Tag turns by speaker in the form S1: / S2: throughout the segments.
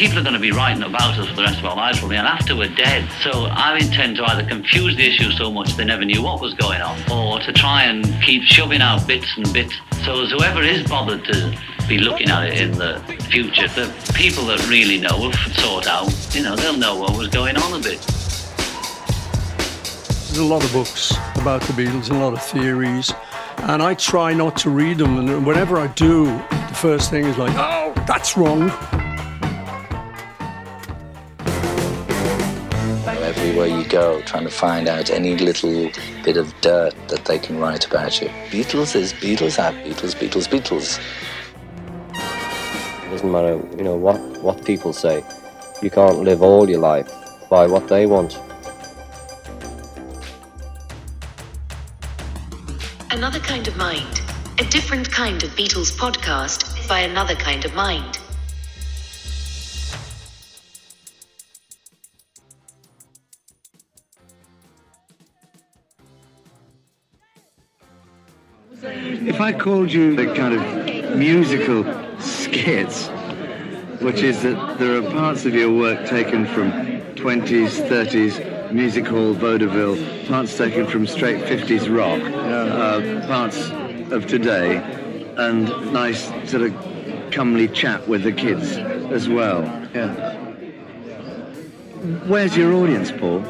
S1: people are going to be writing about us for the rest of our lives probably, and after we're dead. So I intend to either confuse the issue so much they never knew what was going on, or to try and keep shoving out bits and bits. So as whoever is bothered to be looking at it in the future, the people that really know have sought out, you know, they'll know what was going on a bit.
S2: There's a lot of books about the Beatles a lot of theories, and I try not to read them. And whenever I do, the first thing is like, oh, that's wrong.
S3: Everywhere you go, trying to find out any little bit of dirt that they can write about you. Beatles is Beatles are Beatles, Beatles, Beatles.
S4: It doesn't matter, you know, what, what people say. You can't live all your life by what they want.
S5: Another Kind of Mind, a different kind of Beatles podcast by another kind of mind.
S6: If I called you the kind of musical skits, which is that there are parts of your work taken from 20s, 30s music hall vaudeville, parts taken from straight 50s rock, uh, parts of today, and nice sort of comely chat with the kids as well. Yeah. Where's your audience, Paul?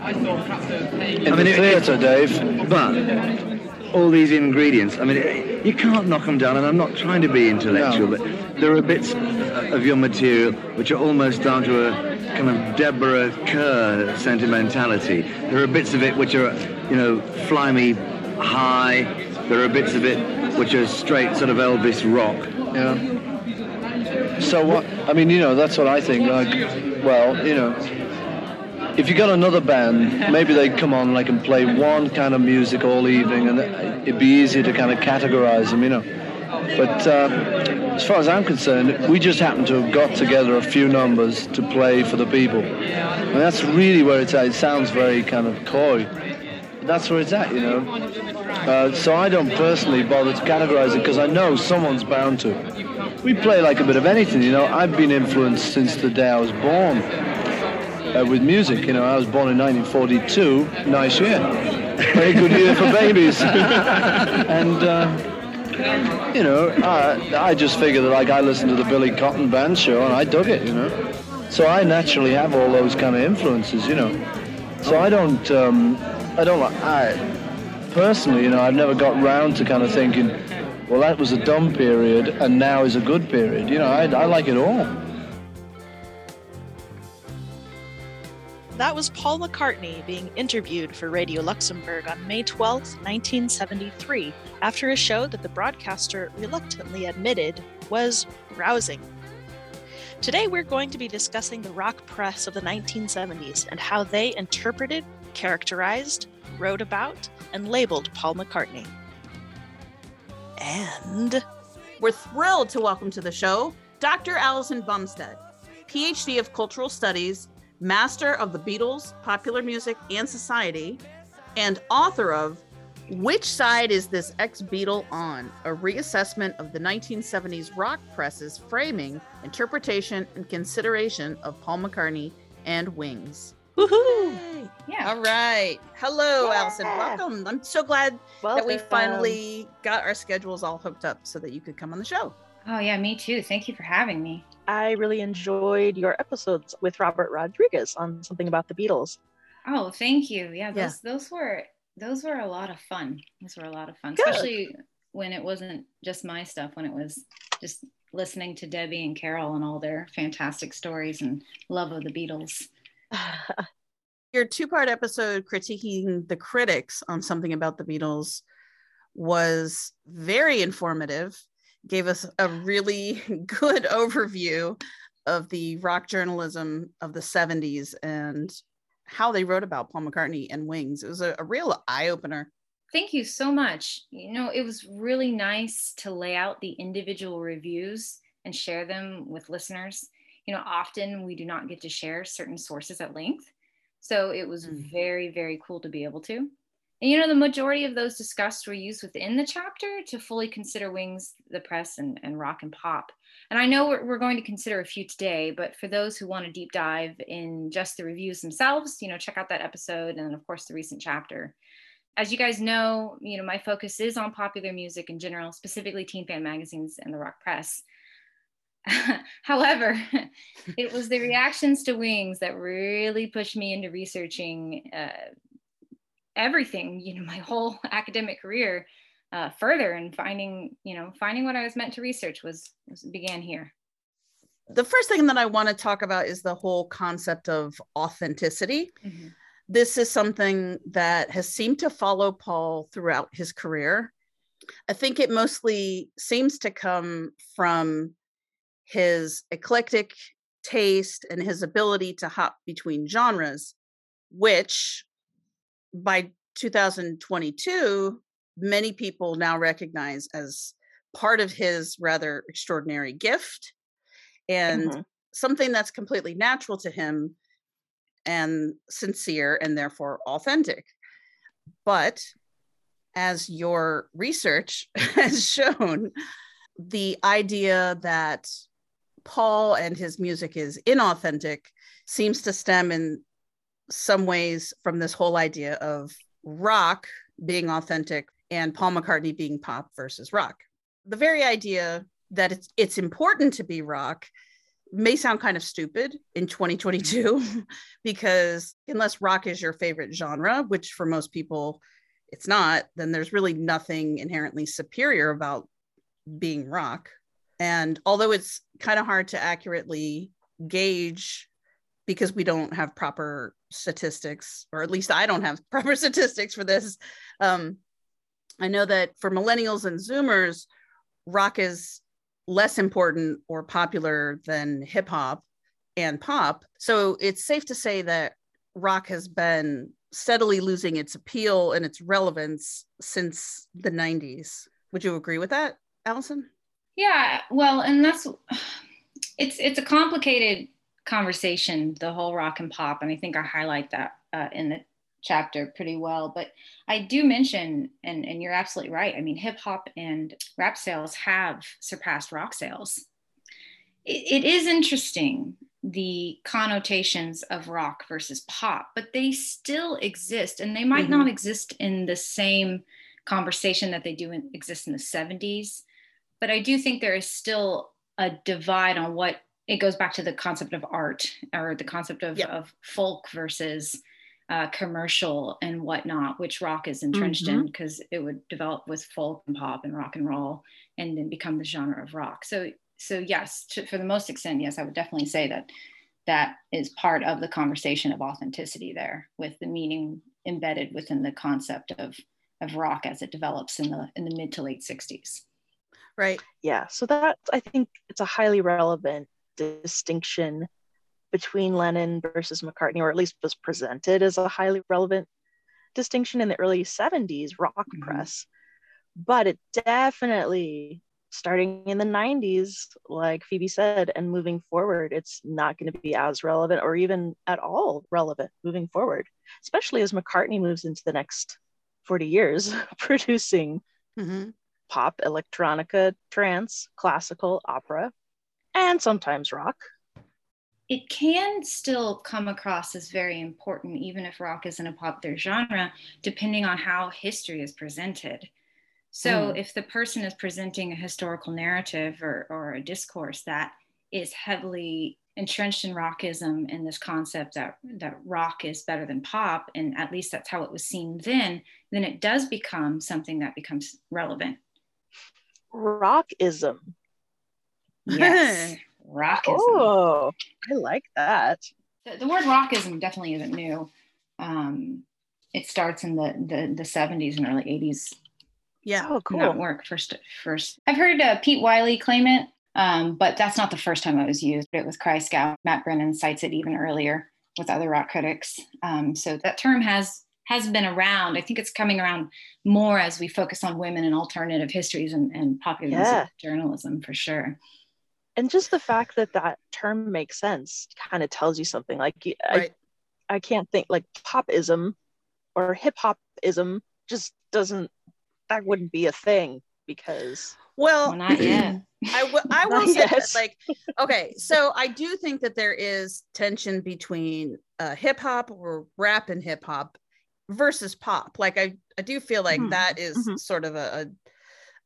S2: I'm in the theatre, Dave.
S6: But all these ingredients, I mean, you can't knock them down, and I'm not trying to be intellectual,
S2: No.
S6: but there are bits of your material which are almost down to a kind of Deborah Kerr sentimentality. There are bits of it which are, you know, fly me high. There are bits of it which are straight sort of Elvis rock.
S2: Yeah. So what? I mean, you know, that's what I think. Like, well, you know, if you got another band, maybe they'd come on and like and play one kind of music all evening, and it'd be easier to kind of categorize them, you know. But uh, as far as I'm concerned, we just happen to have got together a few numbers to play for the people, and that's really where it's at. It sounds very kind of coy. But that's where it's at, you know. Uh, so I don't personally bother to categorize it because I know someone's bound to. We play like a bit of anything, you know. I've been influenced since the day I was born uh, with music. You know, I was born in 1942. Nice year. Very good year for babies. and, uh, you know, I, I just figured that, like, I listened to the Billy Cotton Band show and I dug it, you know. So I naturally have all those kind of influences, you know. So I don't, um, I don't like, I, personally, you know, I've never got round to kind of thinking, well, that was a dumb period and now is a good period. You know, I, I like it all.
S7: That was Paul McCartney being interviewed for Radio Luxembourg on May 12, 1973, after a show that the broadcaster reluctantly admitted was rousing. Today, we're going to be discussing the rock press of the 1970s and how they interpreted, characterized, wrote about, and labeled Paul McCartney. And
S8: We're thrilled to welcome to the show Dr. Allison Bumsted, PhD of Cultural Studies, Master of the Beatles, Popular Music, and Society, and author of Which Side is This Ex Beatle On? A reassessment of the 1970s rock press's framing, interpretation, and consideration of Paul McCartney and Wings.
S7: woohoo!
S8: Yay.
S9: Yeah.
S8: All right. Hello,
S9: Yeah.
S8: Allison. Welcome. I'm so glad that we finally got our schedules all hooked up so that you could come on the show.
S9: Oh yeah, me too. Thank you for having me.
S7: I really enjoyed your episodes with Robert Rodriguez on something about the Beatles.
S9: Oh, thank you. Yeah,
S8: Yeah.
S9: those those were those were a lot of fun. Those were a lot of fun,
S7: Good.
S9: especially when it wasn't just my stuff. When it was just listening to Debbie and Carol and all their fantastic stories and love of the Beatles.
S8: Your two part episode critiquing the critics on something about the Beatles was very informative, gave us a really good overview of the rock journalism of the 70s and how they wrote about Paul McCartney and Wings. It was a, a real eye opener.
S9: Thank you so much. You know, it was really nice to lay out the individual reviews and share them with listeners. You know, often we do not get to share certain sources at length. So it was
S8: Mm.
S9: very, very cool to be able to. And you know, the majority of those discussed were used within the chapter to fully consider Wings, the press, and, and rock and pop. And I know we're, we're going to consider a few today, but for those who want to deep dive in just the reviews themselves, you know, check out that episode and of course the recent chapter. As you guys know, you know, my focus is on popular music in general, specifically teen fan magazines and the rock press. However, it was the reactions to Wings that really pushed me into researching uh, everything, you know, my whole academic career uh, further and finding, you know, finding what I was meant to research was, was began here.
S8: The first thing that I want to talk about is the whole concept of authenticity. Mm-hmm. This is something that has seemed to follow Paul throughout his career. I think it mostly seems to come from his eclectic taste and his ability to hop between genres, which by 2022, many people now recognize as part of his rather extraordinary gift and mm-hmm. something that's completely natural to him and sincere and therefore authentic. But as your research has shown, the idea that Paul and his music is inauthentic seems to stem in some ways from this whole idea of rock being authentic and Paul McCartney being pop versus rock. The very idea that it's it's important to be rock may sound kind of stupid in 2022 because unless rock is your favorite genre, which for most people it's not, then there's really nothing inherently superior about being rock. And although it's kind of hard to accurately gauge because we don't have proper statistics, or at least I don't have proper statistics for this. Um, I know that for millennials and Zoomers, rock is less important or popular than hip hop and pop. So it's safe to say that rock has been steadily losing its appeal and its relevance since the 90s. Would you agree with that, Allison?
S9: Yeah, well, and that's it's it's a complicated conversation, the whole rock and pop, and I think I highlight that uh, in the chapter pretty well. But I do mention, and and you're absolutely right. I mean, hip hop and rap sales have surpassed rock sales. it, it is interesting the connotations of rock versus pop, but they still exist, and they might mm-hmm. not exist in the same conversation that they do in, exist in the 70s. But I do think there is still a divide on what it goes back to the concept of art or the concept of, yep. of folk versus uh, commercial and whatnot, which rock is entrenched mm-hmm. in because it would develop with folk and pop and rock and roll and then become the genre of rock. So, so yes, to, for the most extent, yes, I would definitely say that that is part of the conversation of authenticity there with the meaning embedded within the concept of, of rock as it develops in the, in the mid to late 60s.
S8: Right.
S7: Yeah. So that I think it's a highly relevant distinction between Lennon versus McCartney, or at least was presented as a highly relevant distinction in the early 70s rock mm-hmm. press. But it definitely, starting in the 90s, like Phoebe said, and moving forward, it's not going to be as relevant or even at all relevant moving forward, especially as McCartney moves into the next 40 years producing mm-hmm. pop, electronica, trance, classical, opera, and sometimes rock.
S9: It can still come across as very important, even if rock isn't a popular genre, depending on how history is presented. So, mm. if the person is presenting a historical narrative or, or a discourse that is heavily entrenched in rockism and this concept that, that rock is better than pop, and at least that's how it was seen then, then it does become something that becomes relevant.
S7: Rockism
S9: Yes. rockism.
S7: Oh, I like that.
S9: The, the, word rockism definitely isn't new. Um, it starts in the, the, the 70s and early 80s.
S8: Yeah.
S7: Oh, cool.
S9: Not work first. First, I've heard uh, Pete Wylie claim it, um, but that's not the first time it was used. It was Christgau. Matt Brennan cites it even earlier with other rock critics. Um, so that term has has been around. I think it's coming around more as we focus on women and alternative histories and, and popular yeah. journalism for sure
S7: and just the fact that that term makes sense kind of tells you something like right. I, I can't think like popism or hip hopism just doesn't that wouldn't be a thing because
S8: well,
S9: well not yet.
S8: I, w- I will say that, like, okay, so I do think that there is tension between uh, hip hop or rap and hip hop versus pop. Like, I, I do feel like
S7: Mhm.
S8: that is
S7: Mhm.
S8: sort of a,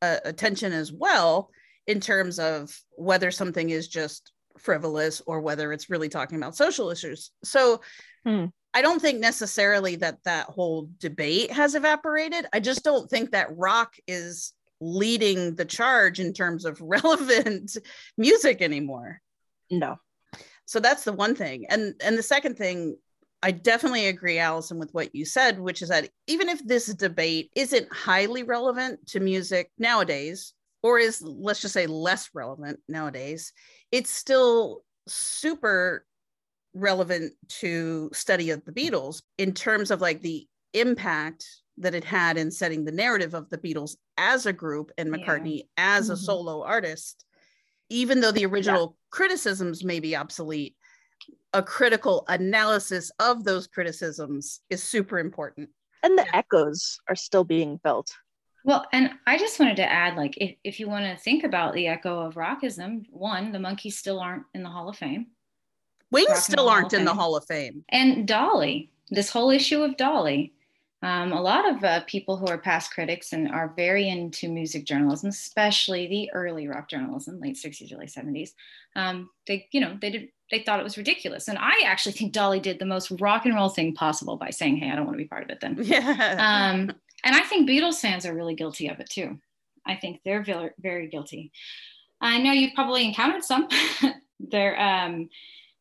S8: a, a tension as well in terms of whether something is just frivolous or whether it's really talking about social issues. So
S7: Hmm.
S8: I don't think necessarily that that whole debate has evaporated. I just don't think that rock is leading the charge in terms of relevant music anymore.
S7: no.
S8: So that's the one thing. And and the second thing, I definitely agree Allison with what you said, which is that even if this debate isn't highly relevant to music nowadays or is let's just say less relevant nowadays, it's still super relevant to study of the Beatles in terms of like the impact that it had in setting the narrative of the Beatles as a group and
S9: Yeah.
S8: McCartney as a
S7: Mhm.
S8: solo artist. Even though the original criticisms may be obsolete, a critical analysis of those criticisms is super important.
S7: And the echoes are still being felt.
S9: Well, and I just wanted to add, like, if, if you want to think about the echo of rockism, one, the Monkees still aren't in the Hall of Fame.
S8: Wings
S9: Rock
S8: still aren't in the Hall of Fame.
S9: And Dolly, this whole issue of Dolly. Um, a lot of uh, people who are past critics and are very into music journalism, especially the early rock journalism, late 60s, early 70s, um, they, you know, they did, they thought it was ridiculous. And I actually think Dolly did the most rock and roll thing possible by saying, hey, I don't want to be part of it then.
S8: Yeah.
S9: Um, and I think Beatles fans are really guilty of it too. I think they're very, very guilty. I know you've probably encountered some. they're, um,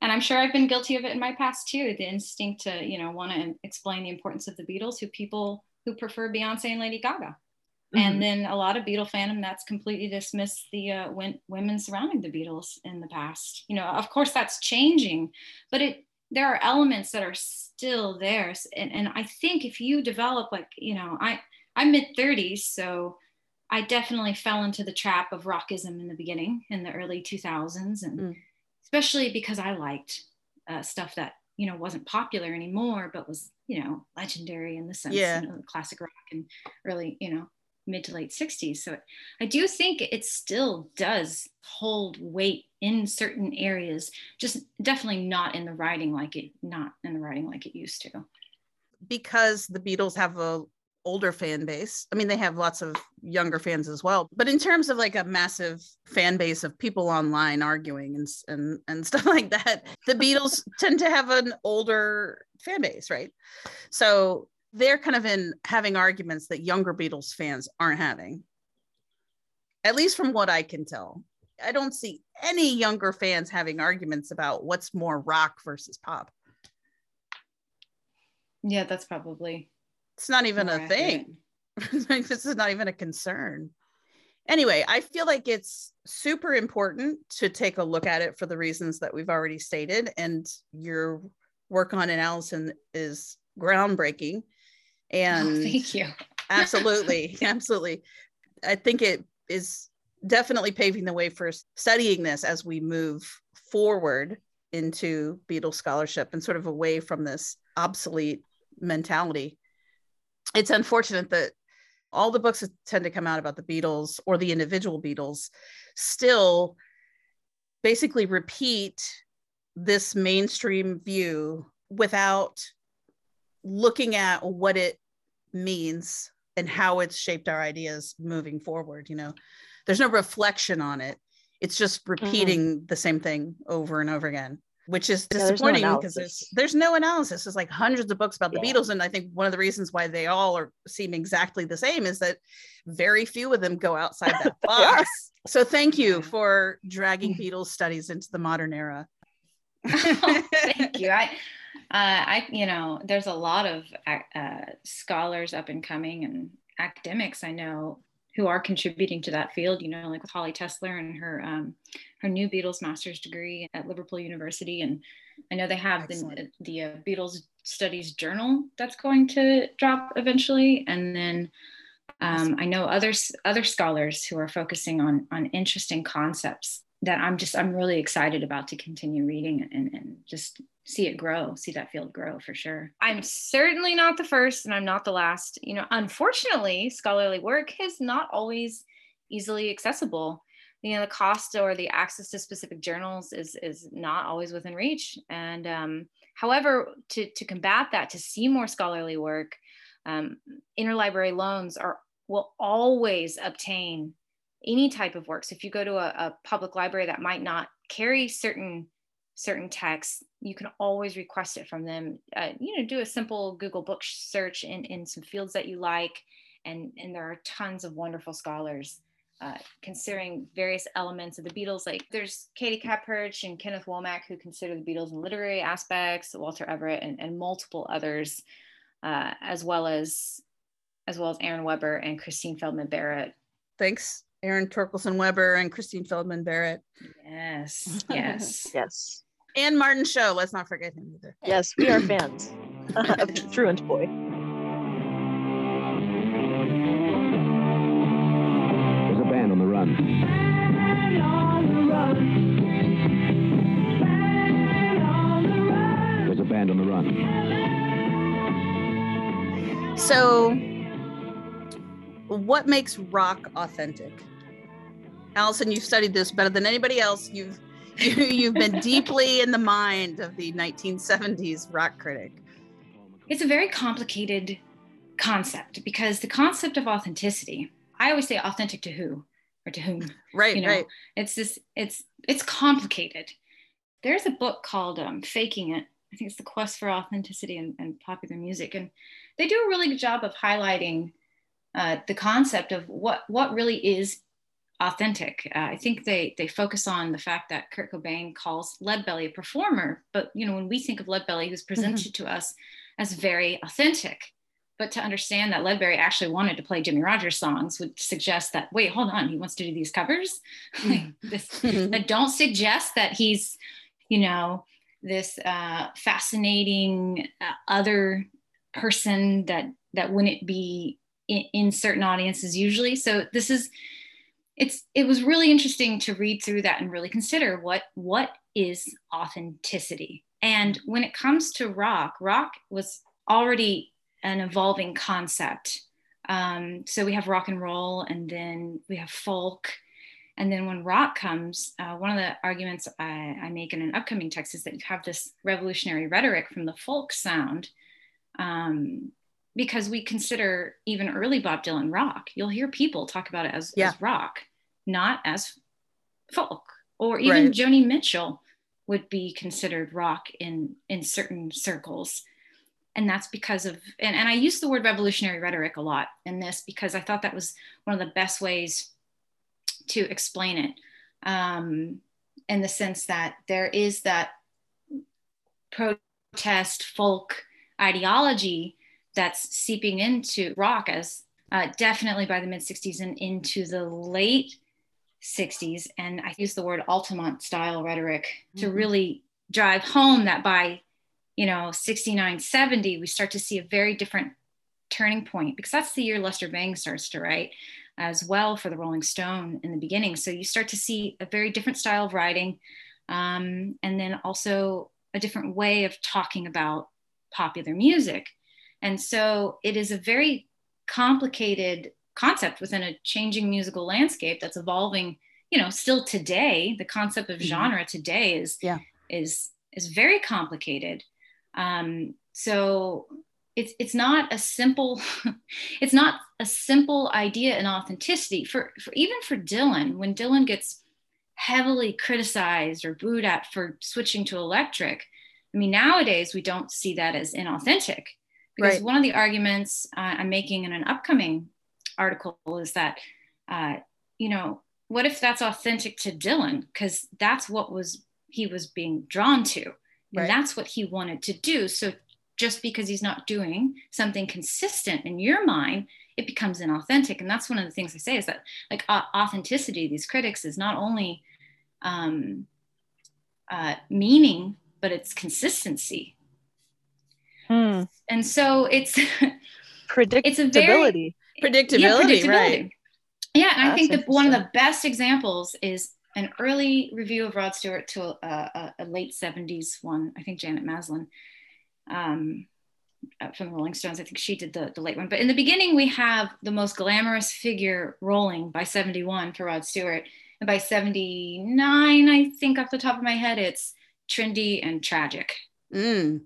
S9: and I'm sure I've been guilty of it in my past too. The instinct to, you know, want to explain the importance of the Beatles to people who prefer Beyonce and Lady Gaga.
S8: Mhm.
S9: And then a lot of Beatle fandom that's completely dismissed the uh, win- women surrounding the Beatles in the past. You know, of course that's changing, but it there are elements that are still there. And, and I think if you develop like, you know, I I'm mid 30s, so I definitely fell into the trap of rockism in the beginning in the early 2000s, and
S8: Mm.
S9: especially because I liked uh, stuff that you know wasn't popular anymore, but was you know legendary in the sense,
S8: Yeah.
S9: you know, classic rock and early, you know, mid to late 60s. So I do think it still does hold weight in certain areas, just definitely not in the writing like it not in the writing like it used to.
S8: because the Beatles have a older fan base. I mean, they have lots of younger fans as well. But in terms of like a massive fan base of people online arguing and and and stuff like that, the Beatles tend to have an older fan base, right? So they're kind of in having arguments that younger Beatles fans aren't having. At least from what I can tell. I don't see any younger fans having arguments about what's more rock versus pop.
S9: Yeah, that's probably
S8: It's not even a thing. this is not even a concern. Anyway, I feel like it's super important to take a look at it for the reasons that we've already stated. And your work on it, Allison, is groundbreaking. Oh, and
S9: Oh, thank you.
S8: absolutely, absolutely. I think it is definitely paving the way for studying this as we move forward into Beatles scholarship and sort of away from this obsolete mentality. It's unfortunate that all the books that tend to come out about the Beatles or the individual Beatles still basically repeat this mainstream view without looking at what it means and how it's shaped our ideas moving forward you know? There's no reflection on it. It's just repeating the same thing over and over again which is
S7: there's no
S8: disappointing because there's
S7: analysis.
S8: there's no analysis. There's like hundreds of books about the
S7: Yeah.
S8: beatles and i think one of the reasons why they all are seem exactly the same is that very few of them go outside that box. So thank you for dragging beatles studies into the modern era.
S9: Oh, thank you. I, I, you know, there's a lot of uh, scholars up and coming and academics I know who are contributing to that field. You know, like with Holly Tessler and her um, her new Beatles master's degree at Liverpool University, and I know they have the
S8: Excellent.
S9: the uh, Beatles Studies Journal that's going to drop eventually, and then. Um, I know others other scholars who are focusing on on interesting concepts that I'm just I'm really excited about to continue reading and, and just see it grow, see that field grow for sure. I'm certainly not the first and I'm not the last. You know, unfortunately, scholarly work is not always easily accessible. You know, the cost or the access to specific journals is is not always within reach. And um, however, to to combat that, to see more scholarly work, um, interlibrary loans are will always obtain any type of work. So If you go to a, a public library that might not carry certain certain texts, you can always request it from them. Uh, you know, do a simple Google book search in, in some fields that you like. And, and there are tons of wonderful scholars uh, considering various elements of the Beatles. Like there's Katie Kapurch and Kenneth Womack who consider the Beatles in literary aspects, Walter Everett and, and multiple others, uh, as well as as well as Erin Weber and Christine Feldman Barrett.
S8: Thanks, Erin Torkelson Weber and Christine Feldman Barrett.
S9: Yes, yes,
S7: yes
S8: and Martin Show. Let's not forget him either.
S7: Yes, we are fans of Truant Boy.
S10: There's a band on the run. There's a band on the run.
S8: So, what makes rock authentic? Allison, you've studied this better than anybody else. You've you, have been deeply in the mind of the 1970s rock critic.
S9: It's a very complicated concept because the concept of authenticity, I always say authentic to who or to whom.
S8: Right,
S9: you know,
S8: right.
S9: It's this, it's it's complicated. There's a book called um, Faking It. I think it's the quest for authenticity and, and popular music. And they do a really good job of highlighting uh, the concept of what what really is authentic. Uh, I think they they focus on the fact that Kurt Cobain calls Leadbelly a performer, but you know when we think of Leadbelly, who's presented mm-hmm. to us as very authentic, but to understand that Leadbelly actually wanted to play Jimmie Rodgers songs would suggest that wait, hold on, he wants to do these covers. like this, that don't suggest that he's, you know, this uh, fascinating uh, other person that that wouldn't be in, in certain audiences usually. So this is it's it was really interesting to read through that and really consider what what is authenticity. And when it comes to rock rock was already an evolving concept. Um, so we have rock and roll and then we have folk. And then when rock comes uh, one of the arguments I, I, make in an upcoming text is that you have this revolutionary rhetoric from the folk sound. Um, because we consider even early Bob Dylan rock. You'll hear people talk about it as, yeah. as rock, not as folk. Or even right. Joni Mitchell would be considered rock in in certain circles. And that's because of and, and I use the word revolutionary rhetoric a lot in this because I thought that was one of the best ways to explain it. Um, in the sense that there is that protest folk ideology that's seeping into rock as uh, definitely by the mid 60s and into the late 60s. And I use the word Altamont style rhetoric mm-hmm. to really drive home that by, you know, 69, 70, we start to see a very different turning point because that's the year Lester Bangs starts to write as well for the Rolling Stone in the beginning. So you start to see a very different style of writing um, and then also a different way of talking about popular music. And so it is a very complicated concept within a changing musical landscape that's evolving, you know, still today. The concept of mm-hmm. genre today is yeah. is is very complicated. Um, so it's it's not a simple it's not a simple idea in authenticity for, for even for Dylan when Dylan gets heavily criticized or booed at for switching to electric. I mean, nowadays we don't see that as inauthentic because right. one of the arguments uh, I'm making in an upcoming article is that, uh, you know, what if that's authentic to Dylan? Because that's what was he was being drawn to, and right. that's what he wanted to do. So just because he's not doing something consistent in your mind, it becomes inauthentic. And that's one of the things I say is that like uh, authenticity, these critics is not only um, uh, meaning, but it's consistency
S7: Hmm.
S9: And so it's
S7: predictability.
S9: It's a very
S8: predictability, yeah, predictability. right?
S9: Yeah, and That's I think that one of the best examples is an early review of Rod Stewart to a, a, a late 70s one. I think Janet Maslin um, uh, from the Rolling Stones. I think she did the, the late one. But in the beginning, we have the most glamorous figure rolling by 71 for Rod Stewart. And by 79, I think off the top of my head, it's trendy and tragic.
S8: Mm.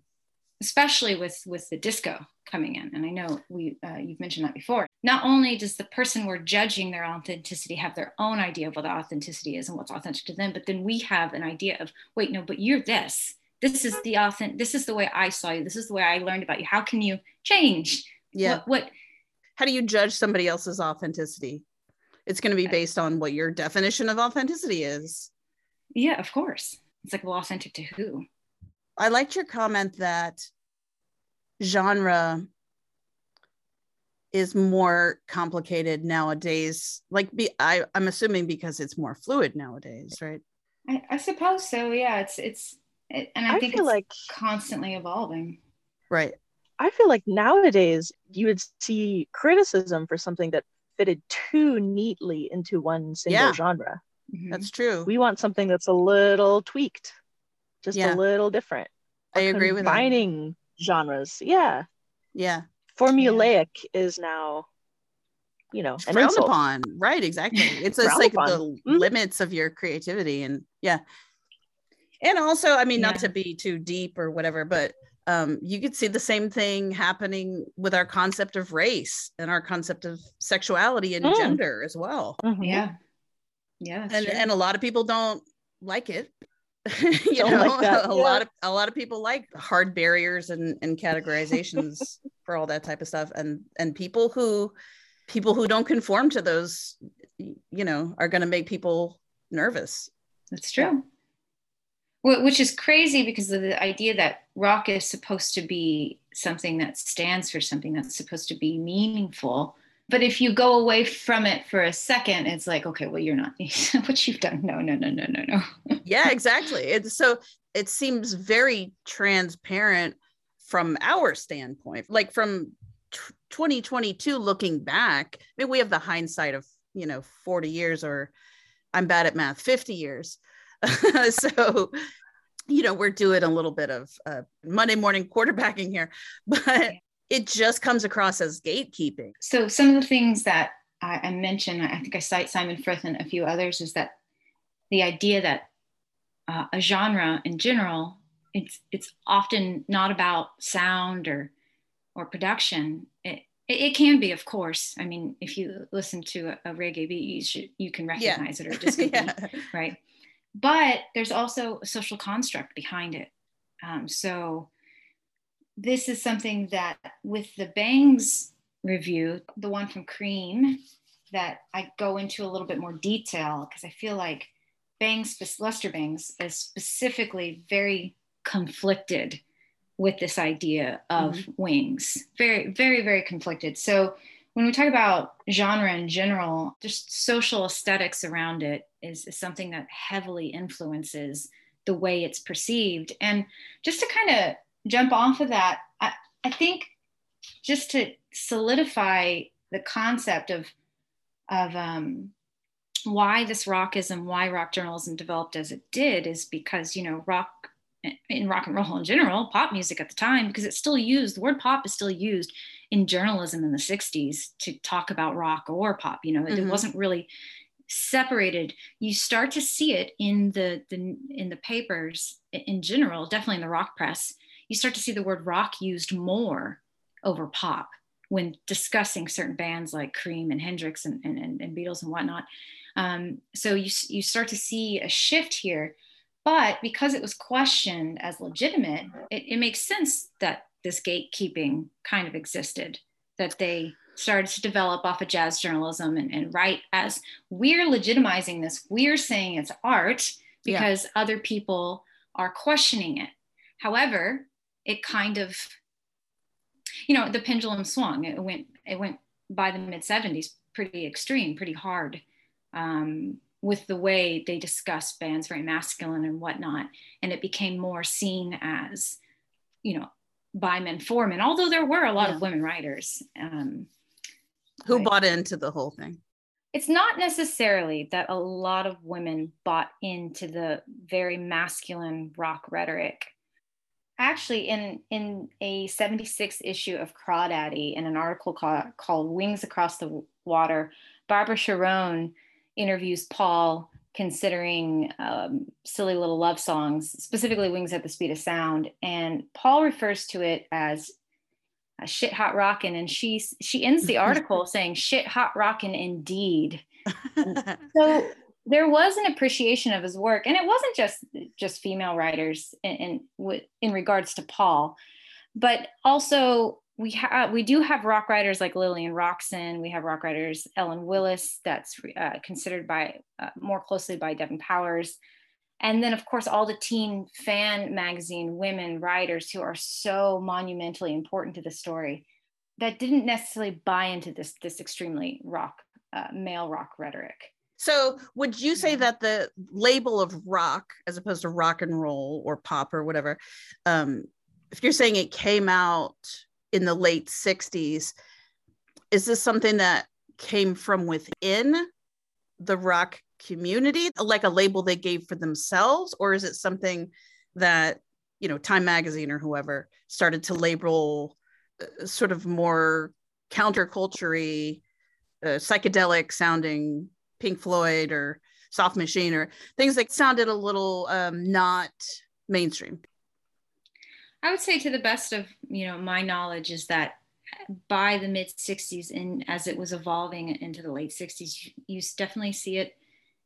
S9: Especially with with the disco coming in. And I know we uh, you've mentioned that before. Not only does the person we're judging their authenticity have their own idea of what the authenticity is and what's authentic to them, but then we have an idea of wait, no, but you're this. This is the authentic. This is the way I saw you. This is the way I learned about you. How can you change?
S8: Yeah.
S9: What? what
S8: How do you judge somebody else's authenticity? It's going to be based on what your definition of authenticity is.
S9: Yeah, of course. It's like, well, authentic to who?
S8: I liked your comment that genre is more complicated nowadays. Like be I, i'm assuming because it's more fluid nowadays right?
S9: I, I suppose so yeah. It's it's it, and i,
S7: I
S9: think
S7: feel
S9: it's
S7: like-
S9: constantly evolving.
S8: Right.
S7: I feel like nowadays you would see criticism for something that fitted too neatly into one single
S8: Yeah.
S7: genre.
S9: Mhm.
S8: that's true.
S7: We want something that's a little tweaked, just
S8: Yeah.
S7: a little different.
S8: i agree with that
S7: Combining genres. Yeah.
S8: yeah
S7: Formulaic is now, you know, an
S8: frowned
S7: insult.
S8: upon right exactly it's just like
S7: upon.
S8: the
S7: Mhm.
S8: limits of your creativity and yeah and also i mean not to be too deep or whatever but um, you could see the same thing happening with our concept of race and our concept of sexuality and
S7: Mm.
S8: gender as well
S7: Mhm.
S9: yeah yeah
S8: and
S9: true.
S8: and a lot of people don't like it you
S7: Don't
S8: know
S7: like that,
S8: a
S7: yeah.
S8: lot of a lot of people like hard barriers and and categorizations for all that type of stuff and and people who people who don't conform to those you know are going to make people nervous
S9: That's true. Wh- Which is crazy because of the idea that rock is supposed to be something that stands for something that's supposed to be meaningful. But if you go away from it for a second, it's like, okay, well, you're not what you've done. No, no, no, no, no, no.
S8: yeah exactly it's so it seems very transparent from our standpoint like from t- 2022 looking back i mean we have the hindsight of you know 40 years or i'm bad at math 50 years so you know we're doing a little bit of uh, monday morning quarterbacking here but it just comes across as gatekeeping
S9: So some of the things that I, I mentioned, I think I cite Simon Frith and a few others, is that the idea that uh, a genre in general, it's it's often not about sound or or production. It, it, can be, of course. I mean, if you listen to a, a reggae beat, you should you can
S8: Yeah.
S9: recognize it or disco
S8: yeah
S9: right? But there's also a social construct behind it. Um, so this is something that with the Bangs review, the one from Cream, that I go into a little bit more detail because I feel like Bangs, Lester Bangs, is specifically very conflicted with this idea of mm-hmm. wings. Very, very, very conflicted. So when we talk about genre in general, just social aesthetics around it is, is something that heavily influences the way it's perceived. And just to kind of jump off of that, I, I think just to solidify the concept of of um, why this rockism, why rock journalism developed as it did, is because you know rock in rock and roll in general, pop music at the time, because it's still used. The word pop is still used in journalism in the '60s to talk about rock or pop. You know, it, it wasn't really separated. You start to see it in the, the in the papers in general, definitely in the rock press. You start to see the word rock used more over pop when discussing certain bands like Cream and Hendrix and, and, and, Beatles and whatnot. Um, so you, you start to see a shift here. But because it was questioned as legitimate, it, it makes sense that this gatekeeping kind of existed, that they started to develop off of jazz journalism and, and write as we're legitimizing this, we're saying it's art
S8: Yeah.
S9: because other people are questioning it. However, it kind of you know the pendulum swung it went it went by the mid 70s pretty extreme pretty hard um, with the way they discussed bands very masculine and whatnot and it became more seen as you know by men for men although there were a lot
S8: Yeah.
S9: of women writers um,
S8: who bought into the whole thing
S9: it's not necessarily that a lot of women bought into the very masculine rock rhetoric. Actually, in, in a 76 issue of Crawdaddy, in an article called, called Wings Across the Water, Barbara Charone interviews Paul considering um, silly little love songs, specifically Wings at the Speed of Sound. And Paul refers to it as shit hot rockin' and she she ends the article saying shit hot rockin' indeed so there was an appreciation of his work and it wasn't just just female writers in in, in regards to paul but also we have we do have rock writers like lillian roxon. We have rock writers ellen willis that's uh, considered by uh, more closely by devon powers. And then of course all the teen fan magazine women writers who are so monumentally important to the story that didn't necessarily buy into this this extremely rock uh, male rock rhetoric
S8: so would you say that the label of rock as opposed to rock and roll or pop or whatever um, if you're saying it came out in the late 60s is this something that came from within the rock community, like a label they gave for themselves, or is it something that you know Time Magazine or whoever started to label uh, sort of more counterculture uh, psychedelic sounding Pink Floyd or Soft Machine or things that sounded a little um, not mainstream?
S9: I would say, to the best of you know my knowledge, is that by the mid 60s and as it was evolving into the late 60s you definitely see it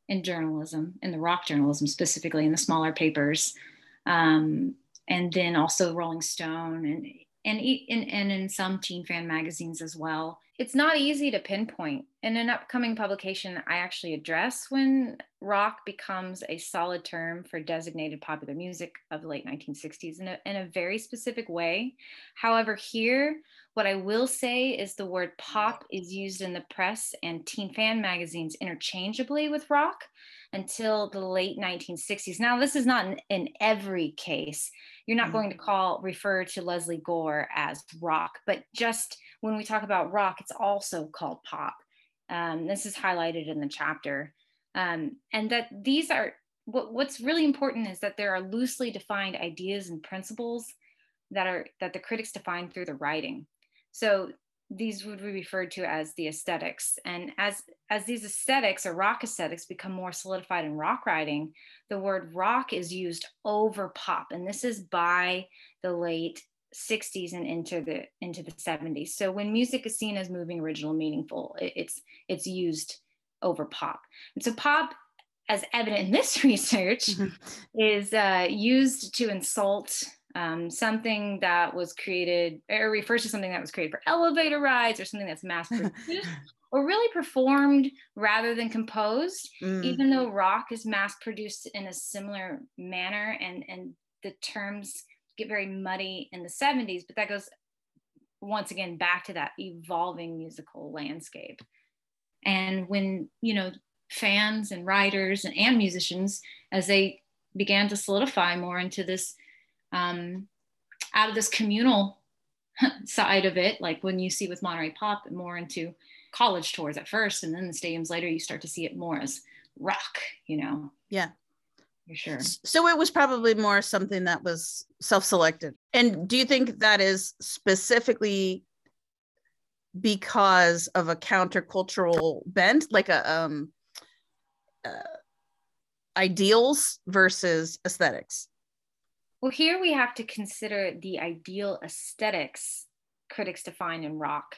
S9: in journalism, in the rock journalism specifically, in the smaller papers, um, and then also Rolling Stone and and in, and in some teen fan magazines as well. It's not easy to pinpoint. In an upcoming publication, I actually address when rock becomes a solid term for designated popular music of the late 1960s in a, in a very specific way. However, here, what I will say is the word pop is used in the press and teen fan magazines interchangeably with rock until the late 1960s. Now, this is not in, in every case. You're not mm-hmm. going to call, refer to Lesley Gore as rock, but just when we talk about rock, it's also called pop. Um, this is highlighted in the chapter. Um, and that these are, what, what's really important is that there are loosely defined ideas and principles that are that the critics define through the writing. So these would be referred to as the aesthetics. And as, as these aesthetics or rock aesthetics become more solidified in rock writing, the word rock is used over pop. And this is by the late 60s and into the into the 70s. So when music is seen as moving, original, meaningful, it, it's it's used over pop. And so pop as evident in this research, mm-hmm. is uh, used to insult um, something that was created or refers to something that was created for elevator rides or something that's mass produced or really performed rather than composed mm. even though rock is mass produced in a similar manner and and the terms get very muddy in the 70s but that goes once again back to that evolving musical landscape and when you know fans and writers and, and musicians as they began to solidify more into this um, out of this communal side of it, like when you see with Monterey Pop, more into college tours at first, and then the stadiums later, you start to see it more as rock, you know?
S8: Yeah.
S9: For sure.
S8: So it was probably more something that was self selected. And do you think that is specifically because of a countercultural bent, like a, um, uh, ideals versus aesthetics?
S9: Well, here we have to consider the ideal aesthetics critics define in rock.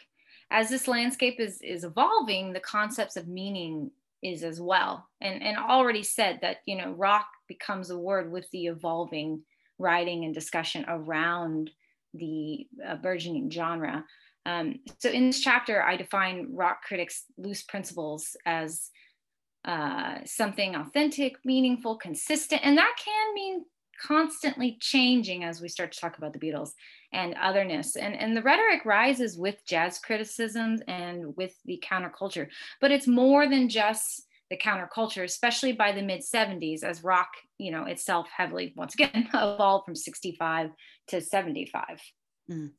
S9: As this landscape is, is evolving, the concepts of meaning is as well. And, and already said that, you know, rock becomes a word with the evolving writing and discussion around the uh, burgeoning genre. Um, so in this chapter, I define rock critics' loose principles as uh, something authentic, meaningful, consistent, and that can mean constantly changing as we start to talk about the Beatles and otherness. And, and the rhetoric rises with jazz criticisms and with the counterculture, but it's more than just the counterculture, especially by the mid 70s, as rock, you know, itself heavily, once again, evolved from 65 to 75. Mm.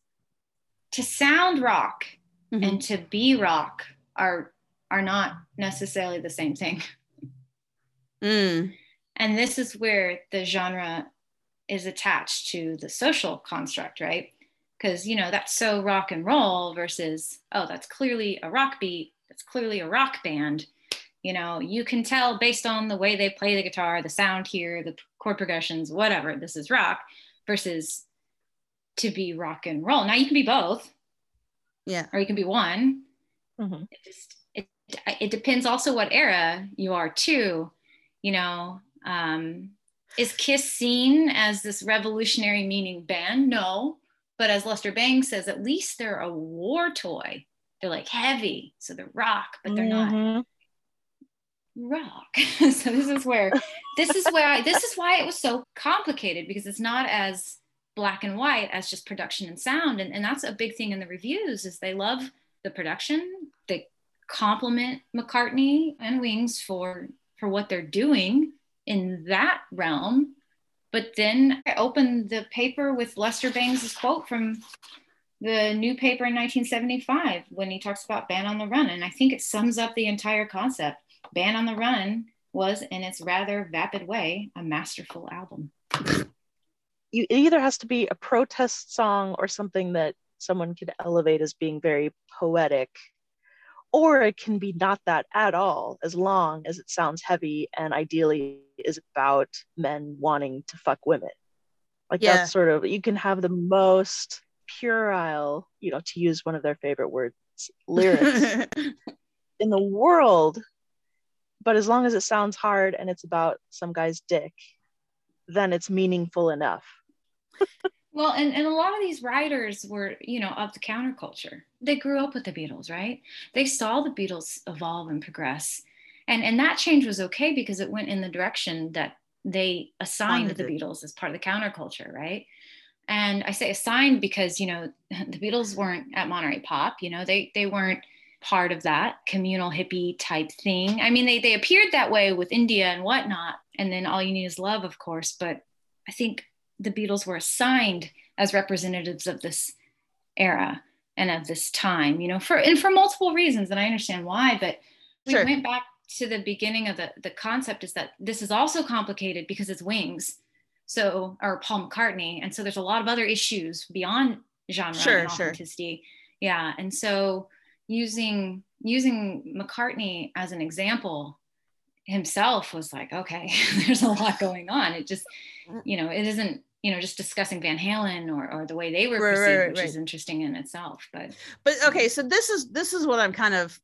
S9: To sound rock mm-hmm. and to be rock are are not necessarily the same thing.
S8: Mm.
S9: And this is where the genre is attached to the social construct, right? Because, you know, that's so rock and roll versus, oh, that's clearly a rock beat, that's clearly a rock band. You know, you can tell based on the way they play the guitar, the sound here, the chord progressions, whatever, this is rock versus to be rock and roll. Now you can be both.
S8: Yeah.
S9: Or you can be one.
S7: Mm-hmm.
S9: It just, it, it depends also what era you are too. You know, um, is Kiss seen as this revolutionary meaning band? No. But as Lester Bangs says, at least they're a war toy. They're like heavy, so they're rock, but they're
S7: Mm-hmm.
S9: not rock. so this is where this is where I, this is why it was so complicated because it's not as black and white as just production and sound. And, and that's a big thing in the reviews is they love the production. They compliment McCartney and Wings for for what they're doing in that realm. But then I opened the paper with Lester Bangs' quote from the new paper in 1975 when he talks about Band on the Run. And I think it sums up the entire concept. Band on the Run was, in its rather vapid way, a masterful album.
S7: You, it either has to be a protest song or something that someone could elevate as being very poetic, or it can be not that at all, as long as it sounds heavy and ideally is about men wanting to fuck women. Like
S8: Yeah.
S7: that's sort of, you can have the most puerile, you know, to use one of their favorite words, lyrics in the world. But as long as it sounds hard and it's about some guy's dick, then it's meaningful enough.
S9: Well, and, and a lot of these writers were, you know, of the counterculture. They grew up with the Beatles, right? They saw the Beatles evolve and progress. And and that change was okay because it went in the direction that they assigned the. Beatles as part of the counterculture, right? And I say assigned because, you know, the Beatles weren't at Monterey Pop, you know, they they weren't part of that communal hippie type thing. I mean, they they appeared that way with India and whatnot, and then all you need is love, of course. But I think the Beatles were assigned as representatives of this era and of this time, you know, for and for multiple reasons, and I understand why. But we
S8: Sure.
S9: went back to the beginning of the the concept is that this is also complicated because it's Wings, so or Paul McCartney, and so there's a lot of other issues beyond genre
S8: Sure,
S9: and
S8: sure.
S9: authenticity. Yeah, and so using using McCartney as an example himself was like, okay, there's a lot going on. It just, mm. you know, it isn't, you know, just discussing Van Halen or, or the way they were
S8: Right,
S9: perceived,
S8: right,
S9: which
S8: right.
S9: is interesting in itself. But
S8: but okay so this is this is what i'm kind of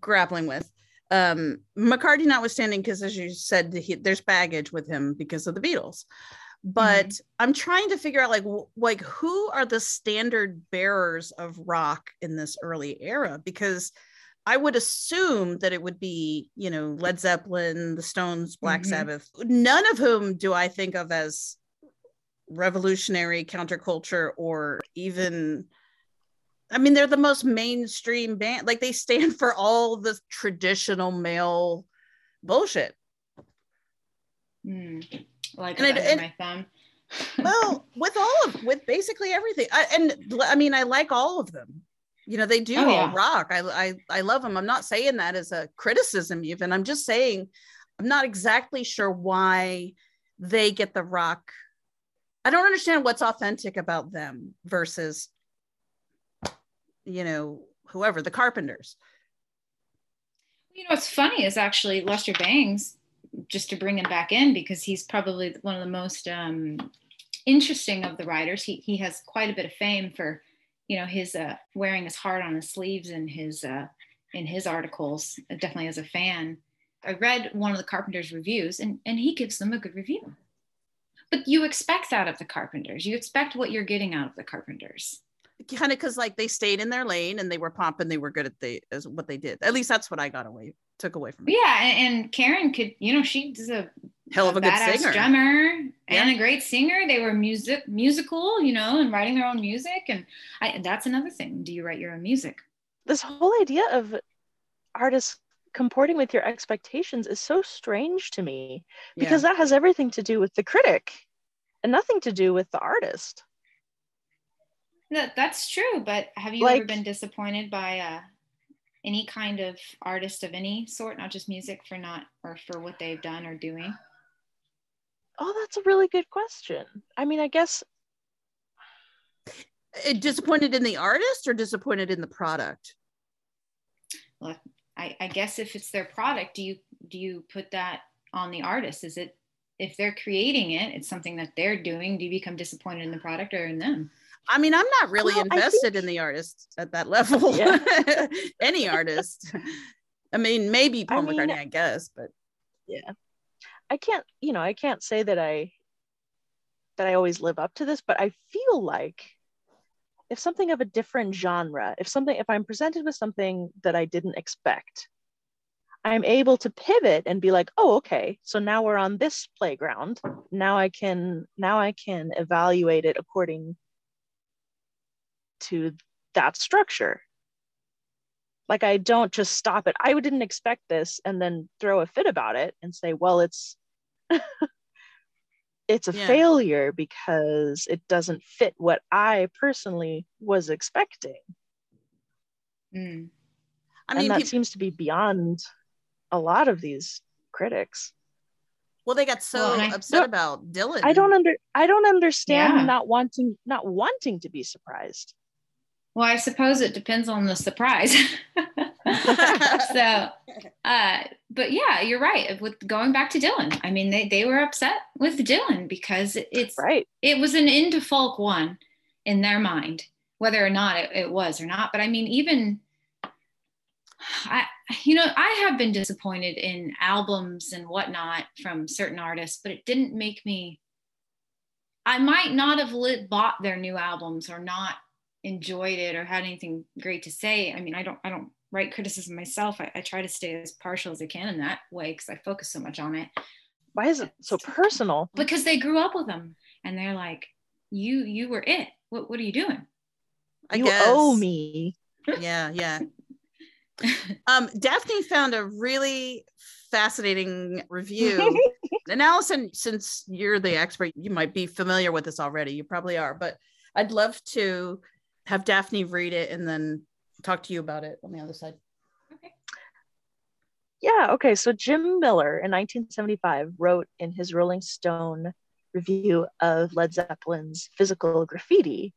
S8: grappling with um mccartney notwithstanding because as you said he, there's baggage with him because of the beatles but i'm trying to figure out like like who are the standard bearers of rock in this early era because i would assume that it would be you know led zeppelin the stones black
S9: Mhm.
S8: sabbath none of whom do i think of as revolutionary counterculture or even I mean, they're the most mainstream band. Like they stand for all the traditional male bullshit.
S9: hmm, like
S8: And it- and-
S9: my thumb.
S8: Well, with all of with basically everything. I, and I mean, I like all of them. You know, they do
S9: Oh, yeah.
S8: rock. I, I I love them. I'm not saying that as a criticism. Even I'm just saying I'm not exactly sure why they get the rock. I don't understand what's authentic about them versus, you know, whoever the Carpenters.
S9: You know, what's funny is actually Lester Bangs, just to bring him back in because he's probably one of the most um, interesting of the writers. He he has quite a bit of fame for, you know, his uh, wearing his heart on his sleeves in his uh, in his articles. Definitely as a fan, I read one of the Carpenters reviews, and and he gives them a good review. But you expect that of the Carpenters. You expect what you're getting out of the Carpenters.
S8: kind of because like they stayed in their lane and they were pumping they were good at the as what they did at least that's what i got away took away from it
S9: Yeah, and, and Karen could, you know, she's a
S8: hell of a good singer
S9: drummer
S8: Yeah.
S9: and a great singer. They were music musical, you know, and writing their own music. And I, that's another thing. Do you write your own music?
S7: This whole idea of artists comporting with your expectations is so strange to me because that has everything to do with the critic and nothing to do with the artist.
S9: That, that's true. But have you ever been disappointed by uh, any kind of artist of any sort, not just music, for not or for what they've done or doing?
S7: Oh, that's a really good question. I mean, I guess
S8: Uh, disappointed in the artist or disappointed in the product?
S9: Well, I, I guess if it's their product, do you do you put that on the artist? Is it if they're creating it, it's something that they're doing. Do you become disappointed in the product or in them?
S8: I mean, I'm not really
S7: Well, I
S8: invested in the artist at that level.
S7: Yeah.
S8: Any artist. I mean, maybe Paul
S7: I mean-
S8: McCartney, I guess, but
S7: yeah i can't you know i can't say that i that i always live up to this but i feel like if something of a different genre if something if i'm presented with something that i didn't expect i'm able to pivot and be like oh okay so now we're on this playground now i can now i can evaluate it according to that structure like i don't just stop it i didn't expect this and then throw a fit about it and say well it's it's a
S8: Yeah.
S7: failure because it doesn't fit what i personally was expecting
S9: Mm.
S8: I
S7: and that
S8: peop-
S7: seems to be beyond a lot of these critics
S8: well, they got so
S9: Well, I-
S8: upset
S7: No,
S8: about Dylan.
S7: i don't under i don't understand
S9: Yeah.
S7: not wanting not wanting to be surprised
S9: Well, I suppose it depends on the surprise. so, uh, but yeah, you're right. With going back to Dylan, I mean, they, they were upset with Dylan because it's
S7: right
S9: it was an into folk one in their mind, whether or not it, it was or not. But I mean, even I, you know, I have been disappointed in albums and whatnot from certain artists, but it didn't make me. I might not have lit, bought their new albums or not enjoyed it or had anything great to say. I mean, I don't, I don't write criticism myself. I, I try to stay as partial as I can in that way because I focus so much on it
S7: why is it so personal
S9: because they grew up with them and they're like, you, you were it. What, what are you doing?
S8: I
S7: you
S8: guess.
S7: owe me
S8: Yeah, yeah. um, Daphne found a really fascinating review. and Allison, since you're the expert, you might be familiar with this already. You probably are, but I'd love to have Daphne read it and then talk to you about it on the other side.
S7: Yeah, okay. So Jim Miller in 1975 wrote in his Rolling Stone review of Led Zeppelin's Physical Graffiti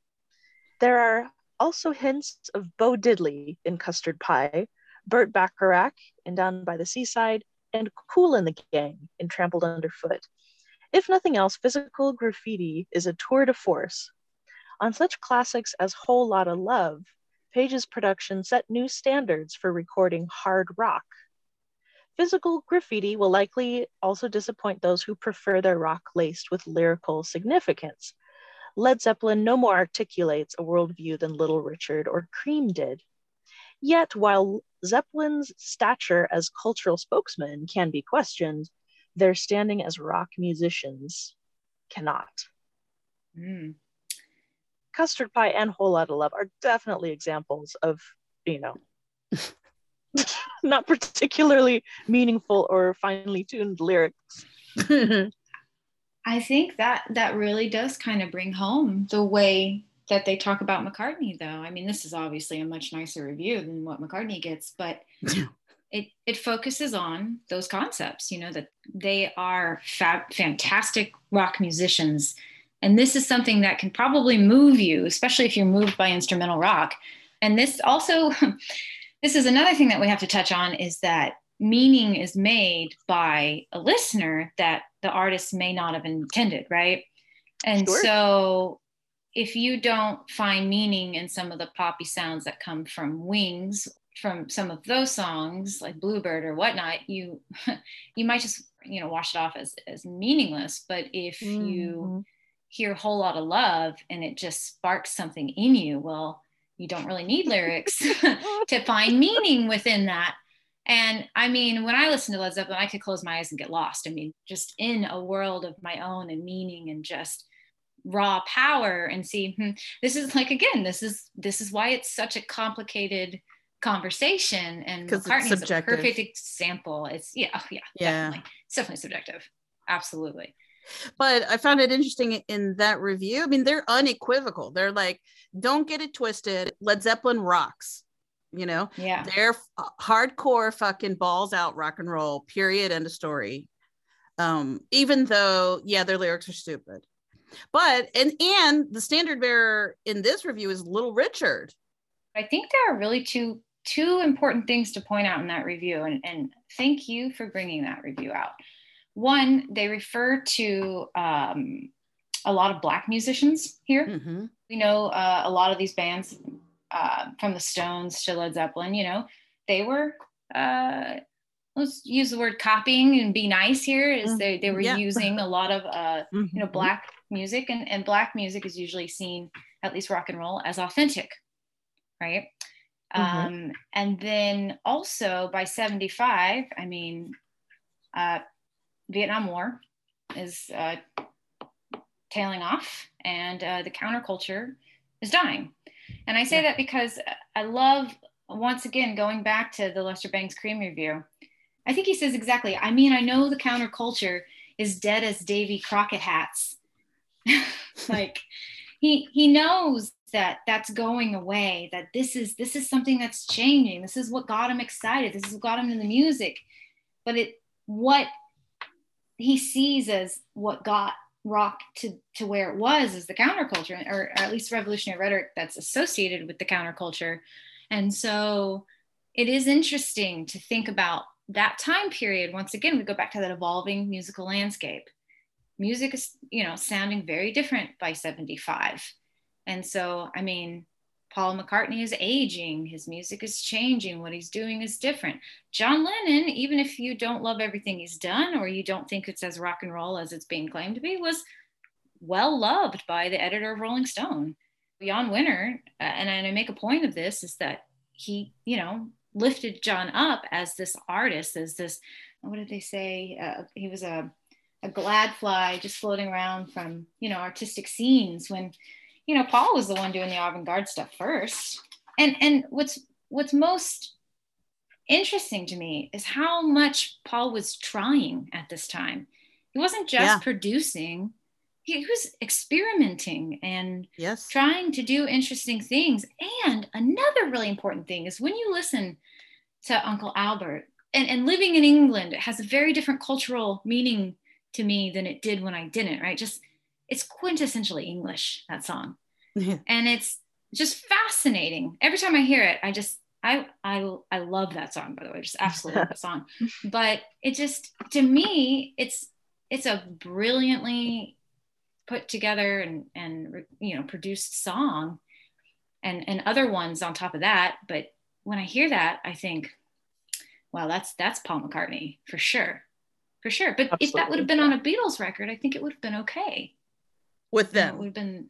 S7: there are also hints of Bo Diddley in Custard Pie, Burt Bacharach in Down by the Seaside, and Kool and the Gang in Trampled Underfoot. If nothing else, Physical Graffiti is a tour de force. On such classics as Whole Lotta Love, Page's production set new standards for recording hard rock. Physical graffiti will likely also disappoint those who prefer their rock laced with lyrical significance. Led Zeppelin no more articulates a worldview than Little Richard or Cream did. Yet, while Zeppelin's stature as cultural spokesman can be questioned, their standing as rock musicians cannot.
S9: Mm.
S7: Custard Pie and Whole Lotta Love are definitely examples of, you know, not particularly meaningful or finely tuned lyrics.
S9: I think that that really does kind of bring home the way that they talk about McCartney, though. I mean, this is obviously a much nicer review than what McCartney gets, but it it focuses on those concepts. You know that they are fab- fantastic rock musicians, and this is something that can probably move you, especially if you're moved by instrumental rock. And this also, this is another thing that we have to touch on is that meaning is made by a listener that the artist may not have intended, right? And
S7: Sure.
S9: so if you don't find meaning in some of the poppy sounds that come from Wings, from some of those songs like Bluebird or whatnot, you you might just you know wash it off as as meaningless. But if you
S7: Mhm.
S9: hear a whole lot of love and it just sparks something in you, well, you don't really need lyrics to find meaning within that. And I mean, when I listen to Led Zeppelin, I could close my eyes and get lost. I mean, just in a world of my own and meaning and just raw power and see hmm, this is like again this is this is why it's such a complicated conversation and
S8: it's
S9: McCartney is a perfect example it's yeah oh, yeah
S8: Yeah.
S9: definitely it's definitely subjective absolutely
S8: but I found it interesting in that review. I mean, they're unequivocal. They're like, don't get it twisted. Led Zeppelin rocks. You know,
S9: Yeah.
S8: they're f- hardcore fucking balls out rock and roll. Period. End of story. Um, even though, yeah, their lyrics are stupid, but and and the standard bearer in this review is Little Richard.
S9: I think there are really two two important things to point out in that review, and, and thank you for bringing that review out. One, they refer to um, a lot of black musicians here.
S8: Mm-hmm.
S9: We know uh, a lot of these bands, uh, from the Stones to Led Zeppelin. You know, they were. Uh, let's use the word copying and be nice here. Is they they were
S8: Yeah.
S9: using a lot of uh, you know
S8: Mhm.
S9: black music, and and black music is usually seen, at least rock and roll, as authentic, right?
S8: Mhm.
S9: Um, and then also by 75, I mean, uh, Vietnam War is uh, tailing off and uh, the counterculture is dying. And I say that because I love, once again, going back to the Lester Bangs Creem review, I think he says exactly, I mean, I know the counterculture is dead as Davy Crockett hats. like he he knows that that's going away that this is this is something that's changing. This is what got him excited. This is what got him into the music. But it what he sees as what got rock to to where it was is the counterculture or at least revolutionary rhetoric that's associated with the counterculture. And so it is interesting to think about that time period. Once again we go back to that evolving musical landscape. Music is you know sounding very different by 75 and so i mean paul mccartney is aging his music is changing what he's doing is different. John lennon even if you don't love everything he's done or you don't think it's as rock and roll as it's being claimed to be was well loved by the editor of rolling stone. Jann Wenner uh, and i make a point of this is that he you know lifted john up as this artist as this what did they say? Uh, he was a a glad fly just floating around from you know artistic scenes when you know paul was the one doing the avant-garde stuff first and and what's what's most interesting to me is how much paul was trying at this time he wasn't just
S8: Yeah.
S9: producing he was experimenting and
S8: Yes.
S9: trying to do interesting things and another really important thing is when you listen to uncle albert and, and living in england it has a very different cultural meaning to me than it did when I didn't, right? Just it's quintessentially English, that song. And it's just fascinating. Every time I hear it, I just I I I love that song, by the way. Just absolutely love that song. But it just to me, it's it's a brilliantly put together and and you know produced song and and other ones on top of that. But when I hear that, I think, wow, that's that's Paul McCartney for sure for sure. But if that would have been on a Beatles record, I think it would have been okay.
S8: With them.
S9: We've been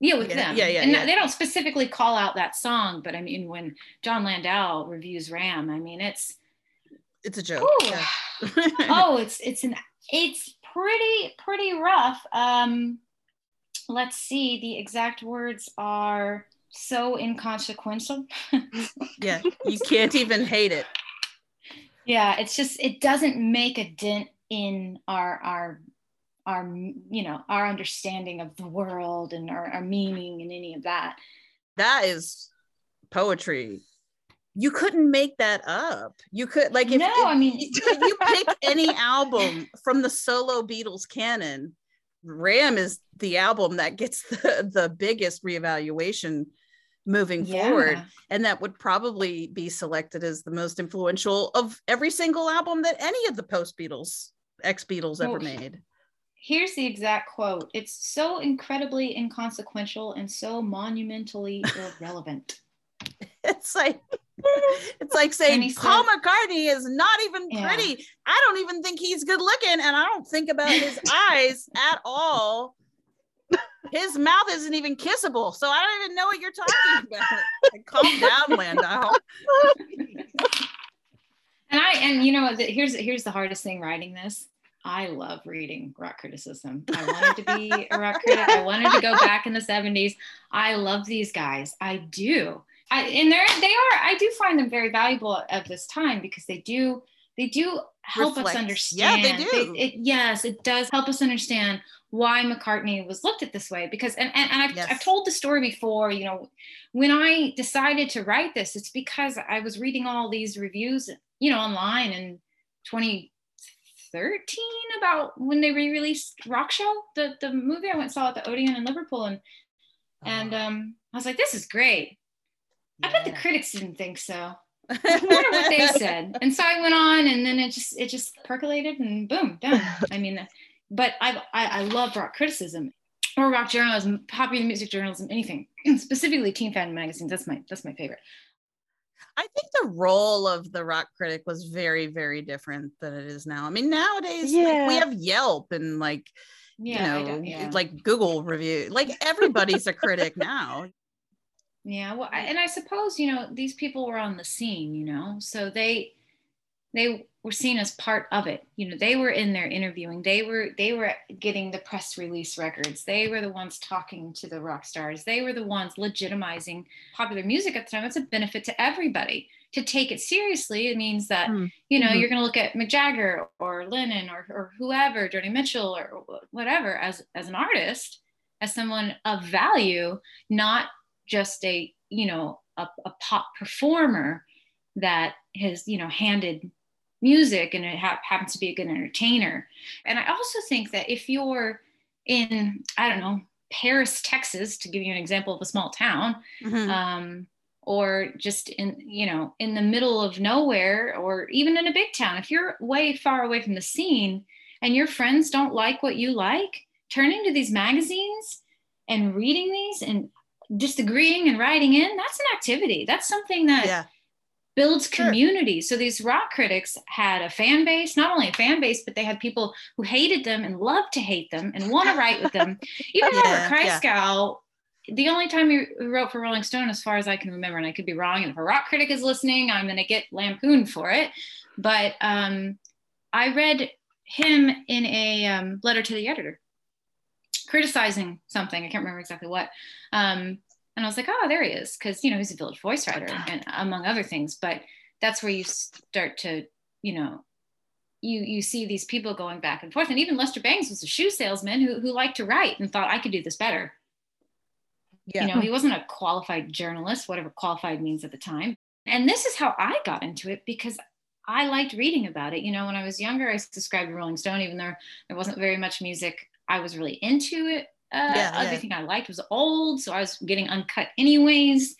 S9: yeah with
S8: Yeah,
S9: them.
S8: yeah, yeah,
S9: And
S8: yeah.
S9: they don't specifically call out that song, but I mean when Jon Landau reviews Ram, I mean it's
S8: it's a joke. Yeah.
S9: oh, it's it's an it's pretty pretty rough. Um, let's see. The exact words are so inconsequential.
S8: yeah. You can't even hate it.
S9: yeah it's just it doesn't make a dent in our our our you know our understanding of the world and our, our meaning and any of that
S8: That is poetry. You couldn't make that up. You could like if,
S9: No,
S8: if-
S9: I mean-
S8: if you pick any album from the solo Beatles canon, Ram is the album that gets the, the biggest reevaluation moving forward. And that would probably be selected as the most influential of every single album that any of the post Beatles, ex Beatles ever made.
S9: Here's the exact quote it's so incredibly inconsequential and so monumentally irrelevant
S8: It's like it's like saying Paul
S9: said-
S8: McCartney is not even
S9: Yeah.
S8: pretty. I don't even think he's good looking, and I don't think about his eyes at all. His mouth isn't even kissable, so I don't even know what you're talking about. Like, calm down, Landau.
S9: and i and you know here's here's the hardest thing writing this I love reading rock criticism. I wanted to be a rock critic. I wanted to go back in the 70s. I love these guys. I do. I, and they're, they are, I do find them very valuable at this time because they do, they do help
S8: Reflect.
S9: us understand.
S8: Yeah, they do.
S9: They, it, yes, it does help us understand why McCartney was looked at this way because, and, and, and I've,
S8: yes.
S9: I've told the story before, you know, when I decided to write this, it's because I was reading all these reviews, you know, online and 20, 13 about when they re-released Rock Show, the the movie I went saw at the Odeon in Liverpool, and and oh. um, I was like, this is great. Yeah. I bet the critics didn't think so. I wonder what they said. And so I went on, and then it just it just percolated, and boom, done. I mean, but I've, I I love rock criticism or rock journalism, popular music journalism, anything specifically Teen Fan magazine. That's my that's my favorite.
S8: I think the role of the rock critic was very, very different than it is now. I mean, nowadays like, we have Yelp and like,
S9: Yeah,
S8: you know,
S9: yeah.
S8: like Google review. Like everybody's a critic now.
S9: Yeah, well, I, and I suppose you know these people were on the scene, you know, so they they were seen as part of it. You know, they were in there interviewing. They were they were getting the press release records. They were the ones talking to the rock stars. They were the ones legitimizing popular music at the time. It's a benefit to everybody. To take it seriously, it means that
S8: Mm.
S9: you know
S8: Mhm.
S9: you're going to look at Mick Jagger or Lennon or or whoever, Joni Mitchell or whatever as as an artist, as someone of value, not just a you know a, a pop performer that has you know handed music and it ha- happens to be a good entertainer and i also think that if you're in i don't know paris texas to give you an example of a small town
S8: Mhm.
S9: um, or just in you know in the middle of nowhere or even in a big town if you're way far away from the scene and your friends don't like what you like turning to these magazines and reading these and disagreeing and writing in that's an activity that's something that
S8: yeah.
S9: Builds
S8: Sure.
S9: community. So these rock critics had a fan base, not only a fan base, but they had people who hated them and loved to hate them and want to write with them. Even
S8: Yeah,
S9: Robert
S8: yeah.
S9: Christgau, the only time he wrote for Rolling Stone, as far as I can remember, and I could be wrong, and if a rock critic is listening, I'm going to get lampooned for it. But um, I read him in a um, letter to the editor criticizing something. I can't remember exactly what. Um, and I was like, oh, there he is. Cause you know, he's a village voice writer and among other things, but that's where you start to, you know, you, you see these people going back and forth. And even Lester Bangs was a shoe salesman who, who liked to write and thought I could do this better.
S8: Yeah.
S9: You know, he wasn't a qualified journalist, whatever qualified means at the time. And this is how I got into it because I liked reading about it. You know, when I was younger, I subscribed to Rolling Stone, even though there wasn't very much music. I was really into it. Uh,
S8: Yeah, yeah.
S9: Everything I liked was old, so I was getting uncut anyways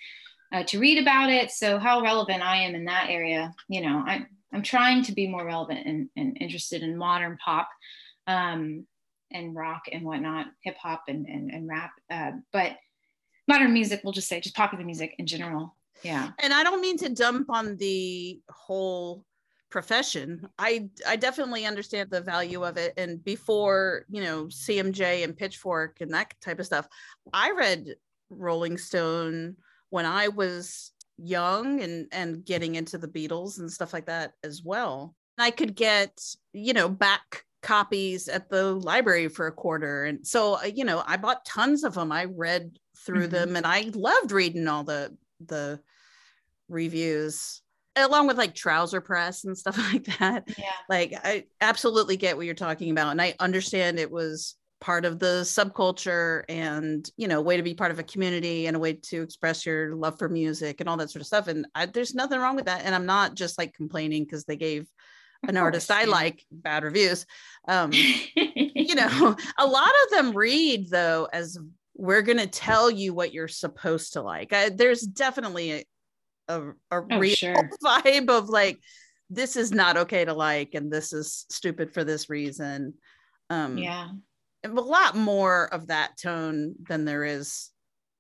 S9: uh, to read about it. So how relevant I am in that area, you know, I, I'm trying to be more relevant and, and interested in modern pop um, and rock and whatnot, hip hop and, and, and rap. Uh, but modern music, we'll just say just popular music in general. Yeah.
S8: and I don't mean to dump on the whole profession. I I definitely understand the value of it. And before you know CMJ and Pitchfork and that type of stuff, I read Rolling Stone when I was young and and getting into the Beatles and stuff like that as well. I could get you know back copies at the library for a quarter and so uh, you know i bought tons of them i read through
S9: Mhm.
S8: them and i loved reading all the the reviews along with like trouser press and stuff like that
S9: Yeah.
S8: like i absolutely get what you're talking about and i understand it was part of the subculture and you know a way to be part of a community and a way to express your love for music and all that sort of stuff and I, there's nothing wrong with that and i'm not just like complaining because they gave an artist i like bad reviews um you know a lot of them read though as we're going to tell you what you're supposed to like I, there's definitely a, a, a
S9: Oh,
S8: real
S9: sure.
S8: vibe of like this is not okay to like and this is stupid for this reason um
S9: yeah.
S8: a lot more of that tone than there is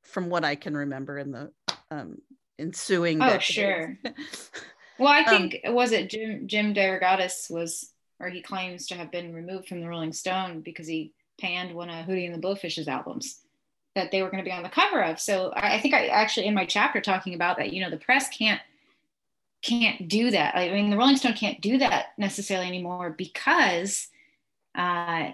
S8: from what i can remember in the um ensuing
S9: Oh,
S8: decades.
S9: sure. Well, I
S8: Um,
S9: think was it Jim Jim DeRogatis was, or he claims to have been removed from the Rolling Stone because he panned one of Hootie and the Blowfish's albums that they were going to be on the cover of. So I, I think I actually in my chapter talking about that, you know, the press can't can't do that. I mean, the Rolling Stone can't do that necessarily anymore because uh,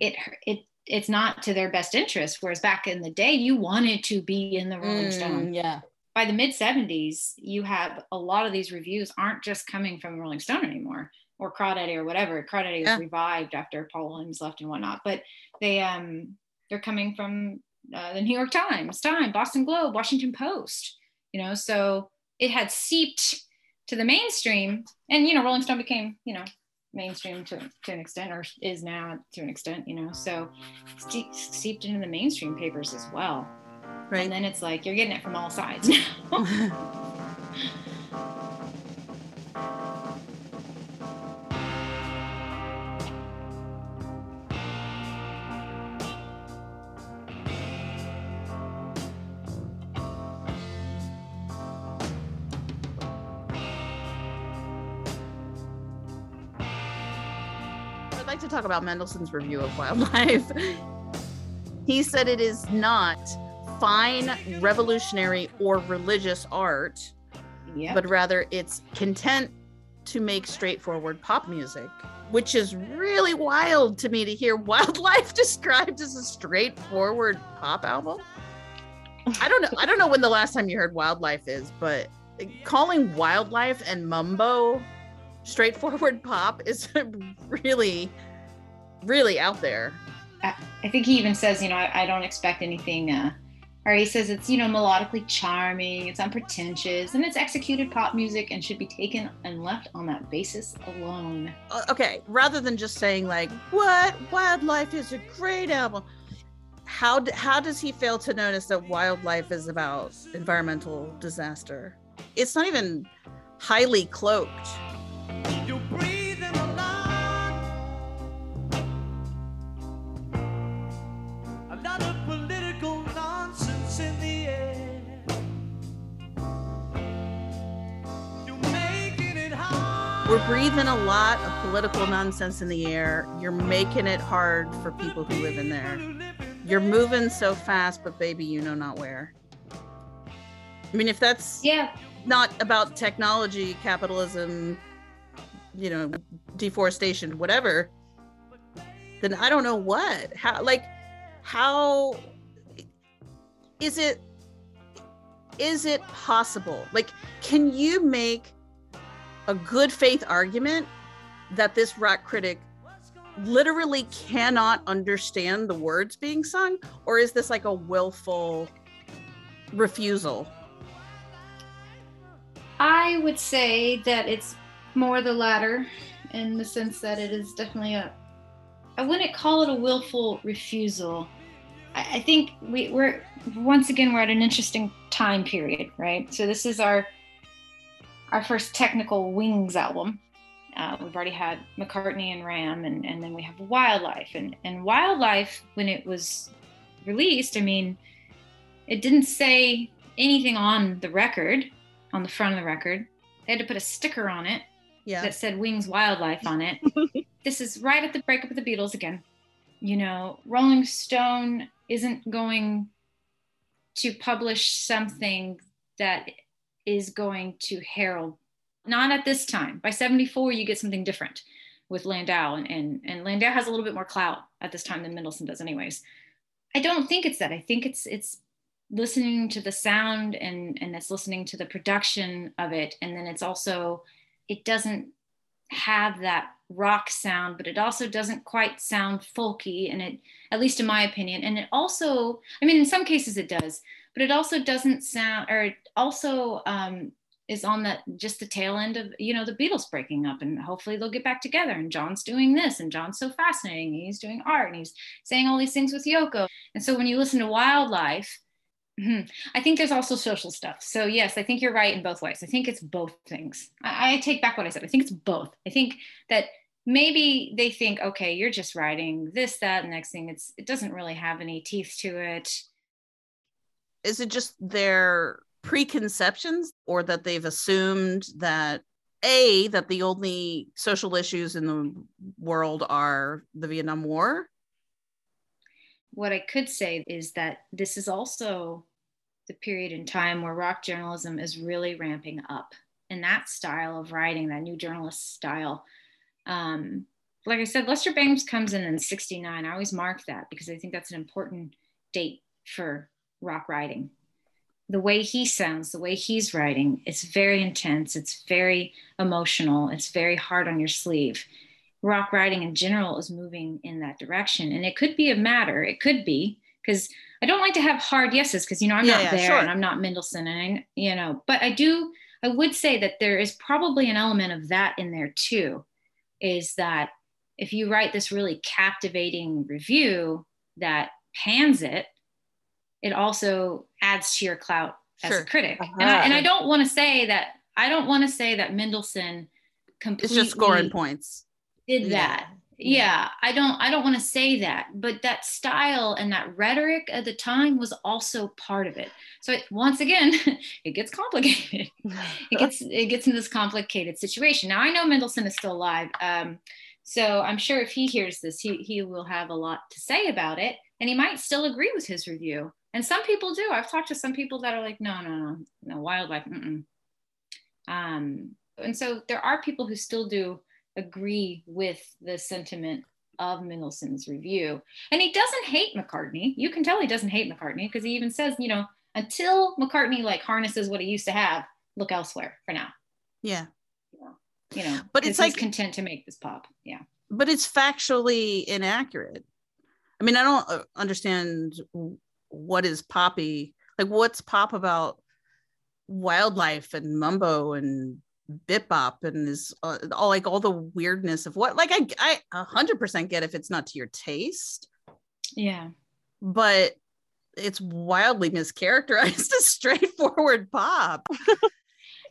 S9: it it it's not to their best interest. Whereas back in the day, you wanted to be in the Rolling Stone
S8: Mm, yeah
S9: by the mid 70s, you have a lot of these reviews aren't just coming from Rolling Stone anymore or Crawdaddy or whatever. Crawdaddy
S8: Yeah.
S9: was revived after Paul Williams left and whatnot, but they um they're coming from uh, the New York Times, Time, Boston Globe, Washington Post. You know, so it had seeped to the mainstream, and you know, Rolling Stone became you know mainstream to, to an extent, or is now to an extent. You know, so seeped into the mainstream papers as well.
S8: Right.
S9: And then it's like you're getting it from all sides now.
S8: to talk about Mendelsohn's review of wildlife. he said it is not fine, revolutionary, or religious art,
S9: yeah.
S8: but rather it's content to make straightforward pop music, which is really wild to me to hear Wildlife described as a straightforward pop album. I don't know. I don't know when the last time you heard Wildlife is, but calling Wildlife and Mumbo straightforward pop is really, really out there.
S9: I, I think he even says, you know, I, I don't expect anything. Uh, or he says it's, you know, melodically charming, it's unpretentious, and it's executed pop music and should be taken and left on that basis alone.
S8: Uh, okay, rather than just saying like, "What Wildlife is a great album," how d- how does he fail to notice that Wildlife is about environmental disaster? It's not even highly cloaked. We're breathing a lot of political nonsense in the air. You're making it hard for people who live in there. You're moving so fast, but baby, you know not where. I mean, if that's
S9: yeah
S8: not about technology, capitalism, you know, deforestation, whatever, then I don't know what. How like how is it is it possible? Like can you make a good faith argument that this rock critic literally cannot understand the words being sung or is this like a willful refusal?
S9: I would say that it's more the latter in the sense that it is definitely a, I wouldn't call it a willful refusal. I, I think we, we're, once again, we're at an interesting time period, right? So this is our, our first technical Wings album. Uh, we've already had McCartney and Ram, and, and then we have Wildlife. And, and Wildlife, when it was released, I mean, it didn't say anything on the record, on the front of the record. They had to put a sticker on it
S8: yeah.
S9: that said Wings Wildlife on it. this is right at the breakup of the Beatles again. You know, Rolling Stone isn't going to publish something that is going to herald not at this time. By 74, you get something different with Landau, and, and, and Landau has a little bit more clout at this time than Mendelsohn does, anyways. I don't think it's that. I think it's it's listening to the sound and and it's listening to the production of it, and then it's also it doesn't have that rock sound, but it also doesn't quite sound folky, and it at least in my opinion, and it also, I mean, in some cases it does, but it also doesn't sound, or it also um, is on that just the tail end of you know the Beatles breaking up and hopefully they'll get back together and John's doing this and John's so fascinating he's doing art and he's saying all these things with Yoko. And so when you listen to Wildlife mhm, I think there's also social stuff. So yes I think you're right in both ways. I think it's both things. I, I take back what I said. I think it's both. I think that maybe they think okay you're just writing this that and next thing. It's it doesn't really have any teeth to it
S8: Is it just their preconceptions or that they've assumed that a that the only social issues in the world are the Vietnam War?
S9: what I could say is that this is also the period in time where rock journalism is really ramping up in that style of writing, that new journalist style. Um, like I said, Lester Bangs comes in in 69. I always mark that because I think that's an important date for rock writing. the way he sounds, the way he's writing, it's very intense. It's very emotional. It's very hard on your sleeve. Rock writing in general is moving in that direction. And it could be a matter, it could be, because I don't like to have hard yeses because, you know, I'm
S8: Yeah,
S9: not
S8: yeah,
S9: there
S8: sure.
S9: and I'm not Mendelsohn. And, I, you know, but I do, I would say that there is probably an element of that in there too, is that if you write this really captivating review that pans it, it also adds to your clout as
S8: Sure.
S9: a critic. And, I,
S8: Uh-huh.
S9: and I don't want to say that I don't want to say that Mendelsohn
S8: It's
S9: completely
S8: just scoring points.
S9: did
S8: Yeah.
S9: that. Yeah, I don't I don't want to say that, but that style and that rhetoric at the time was also part of it. So it, once again, it gets complicated. it gets it gets in this complicated situation. Now I know Mendelsohn is still alive. Um, so I'm sure if he hears this, he he will have a lot to say about it, and he might still agree with his review. And some people do. I've talked to some people that are like, no, no, no, no, wildlife. Mm-mm. Um, and so there are people who still do agree with the sentiment of Mendelsohn's review. And he doesn't hate McCartney. You can tell he doesn't hate McCartney because he even says, you know, until McCartney like harnesses what he used to have, look elsewhere for now.
S8: Yeah.
S9: You know,
S8: but it's like-
S9: content to make this pop. Yeah.
S8: but it's factually inaccurate. I mean, I don't uh, understand what is poppy. Like, what's pop about wildlife and mumbo and bip bop and is uh, all like all the weirdness of what? Like, I I a hundred percent get if it's not to your taste,
S9: Yeah.
S8: but it's wildly mischaracterized as straightforward pop.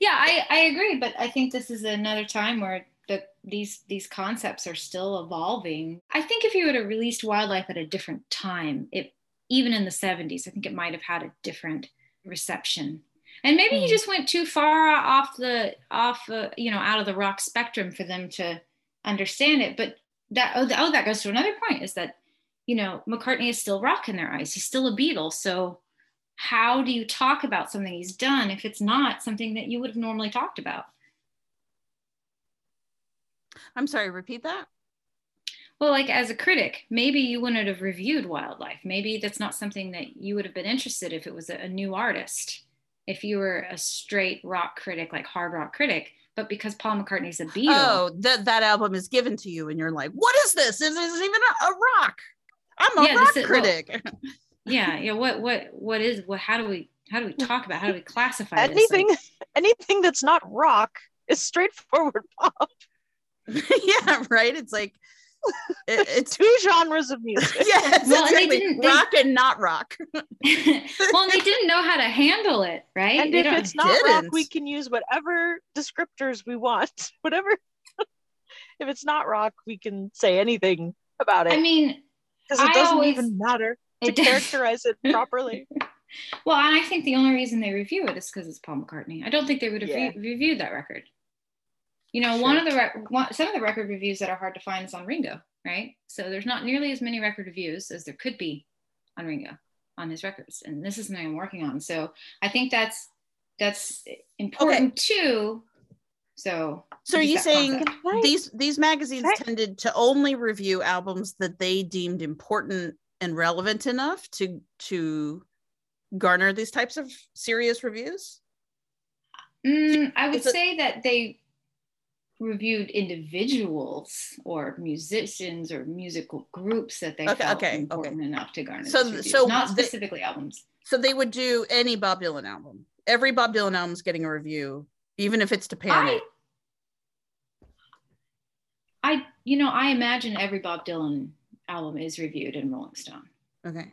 S9: Yeah, I, I agree, but I think this is another time where the these these concepts are still evolving. I think if you would have released wildlife at a different time, it even in the 70s, I think it might have had a different reception. And maybe
S8: Hmm.
S9: he just went too far off the off uh, you know out of the rock spectrum for them to understand it. But that oh, oh that goes to another point is that you know McCartney is still rock in their eyes. He's still a Beatle, so how do you talk about something he's done if it's not something that you would have normally talked about?
S8: I'm sorry, repeat that.
S9: Well, like as a critic, maybe you wouldn't have reviewed wildlife. Maybe that's not something that you would have been interested if it was a, a new artist. If you were a straight rock critic, like hard rock critic, but because Paul McCartney's a Beatle,
S8: Oh, that that album is given to you, and you're like, "What is this? This isn't even a, a rock. I'm a
S9: Yeah,
S8: rock
S9: this is- well,
S8: critic."
S9: yeah, yeah. What, what, what is? What? How do we? How do we talk about? How do we classify this?
S7: Anything,
S9: Like,
S7: anything that's not rock is straightforward pop.
S8: yeah, right. It's like it, it's
S7: two genres of music.
S8: Yes,
S9: Well, and they didn't- they-
S8: rock and not rock.
S9: well, and they didn't know how to handle it, right?
S7: And
S9: They
S7: if
S9: don't-
S7: it's not rock, we can use whatever descriptors we want. Whatever. if it's not rock, we can say anything about it.
S9: I mean,
S7: because it
S9: I
S7: doesn't
S9: always-
S7: even matter to
S9: it
S7: characterize it properly.
S9: Well, I think the only reason they review it is because it's Paul McCartney. I don't think they would have
S7: Yeah.
S9: re- reviewed that record. You know, one of the re- one, some of the record reviews that are hard to find is on Ringo, right? So there's not nearly as many record reviews as there could be on Ringo on his records, and this is something I'm working on. So I think that's that's important too. So
S8: So are you saying
S9: concept.
S8: these these magazines tended to only review albums that they deemed important and relevant enough to to garner these types of serious reviews?
S9: Mm, I would
S8: Is it-
S9: say that they reviewed individuals or musicians or musical groups that they
S8: Okay,
S9: felt
S8: okay,
S9: important enough to garner.
S8: So-
S9: reviews,
S8: so
S9: not
S8: they-
S9: specifically albums.
S8: So they would do any Bob Dylan album. Every Bob Dylan album's getting a review, even if it's to pan
S9: I,
S8: it.
S9: I, you know, I imagine every Bob Dylan album is reviewed in Rolling Stone.
S8: Okay.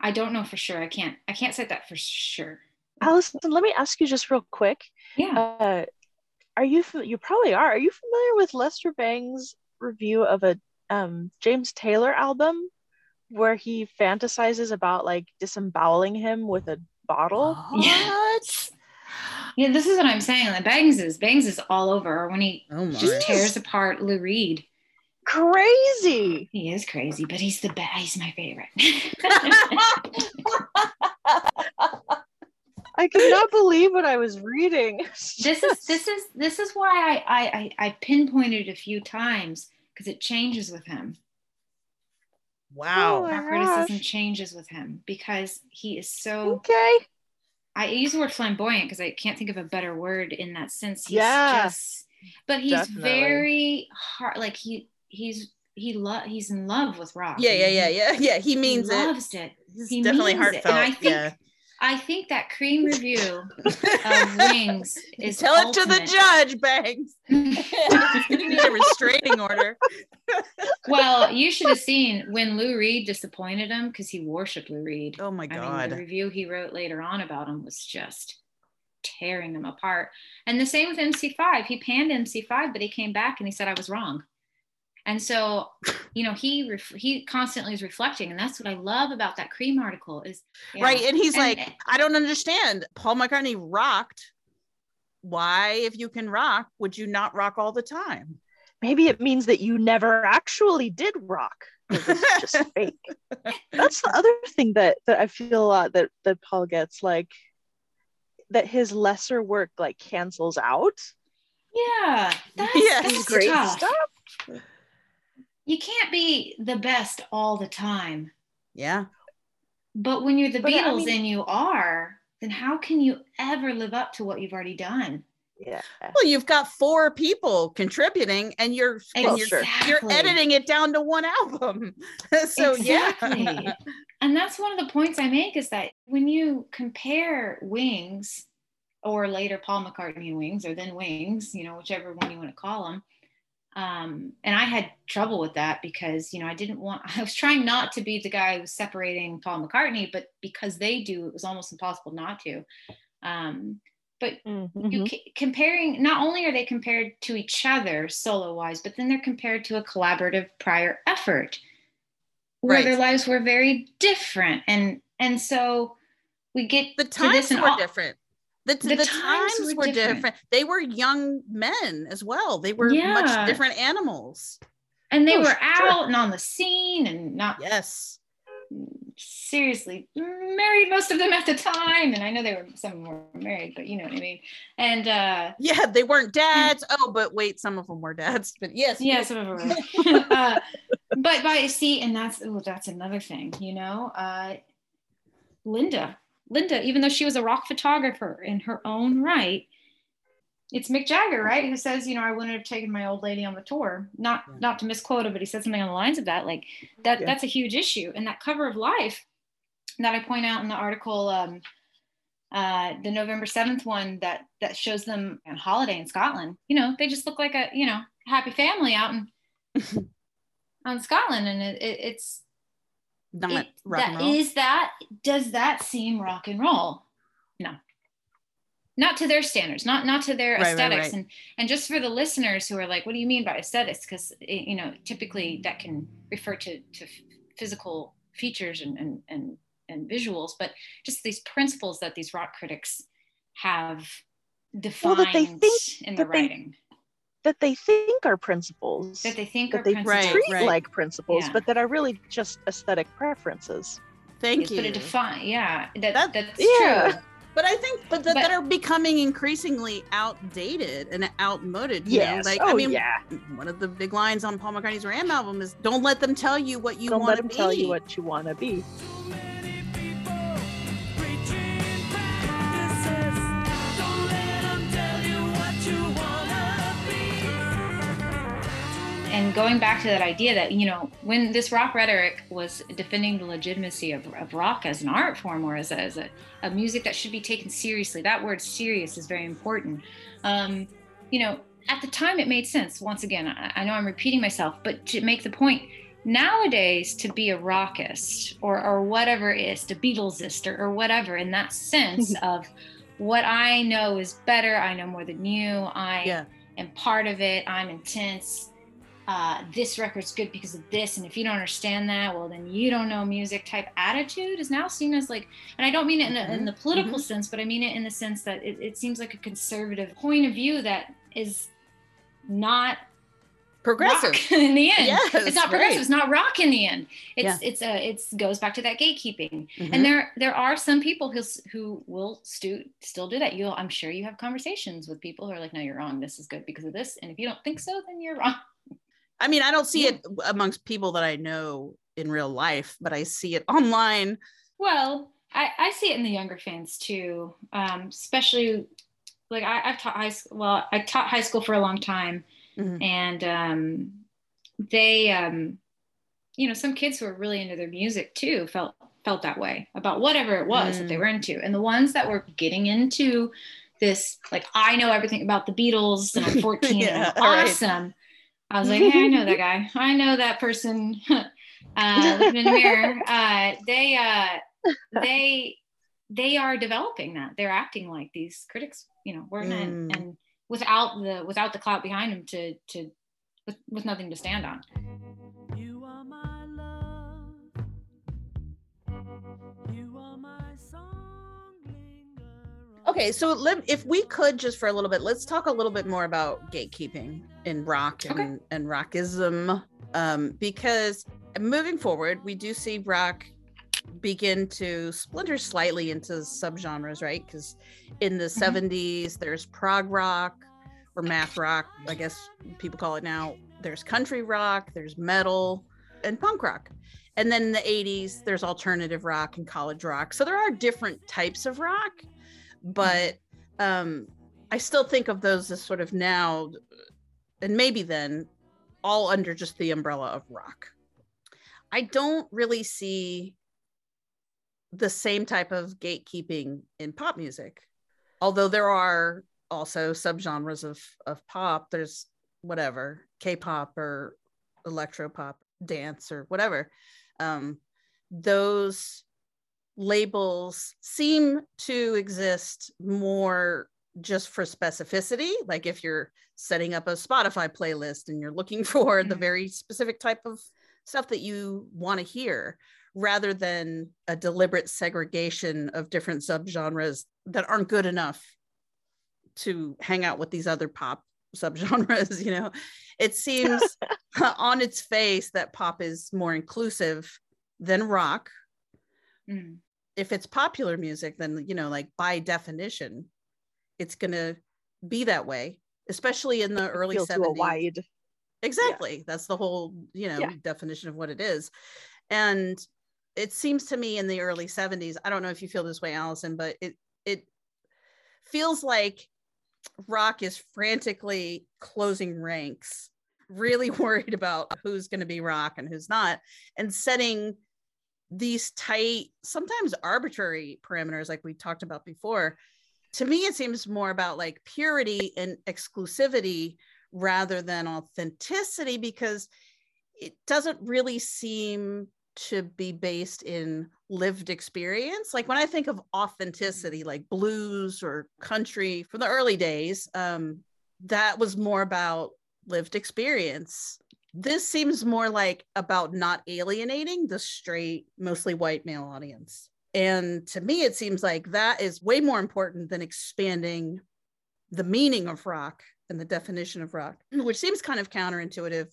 S9: I don't know for sure. I can't. I can't say that for sure.
S7: Allison, let me ask you just real quick.
S9: Yeah.
S7: Uh, are you? You probably are. Are you familiar with Lester Bangs' review of a um, James Taylor album, where he fantasizes about like disemboweling him with a bottle?
S8: What?
S9: Yeah, this is what I'm saying. The Bangs is Bangs is all over when he
S8: Oh
S9: just tears apart Lou Reed.
S7: Crazy.
S9: He is crazy, but he's the best. He's my favorite.
S7: I could not believe what I was reading.
S9: this is this is this is why I I I, I pinpointed a few times because it changes with him.
S8: Wow.
S7: Oh
S9: Our criticism changes with him because he is so
S7: Okay.
S9: I use the word flamboyant because I can't think of a better word in that sense. He's
S7: Yeah,
S9: just, but he's
S7: definitely.
S9: very hard. Like he he's he love he's in love with rock.
S8: Yeah, yeah, yeah, yeah, yeah. He means it.
S9: loves it.
S8: He's
S9: He
S8: definitely
S9: means it.
S8: heartfelt.
S9: And I think
S8: yeah.
S9: I think that Creem review of Wings is
S8: Tell it to the judge, Bangs. you need a restraining order.
S9: well, you should have seen when Lou Reed disappointed him because he worshipped Lou Reed.
S8: Oh my
S9: I mean,
S8: god.
S9: the review he wrote later on about him was just tearing him apart. And the same with MC5. He panned MC5, but he came back and he said I was wrong. And so, you know, he ref- he constantly is reflecting, and that's what I love about that Creem article is yeah.
S8: Right. And he's
S9: And-
S8: like, I don't understand. Paul McCartney rocked. Why, if you can rock, would you not rock all the time?
S7: Maybe it means that you never actually did rock. It was just fake. That's the other thing that that I feel a lot that that Paul gets like that his lesser work like cancels out.
S9: yeah, that's,
S8: Yes.
S9: that's
S7: great
S9: tough.
S7: stuff.
S9: You can't be the best all the time.
S8: Yeah.
S9: But when you're the
S7: But, I
S9: Beatles
S7: mean-
S9: and you are, then how can you ever live up to what you've already done?
S7: Yeah.
S8: Well, you've got four people contributing and you're and you're, you're editing it down to one album. so
S9: exactly.
S8: yeah.
S9: and that's one of the points I make is that when you compare Wings or later Paul McCartney and Wings or then Wings, you know, whichever one you want to call them. Um, and I had trouble with that because, you know, I didn't want, I was trying not to be the guy who was separating Paul McCartney, but because they do, it was almost impossible not to. Um, but
S7: Mm-hmm.
S9: you comparing not only are they compared to each other solo wise but then they're compared to a collaborative prior effort where
S8: Right.
S9: their lives were very different and and so we get
S8: The
S9: to
S8: times
S9: this and
S8: were
S9: all-
S8: different. The,
S9: The
S8: the,
S9: times
S8: times,
S9: were
S8: different.
S9: different.
S8: They were young men as well. They were
S9: Yeah.
S8: much different animals.
S9: and they
S7: Oh,
S9: were
S7: sure.
S9: out and on the scene and not
S8: Yes.
S9: seriously married most of them at the time and i know they were some of them were married but you know what i mean and uh
S8: Yeah, they weren't dads. Oh, but wait, some of them were dads. But yes,
S9: yeah some of them were. uh, but but see and that's oh, that's another thing you know uh linda linda even though she was a rock photographer in her own right it's mick jagger right who says you know i wouldn't have taken my old lady on the tour not not to misquote her but he said something on the lines of that like that
S7: Yeah.
S9: that's a huge issue and that cover of life that i point out in the article um uh, the November 7th one that that shows them on holiday in Scotland. You know, they just look like a, you know, happy family out in on Scotland. And it, it, it's
S8: not
S9: it-
S8: rock and
S9: that-
S8: roll.
S9: is that does that seem rock and roll? No. Not to their standards, not not to their
S8: Right, right,
S9: aesthetics.
S8: right.
S9: And and just for the listeners who are like, what do you mean by aesthetics? Because eh, you know, typically that can refer to to physical features and and and and visuals, but just these principles that these rock critics have
S7: Well,
S9: defined
S7: that they think
S9: in the
S7: that they-
S9: writing
S7: That they think are principles.
S9: that they think
S7: that
S9: are
S7: they
S9: principles.
S7: treat
S8: right.
S7: like principles,
S9: Yeah.
S7: but that are really just aesthetic preferences.
S8: Thank
S9: Yes,
S8: you.
S9: but it define yeah that,
S8: That-
S9: that's
S7: Yeah.
S9: true
S8: But I think, but that,
S9: But-
S8: that are becoming increasingly outdated and outmoded. Yeah, like
S7: oh
S8: I mean,
S7: yeah.
S8: one of the big lines on Paul McCartney's Ram album is, "Don't let them tell you what you want to be."
S7: Don't let them
S8: be."
S7: tell you what you want to be.
S9: And going back to that idea that you know when this rock rhetoric was defending the legitimacy of, of rock as an art form or as a, as a, a music that should be taken seriously that word serious is very important um, you know at the time it made sense once again I, I know i'm repeating myself but to make the point nowadays to be a rockist or, or whatever it is to beatlesist or, or whatever in that sense of what i know is better i know more than you i
S8: Yeah.
S9: am part of it i'm intense uh, this record's good because of this and if you don't understand that well then you don't know music type attitude is now seen as like and i don't mean it in, a, in the political sense but i mean it in the sense that it, it seems like a conservative point of view that is not
S8: Progressive.
S9: rock in the end.
S8: Yes,
S9: it's not progressive
S8: right.
S9: it's not rock in the end. It's
S8: Yeah.
S9: it's a it's goes back to that gatekeeping.
S8: Mhm.
S9: and there there are some people who who will stu- still do that. You'll i'm sure you have conversations with people who are like no you're wrong. This is good because of this. And if you don't think so then you're wrong
S8: I mean, I don't see it amongst people that I know in real life, but I see it online.
S9: Well, I, I see it in the younger fans too, um, especially like I, have taught high school. Well, I taught high school for a long time,
S8: Mhm.
S9: and um, they, um, you know, some kids who are really into their music too felt felt that way about whatever it was that they
S8: Mm.
S9: were into, and the ones that were getting into this, like I know everything about the Beatles, and I'm 14
S8: Yeah,
S9: and I'm
S8: right.
S9: Awesome. I was like, hey, I know that guy. I know that person. uh, looking in the mirror. Uh, they uh, they they are developing that. They're acting like these critics, you know, were and,
S8: Mm.
S9: and without the without the clout behind them to to with, with nothing to stand on.
S11: You are my love. You are my song on.
S8: Okay, so let, if we could just for a little bit, let's talk a little bit more about gatekeeping in rock and,
S9: Okay.
S8: and rockism. Um, because moving forward, we do see rock begin to splinter slightly into subgenres, right? Because in the 70s, there's prog rock or math rock, I guess people call it now. There's country rock, there's metal, and punk rock. And then in the 80s, there's alternative rock and college rock. So there are different types of rock, but um, I still think of those as sort of now, and maybe then, all under just the umbrella of rock. I don't really see the same type of gatekeeping in pop music, although there are also subgenres of of pop. There's whatever K-pop or electro pop, dance or whatever. Um, those labels seem to exist more just for specificity. Like if you're setting up a Spotify playlist and you're looking for the
S9: Mhm.
S8: very specific type of stuff that you want to hear, rather than a deliberate segregation of different subgenres that aren't good enough to hang out with these other pop subgenres you know it seems on its face that pop is more inclusive than rock
S9: Mm.
S8: if it's popular music then you know like by definition it's going to be that way especially in the early
S7: Appeal to a
S8: 70s
S7: wide.
S8: exactly that's the whole you know
S7: Yeah.
S8: definition of what it is and it seems to me in the early 70s i don't know if you feel this way allison but it it feels like rock is frantically closing ranks really worried about who's going to be rock and who's not and setting these tight sometimes arbitrary parameters like we talked about before to me it seems more about like purity and exclusivity rather than authenticity because it doesn't really seem to be based in lived experience. Like when i think of authenticity like blues or country from the early days um that was more about lived experience. This seems more like about not alienating the straight mostly white male audience and to me it seems like that is way more important than expanding the meaning of rock and the definition of rock which seems kind of counterintuitive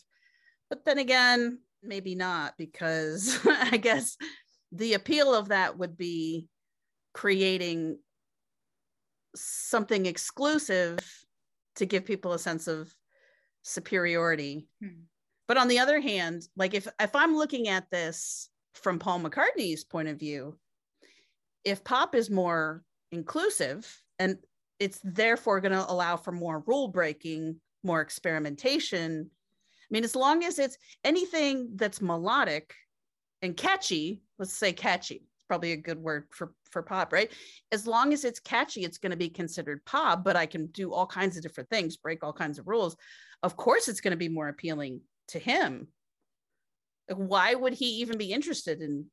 S8: but then again maybe not because i guess the appeal of that would be creating something exclusive to give people a sense of superiority
S9: Hmm.
S8: but on the other hand like if if i'm looking at this from paul mccartney's point of view if pop is more inclusive and it's therefore going to allow for more rule breaking more experimentation i mean as long as it's anything that's melodic and catchy let's say catchy it's probably a good word for for pop right? As long as it's catchy it's going to be considered pop but i can do all kinds of different things break all kinds of rules. Of course it's going to be more appealing to him. Like, why would he even be interested in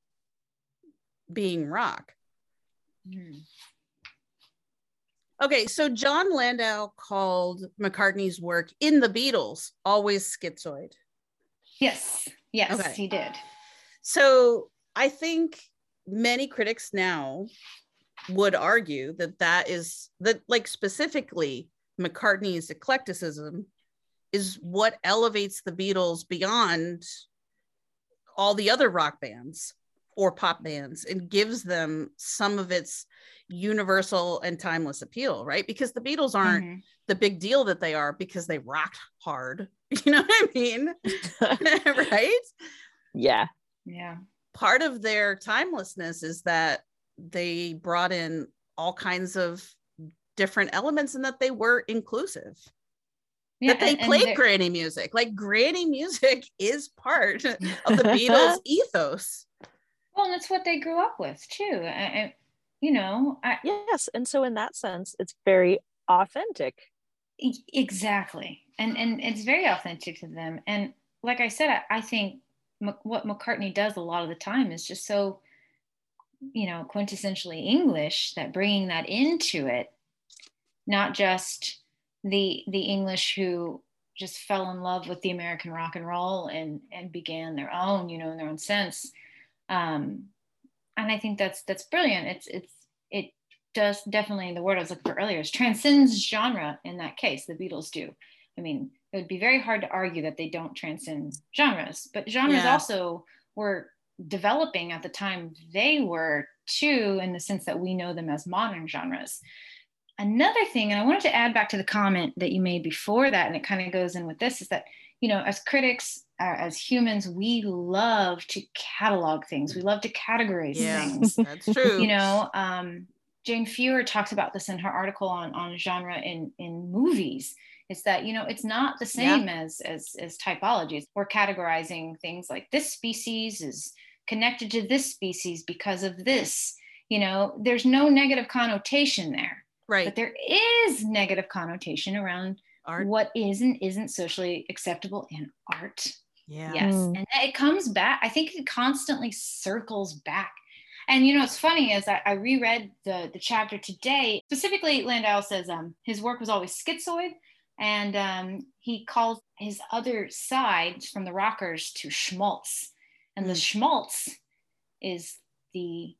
S8: being rock
S9: Mm.
S8: okay so jon landau called mccartney's work in the beatles always schizoid
S9: Yes, yes,
S8: Okay.
S9: he did.
S8: So I think many critics now would argue that that is that like specifically McCartney's eclecticism is what elevates the Beatles beyond all the other rock bands or pop bands and gives them some of its universal and timeless appeal, right? Because the Beatles aren't
S9: Mhm.
S8: the big deal that they are because they rocked hard. You know what I mean? right?
S12: Yeah.
S9: Yeah.
S8: part of their timelessness is that they brought in all kinds of different elements and that they were inclusive.
S9: Yeah,
S8: that they
S9: and- and
S8: played
S9: they're-
S8: granny music. Like granny music is part of the Beatles ethos.
S9: Well, and it's what they grew up with too. I, I, you know, I,
S7: yes, and so in that sense, it's very authentic.
S9: Exactly and and it's very authentic to them and like i said i, I think Mc- what mccartney does a lot of the time is just so you know quintessentially english that bringing that into it not just the the english who just fell in love with the american rock and roll and and began their own you know in their own sense um and i think that's that's brilliant it's it's it does definitely the word I was looking for earlier is transcends genre in that case. The Beatles do. I mean, it would be very hard to argue that they don't transcend genres, but genres
S8: Yeah.
S9: also were developing at the time they were too, in the sense that we know them as modern genres. Another thing, and I wanted to add back to the comment that you made before that, and it kind of goes in with this, is that you know, as critics, as humans, we love to catalog things. We love to categorize
S8: Yeah,
S9: things
S8: that's true.
S9: you know um, jane feuer talks about this in her article on, on genre in, in movies it's that you know it's not the
S8: Yeah.
S9: same as, as as typologies we're categorizing things like this species is connected to this species because of this you know there's no negative connotation there
S8: right
S9: but there is negative connotation around
S8: Art.
S9: what is and isn't socially acceptable in art
S8: Yeah.
S9: Yes.
S7: Mm.
S9: And it comes back. I think it constantly circles back. And you know, it's funny is I, I reread the, the chapter today, specifically Landau says um, his work was always schizoid. And um, he calls his other side from the rockers to schmaltz. And the schmaltz is the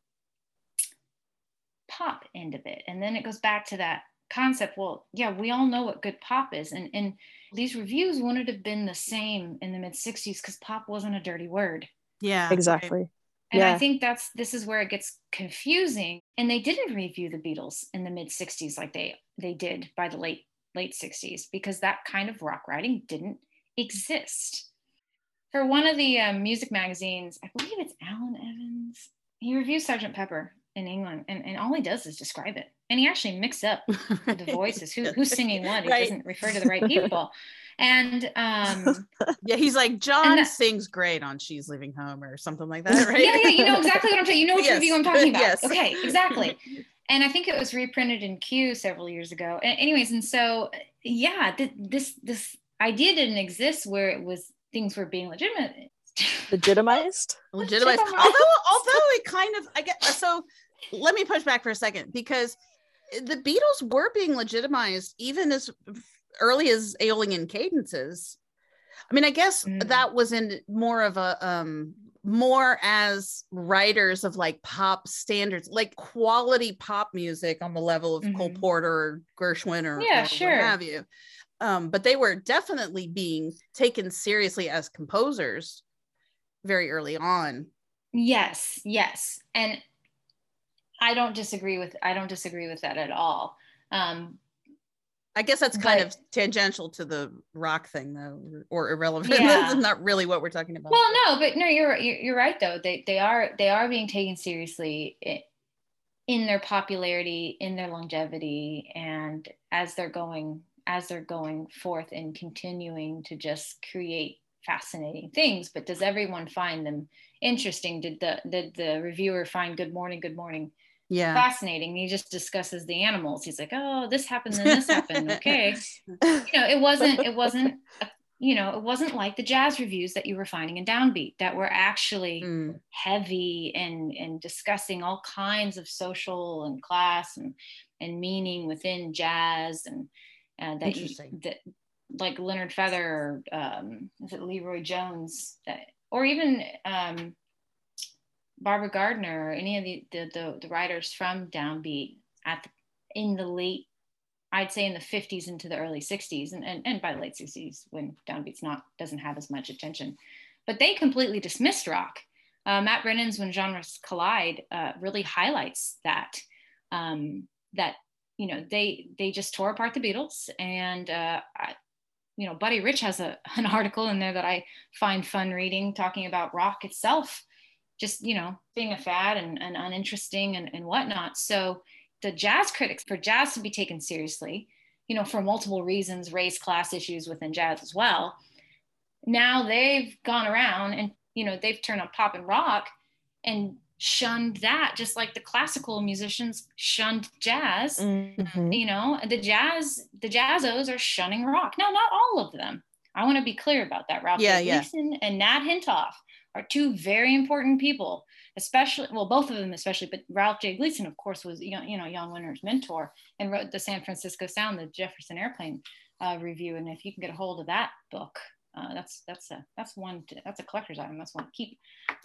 S9: pop end of it. And then it goes back to that concept. Well, yeah, we all know what good pop is. And, and these reviews wouldn't have been the same in the mid 60s because pop wasn't a dirty word.
S8: Yeah.
S7: Exactly.
S9: And I think that's this is where it gets confusing. And they didn't review the Beatles in the mid 60s like they they did by the late late 60s because that kind of rock writing didn't exist. For one of the um, music magazines, I believe it's Alan Evans, he reviews sergeant Pepper in England, and, and all he does is describe it. And he actually mixed up the voices, who, who's singing what. He
S8: Right.
S9: doesn't refer to the right people. And um,
S8: Yeah, he's like John
S9: that-
S8: sings great on "She's Leaving Home" or something like that, right?
S9: Yeah, yeah, you know exactly what I'm talking. You know which
S8: Yes,
S9: review I'm talking about.
S8: yes.
S9: Okay, exactly. And I think it was reprinted in Q several years ago. A- anyways, and so yeah, th- this this idea didn't exist where it was things were being legitimate.
S7: Legitimized?
S8: legitimized.
S9: Legitimized.
S8: Although, although it kind of, I get so. Let me push back for a second because the Beatles were being legitimized even as early as Aeolian cadences. I mean, I guess
S9: Mm.
S8: that was in more of a um more as writers of like pop standards, like quality pop music on the level of Cole
S9: Mhm.
S8: Porter or Gershwin or,
S9: Yeah,
S8: or
S9: sure.
S8: what have you. Um, but they were definitely being taken seriously as composers very early on.
S9: Yes, yes, and I don't disagree with I don't disagree with that at all. Um,
S8: I guess that's kind
S9: But-
S8: of tangential to the rock thing, though, or irrelevant.
S9: Yeah.
S8: That's not really what we're talking about.
S9: Well, no, but no, you're you're, you're right though. They they are they are being taken seriously in their popularity, in their longevity, and as they're going as they're going forth and continuing to just create fascinating things. But does everyone find them interesting? Did the did the reviewer find Good Morning, Good Morning
S8: yeah.
S9: fascinating? He just discusses the animals. He's like, oh, this happened, and this happened. Okay you know it wasn't it wasn't you know it wasn't like the jazz reviews that you were finding in downbeat that were actually
S8: Mm.
S9: heavy and and discussing all kinds of social and class and and meaning within jazz and uh, that you, that like Leonard Feather or um, is it LeRoi Jones that or even um, Barbara Gardner or any of the the, the, the writers from downbeat at the, in the late I'd say in the 50s into the early 60s and, and, and by the late 60s when downbeat's not doesn't have as much attention. But they completely dismissed rock. Uh, matt brennan's when genres collide uh, really highlights that um, that you know they they just tore apart the beatles and uh, I, you know buddy rich has a, an article in there that i find fun reading talking about rock itself just you know being a fad and, and uninteresting and, and whatnot so the jazz critics for jazz to be taken seriously you know for multiple reasons race class issues within jazz as well now they've gone around and you know they've turned on pop and rock and shunned that just like the classical musicians shunned jazz
S7: Mhm.
S9: you know the jazz the jazzos are shunning rock now not all of them i want to be clear about that ralph
S8: Yeah, yeah.
S9: And nat hentoff are two very important people especially well both of them especially but ralph j. Gleason of course was you know, you know jann wenner's mentor and wrote the san francisco sound the jefferson airplane uh, review. And if you can get a hold of that book uh, that's that's a that's one to, that's a collector's item. That's one to keep.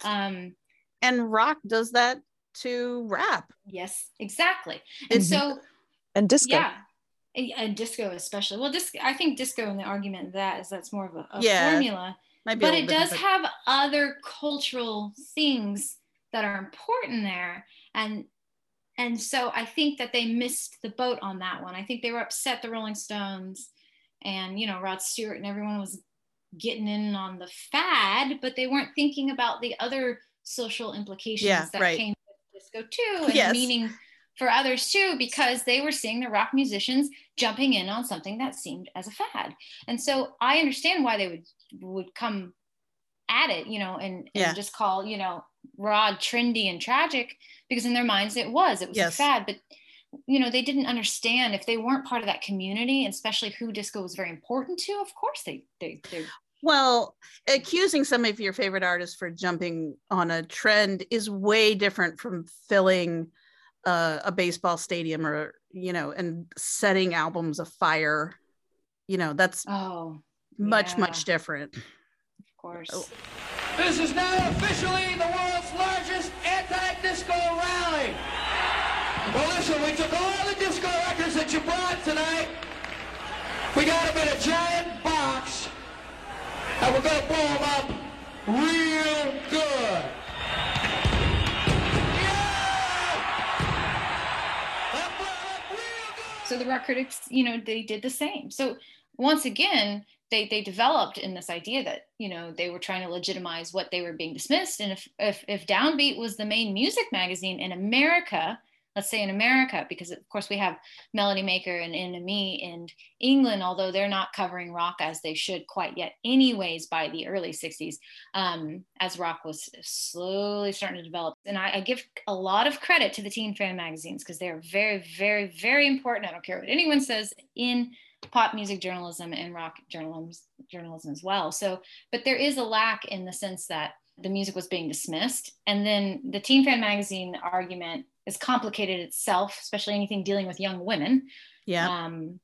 S9: Um
S8: and rock does that to rap.
S9: Yes exactly. And
S7: Mhm.
S9: so
S7: And disco.
S9: yeah. And, disco especially. Well disco i think disco and the argument that is that's more of a, a
S8: Yeah,
S9: formula
S8: might be
S9: but it does
S8: different,
S9: have other cultural things that are important there and and so i think that they missed the boat on that one i think they were upset the rolling stones and you know rod stewart and everyone was getting in on the fad but they weren't thinking about the other social implications
S8: Yeah,
S9: that
S8: right.
S9: came with disco too and
S8: Yes.
S9: meaning for others too because they were seeing the rock musicians jumping in on something that seemed as a fad and so i understand why they would would come at it you know and, and
S8: Yeah.
S9: just call you know rod trendy and tragic because in their minds it was it was
S8: Yes.
S9: a fad but you know they didn't understand if they weren't part of that community especially who disco was very important to of course they they they
S8: well accusing some of your favorite artists for jumping on a trend is way different from filling uh, a baseball stadium or you know and setting albums afire you know that's
S9: oh
S8: much
S9: yeah.
S8: much different
S9: of course
S8: Oh.
S11: This is now officially the world's largest anti-disco rally. Well, listen, we took all the disco records that you brought tonight. We got them in a giant box, and we're gonna blow them up real good.
S9: so the rock critics you know they did the same so once again they they developed in this idea that you know they were trying to legitimize what they were being dismissed. And if if, if downbeat was the main music magazine in america let's say in america because of course we have melody maker and NME in england although they're not covering rock as they should quite yet anyways by the early 60s um, as rock was slowly starting to develop. And I, I give a lot of credit to the teen fan magazines because they're very very very important. I don't care what anyone says in pop music journalism and rock journalism journalism as well. So but there is a lack in the sense that the music was being dismissed. And then the teen fan magazine argument is complicated itself especially anything dealing with young women.
S8: Yeah.
S9: Um,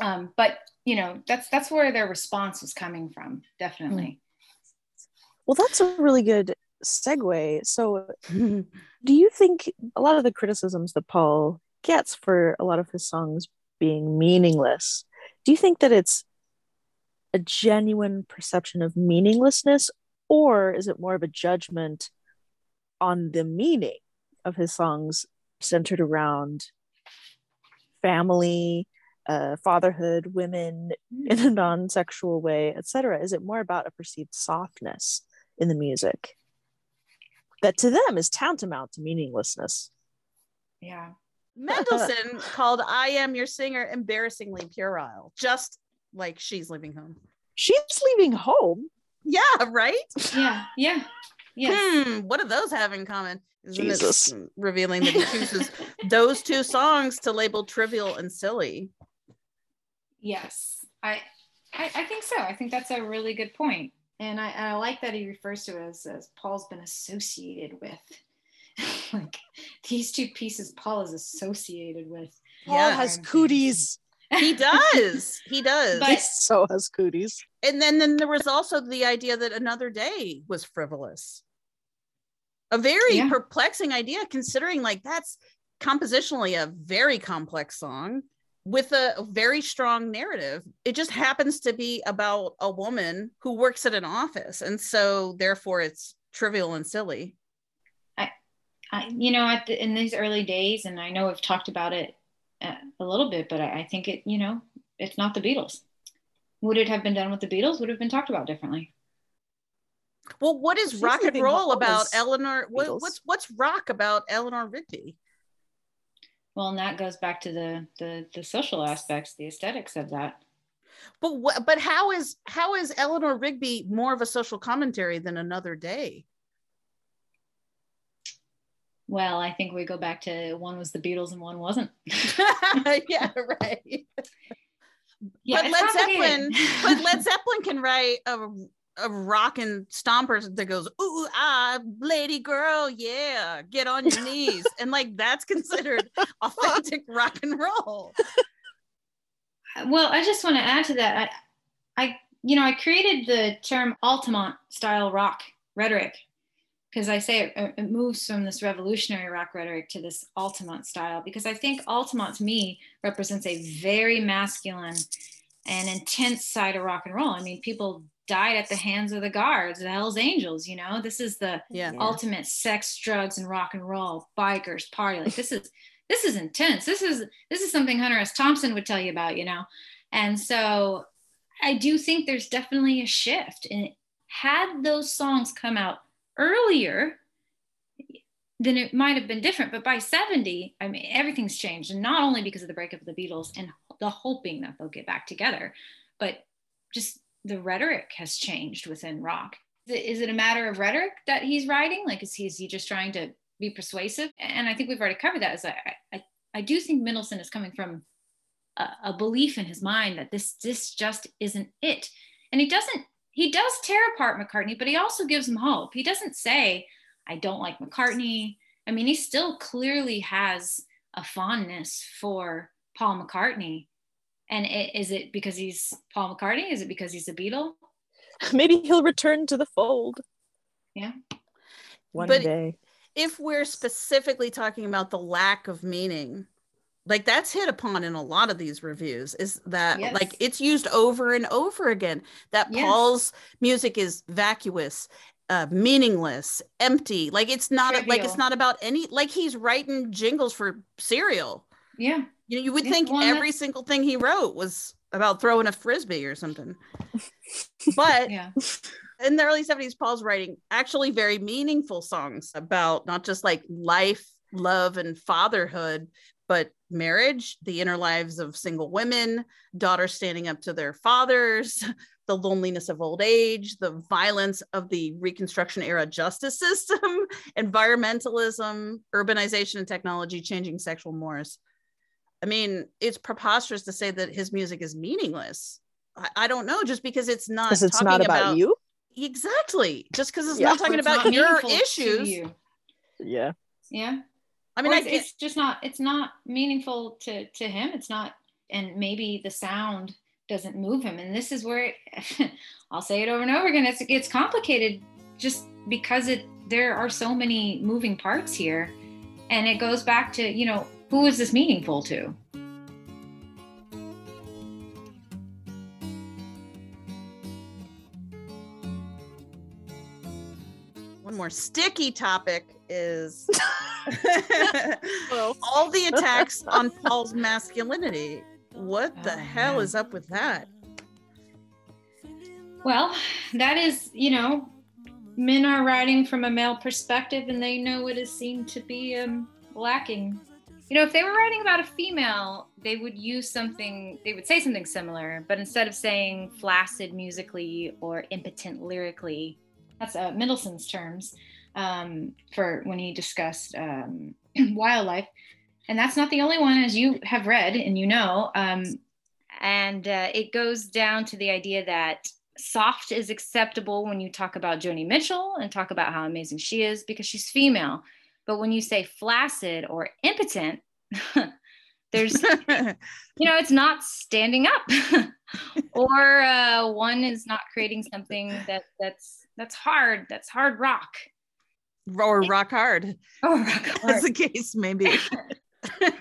S9: um, but you know that's that's where their response was coming from definitely.
S7: Well, that's a really good segue. So, do you think a lot of the criticisms that Paul gets for a lot of his songs being meaningless, do you think that it's a genuine perception of meaninglessness, or is it more of a judgment on the meaning of his songs centered around family, uh, fatherhood, women in a non sexual way, etc.? Is it more about a perceived softness in the music that to them is tantamount to meaninglessness?
S9: yeah
S8: mendelsohn called i am your singer embarrassingly puerile just like she's leaving home
S7: She's leaving home.
S8: yeah right
S9: yeah yeah yes
S8: Hmm, what do those have in common? Isn't it
S7: Jesus.
S8: revealing that he chooses those two songs to label trivial and silly.
S9: Yes, I, I, I think so. I think that's a really good point, and I, and I like that he refers to it as, as Paul's been associated with. like these two pieces, Paul is associated with.
S7: Paul
S8: Yeah.
S7: has cooties.
S8: He does. He does.
S9: But-
S7: so has cooties.
S8: and then, then there was also the idea that another day was frivolous. A very
S9: Yeah.
S8: perplexing idea, considering like that's compositionally a very complex song with a very strong narrative. It just happens to be about a woman who works at an office. And so therefore it's trivial and silly.
S9: I, you know, at the, in these early days, and I know we've talked about it uh, a little bit, but I, I think it, you know, it's not the Beatles. Would it have been done with the Beatles? Would have been talked about differently.
S8: Well, what is
S7: She's
S8: rock and roll about Eleanor? What, what's what's rock about Eleanor Rigby?
S9: Well, and that goes back to the the the social aspects, the aesthetics of that.
S8: But what? But how is how is Eleanor Rigby more of a social commentary than Another Day?
S9: Well, I think we go back to one was the Beatles and one wasn't.
S8: yeah, right.
S9: Yeah,
S8: but Led. Zeppelin, but Led Zeppelin can write a a rock and stomper that goes, ooh ah, lady girl, yeah, get on your knees, and like that's considered authentic rock and roll.
S9: Well, I just want to add to that. I, I, you know, I created the term Altamont style rock rhetoric because I say it, it moves from this revolutionary rock rhetoric to this Altamont style because I think Altamont to me represents a very masculine and intense side of rock and roll. I mean, people died at the hands of the guards, the Hell's Angels. You know, this is the
S8: Yeah.
S9: ultimate sex, drugs, and rock and roll. Bikers party like this is this is intense. This is this is something Hunter S. Thompson would tell you about. You know, and so I do think there's definitely a shift. And had those songs come out earlier, then it might have been different. But by 70, I mean, everything's changed. And not only because of the breakup of the Beatles and the hoping that they'll get back together, but just the rhetoric has changed within rock. Is it a matter of rhetoric that he's writing? Like, is he, is he just trying to be persuasive? And I think we've already covered that. Is I, I, I do think Mendelsohn is coming from a, a belief in his mind that this this just isn't it. And he doesn't he does tear apart McCartney, but he also gives him hope. He doesn't say, I don't like McCartney. I mean, he still clearly has a fondness for Paul McCartney. And it, is it because he's Paul McCartney? Is it because he's a Beatle?
S7: Maybe he'll return to the fold
S9: Yeah.
S7: one
S8: But-
S7: day.
S8: If we're specifically talking about the lack of meaning, like that's hit upon in a lot of these reviews, is that
S9: Yes.
S8: like it's used over and over again that
S9: Yes.
S8: Paul's music is vacuous. Uh, meaningless, empty. Like it's not like it's not about any. Like he's writing jingles for cereal.
S9: Yeah.
S8: You know, you would think every single thing he wrote was about throwing a frisbee or something. But
S9: Yeah.
S8: in the early 70s, Paul's writing actually very meaningful songs about not just like life, love, and fatherhood, but marriage, the inner lives of single women, daughters standing up to their fathers, the loneliness of old age, the violence of the Reconstruction era justice system, environmentalism, urbanization and technology, changing sexual mores. I mean, it's preposterous to say that his music is meaningless. I, I don't know, just because it's not
S7: Because it's
S8: talking
S7: not about, you.
S8: Exactly. Just because it's
S7: Yeah.
S8: not talking
S9: It's
S8: about
S9: not
S8: your issues.
S9: you.
S7: Yeah.
S9: Yeah.
S8: I mean, I
S9: it's, it's just not it's not meaningful to to him. It's not and maybe the sound doesn't move him. And this is where it, i'll say it over and over again it's it's complicated just because it there are so many moving parts here. And it goes back to you know who is this meaningful to?
S8: One more sticky topic is all the attacks on Paul's masculinity. What the
S9: Oh,
S8: hell
S9: man.
S8: is up with that?
S9: well that is you know men are writing from a male perspective and they know what is seen to be um, lacking you know if they were writing about a female they would use something they would say something similar but instead of saying flaccid musically or impotent lyrically that's uh, mendelsohn's terms um, for when he discussed um, wildlife and that's not the only one as you have read and you know um, and uh, it goes down to the idea that soft is acceptable when you talk about Joni Mitchell and talk about how amazing she is because she's female. But when you say flaccid or impotent, there's, you know, it's not standing up, or uh, one is not creating something that that's that's hard. That's hard rock.
S8: Or rock hard,
S9: Oh, rock
S8: as
S9: hard.
S8: the case may be.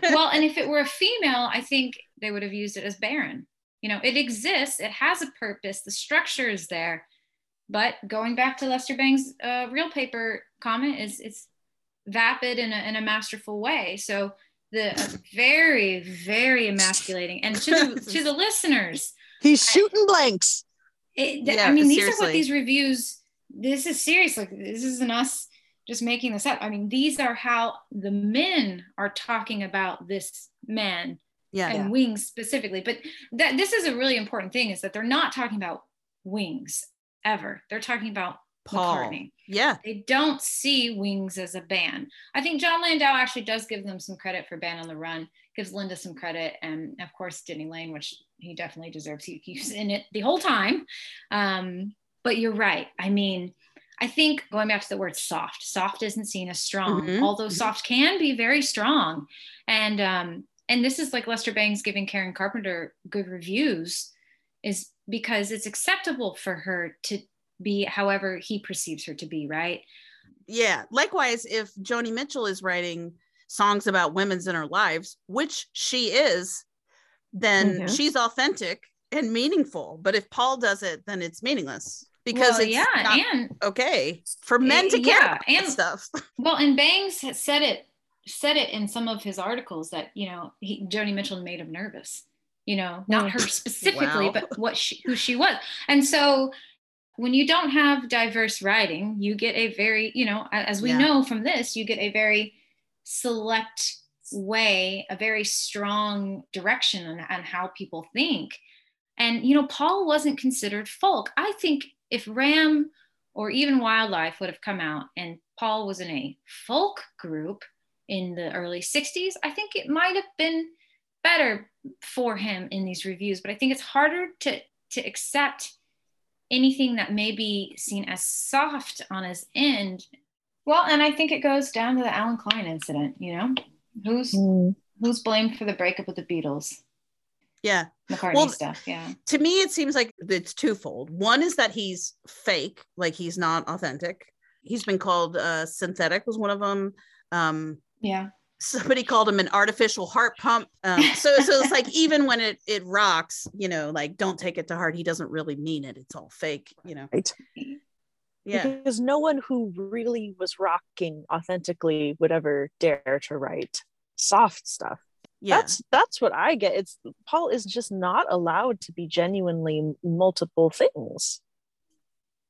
S9: well, and if it were a female, I think they would have used it as barren. You know, it exists, it has a purpose, the structure is there. But going back to Lester Bangs' uh, real paper comment, is it's vapid in a, in a masterful way. So the uh, very, very emasculating. And to the to the listeners,
S7: he's shooting blanks.
S9: it, th-
S8: Yeah,
S9: I mean, these are what these reviews this is serious. Like this isn't us just making this up. I mean, these are how the men are talking about this man
S8: Yeah.
S9: and
S8: Yeah.
S9: wings specifically. But that this is a really important thing is that they're not talking about wings ever. They're talking about
S8: Paul.
S9: McCartney.
S8: Yeah.
S9: They don't see Wings as a band. I think Jon Landau actually does give them some credit for Band on the Run, gives Linda some credit, and of course Denny Laine, which he definitely deserves. He, he's in it the whole time. Um, but you're right. I mean, I think going back to the word soft, soft isn't seen as strong,
S8: Mhm.
S9: although
S8: Mhm.
S9: soft can be very strong. And um, and this is like Lester Bangs giving Karen Carpenter good reviews, is because it's acceptable for her to be however he perceives her to be, right?
S8: Yeah. Likewise, if Joni Mitchell is writing songs about women's inner lives, which she is, then
S9: Mhm.
S8: she's authentic and meaningful. But if Paul does it, then it's meaningless because
S9: Well,
S8: it's
S9: yeah, and
S8: okay for men to eh, care
S9: yeah, and-
S8: stuff.
S9: Well, and Bangs said it said it in some of his articles that you know he, Joni Mitchell made him nervous. You know, not her specifically,
S8: Wow.
S9: but what she, who she was. And so, when you don't have diverse writing, you get a very you know, as we
S8: Yeah.
S9: know from this, you get a very select way, a very strong direction on, on how people think. And you know, Paul wasn't considered folk. I think if Ram or even Wildlife would have come out and Paul was in a folk group in the early 60s, I think it might have been better for him in these reviews. But I think it's harder to to accept anything that may be seen as soft on his end. Well, and I think it goes down to the Allen Klein incident, you know? Who's hmm. who's blamed for the breakup of the Beatles?
S8: Yeah.
S9: McCartney
S8: Well,
S9: stuff, yeah.
S8: To me, it seems like it's twofold. One is that he's fake, like he's not authentic. He's been called uh, synthetic, was one of them. Um,
S9: Yeah.
S8: somebody called him an artificial heart pump. Um, so, so it's like even when it it rocks, you know, like don't take it to heart. He doesn't really mean it. It's all fake, you know.
S7: Right.
S8: Yeah.
S7: Because no one who really was rocking authentically would ever dare to write soft stuff.
S8: Yeah.
S7: That's that's what I get. It's Paul is just not allowed to be genuinely multiple things.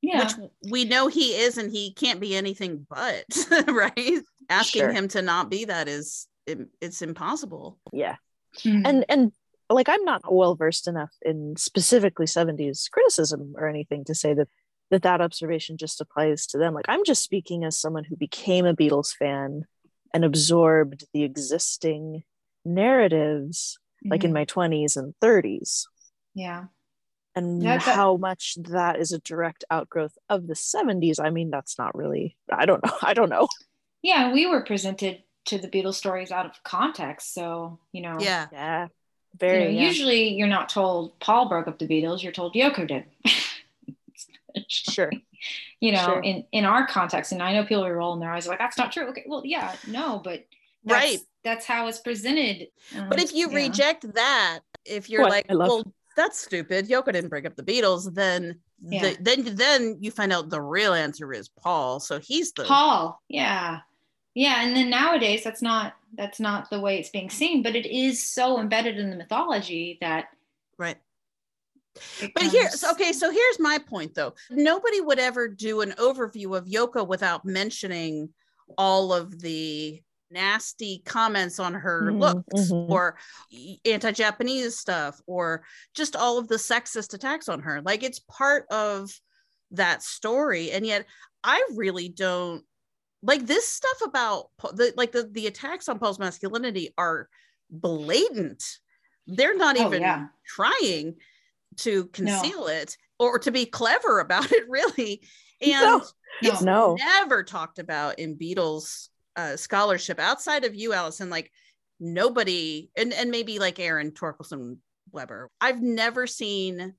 S9: Yeah.
S8: Which we know he is, and he can't be anything but, right? Asking
S7: Sure.
S8: him to not be that is it, it's impossible.
S7: Yeah.
S9: Mm-hmm.
S7: And and like I'm not well versed enough in specifically 70s criticism or anything to say that that that observation just applies to them. Like I'm just speaking as someone who became a Beatles fan and absorbed the existing narratives like in
S9: Mhm.
S7: my 20s and 30s
S9: Yeah.
S7: and
S9: Yeah, that-
S7: how much that is a direct outgrowth of the 70s i mean that's not really i don't know i don't know
S9: Yeah, we were presented to the Beatles stories out of context. So, you know,
S8: Yeah.
S7: yeah
S9: you
S7: very
S9: know,
S7: yeah.
S9: usually you're not told Paul broke up the Beatles, you're told Yoko did.
S7: sure
S9: you know,
S7: Sure.
S9: in in our context, and I know people are rolling their eyes like that's not true. Okay, well, yeah, no, but that's,
S8: Right.
S9: that's how it's presented.
S8: But
S9: Um,
S8: if you
S9: yeah.
S8: reject that, if you're
S7: What?
S8: like,
S7: I love-
S8: well, that's stupid. Yoko didn't break up the Beatles, then
S9: Yeah.
S8: the, then then you find out the real answer is Paul. So he's the
S9: Paul, yeah, yeah, and then nowadays that's not that's not the way it's being seen, but it is so embedded in the mythology that
S8: right.
S9: it
S8: But here's okay. So here's my point, though. Nobody would ever do an overview of Yoko without mentioning all of the nasty comments on her
S7: Mhm,
S8: looks
S7: mhm.
S8: or anti-Japanese stuff or just all of the sexist attacks on her. Like it's part of that story, and yet I really don't like this stuff about the like the the attacks on Paul's masculinity are blatant. They're not
S9: Oh,
S8: even
S9: yeah.
S8: trying to conceal it or to be clever about it really and
S7: No.
S8: it's
S7: No.
S8: never talked about in beatles uh, scholarship outside of you allison like nobody and, and maybe like erin torkelson weber. I've never seen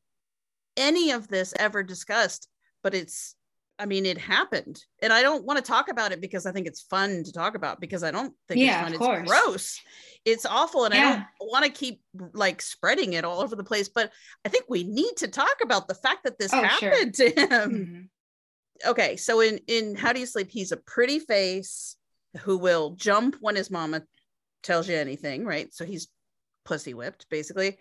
S8: any of this ever discussed but it's i mean it happened. And i don't want to talk about it because i think it's fun to talk about because i don't think
S9: Yeah,
S8: it's fun it's gross. It's awful and i don't want to keep like spreading it all over the place but i think we need to talk about the fact that this
S9: Oh, sure.
S8: happened to him.
S9: Mhm.
S8: okay so in in how do you sleep? He's a pretty face who will jump when his mama tells you anything right so he's pussy whipped basically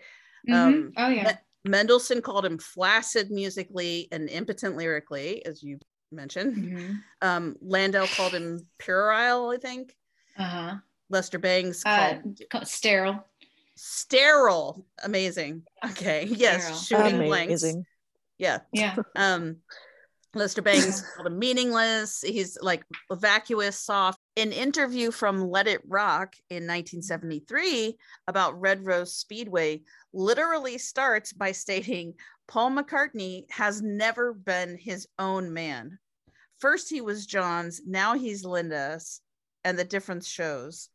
S9: Mhm.
S8: um
S9: oh yeah,
S8: Me- mendelsohn called him flaccid musically and impotent lyrically as you mentioned.
S9: Mm-hmm.
S8: Um, Landau called him puerile, I think.
S9: Uh-huh.
S8: Lester Bangs
S9: Uh,
S8: called
S9: co- sterile.
S8: sterile. Amazing. Okay. Yes.
S9: Sterile.
S8: Shooting blanks.
S7: Amazing.
S8: Yeah.
S9: Yeah.
S8: Um, Lester Bangs called him meaningless. He's like vacuous, soft. An interview from Let It Rock in 1973 about Red Rose Speedway literally starts by stating Paul McCartney has never been his own man. First, he was John's, now he's Linda's, and the difference shows.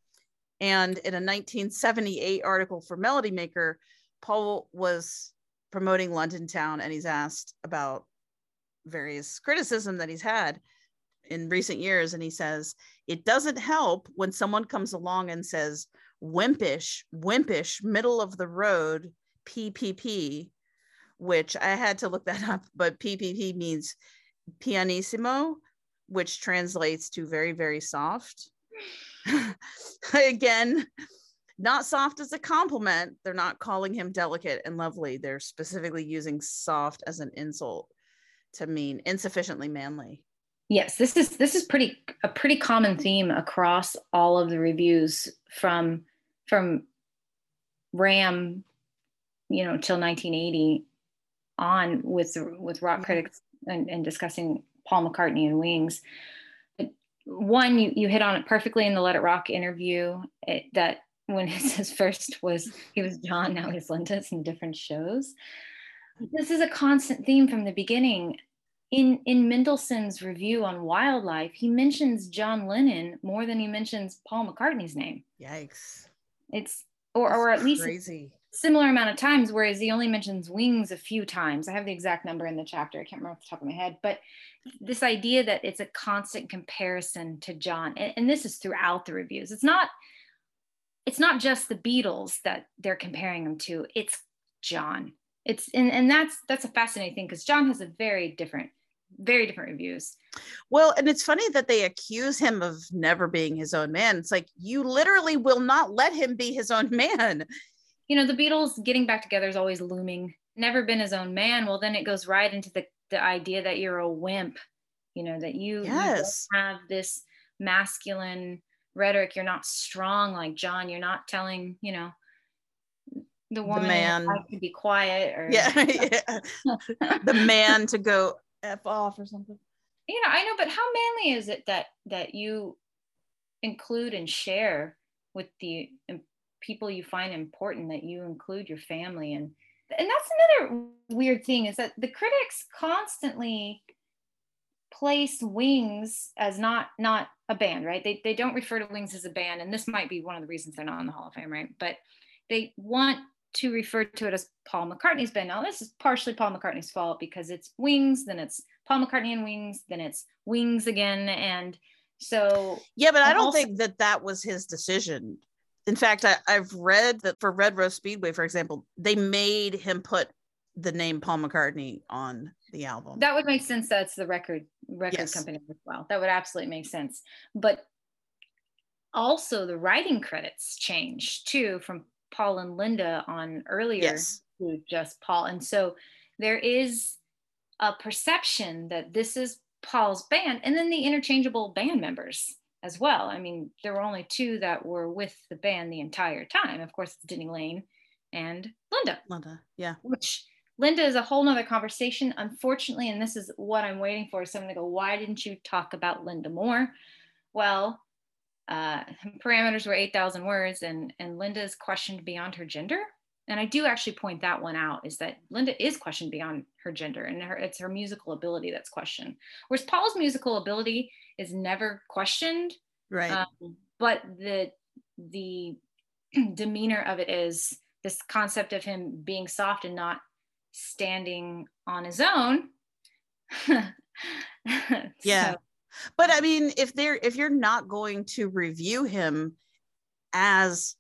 S8: And in a 1978 article for Melody Maker, Paul was promoting London Town and he's asked about various criticism that he's had in recent years and he says it doesn't help when someone comes along and says wimpish wimpish middle of the road ppp which i had to look that up but ppp means pianissimo which translates to very very soft. Again not soft as a compliment. They're not calling him delicate and lovely. They're specifically using soft as an insult to mean insufficiently manly
S9: Yes, this is this is pretty a pretty common theme across all of the reviews from from Ram, you know, till 1980 on with with rock mm-hmm. critics and, and discussing Paul McCartney and Wings. But one, you you hit on it perfectly in the Let It Rock interview it, that when his first was he was John, now he's Linda's in different shows. This is a constant theme from the beginning in in Mendelsohn's review on wildlife, he mentions John Lennon more than he mentions Paul McCartney's name.
S8: Yikes!
S9: It's or or at least
S8: crazy
S9: similar amount of times, whereas he only mentions Wings a few times. I have the exact number in the chapter. I can't remember off the top of my head, but this idea that it's a constant comparison to John, and, and this is throughout the reviews. It's not it's not just the Beatles that they're comparing him to. It's John. It's and, and that's that's a fascinating thing because John has a very different very different reviews.
S8: Well, and it's funny that they accuse him of never being his own man. It's like you literally will not let him be his own man.
S9: You know, the Beatles getting back together is always looming. Never been his own man. Well, then it goes right into the the idea that you're a wimp. You know that you,
S8: yes.
S9: you have this masculine rhetoric. You're not strong like John. You're not telling you know the woman
S8: the man
S9: to be quiet or
S8: yeah, yeah. the man to go f off or something.
S9: You know i know but how manly is it that that you include and share with the um, people you find important that you include your family and and that's another weird thing is that the critics constantly place wings as not not a band right? They, they don't refer to wings as a band and this might be one of the reasons they're not in the hall of fame right? But they want to refer to it as Paul McCartney's band. Now, this is partially Paul McCartney's fault because it's Wings, then it's Paul McCartney and Wings, then it's Wings again. And so.
S8: Yeah, but I don't also- think that that was his decision. In fact, I, I've read that for Red Rose Speedway, for example, they made him put the name Paul McCartney on the album.
S9: That would make sense. That's the record record
S8: Yes.
S9: company as well. That would absolutely make sense. But also the writing credits changed too from Paul and Linda on earlier
S8: Yes.
S9: to just Paul. And so there is a perception that this is Paul's band and then the interchangeable band members as well. I mean, there were only two that were with the band the entire time. Of course, it's Denny Laine and Linda.
S8: Linda, yeah.
S9: Which Linda is a whole nother conversation. Unfortunately, and this is what I'm waiting for, So I'm gonna go, why didn't you talk about Linda more? Well, uh, parameters were 8,000 words and, and Linda is questioned beyond her gender. And I do actually point that one out is that Linda is questioned beyond her gender and her, it's her musical ability that's questioned. Whereas Paul's musical ability is never questioned.
S8: Right.
S9: Um, but the, the demeanor of it is this concept of him being soft and not standing on his own.
S8: yeah
S9: So-
S8: but i mean if they're if you're not going to review him as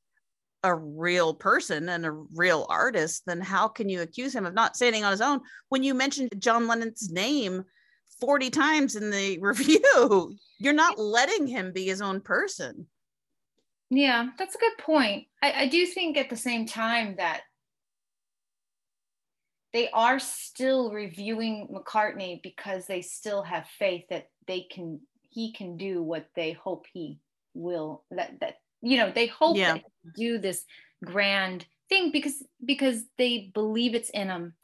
S8: a real person and a real artist then how can you accuse him of not standing on his own when you mentioned john lennon's name 40 times in the review you're not letting him be his own person
S9: Yeah, that's a good point. I, I do think at the same time that they are still reviewing McCartney because they still have faith that they can he can do what they hope he will that that you know they hope
S8: Yeah.
S9: do this grand thing because because they believe it's in him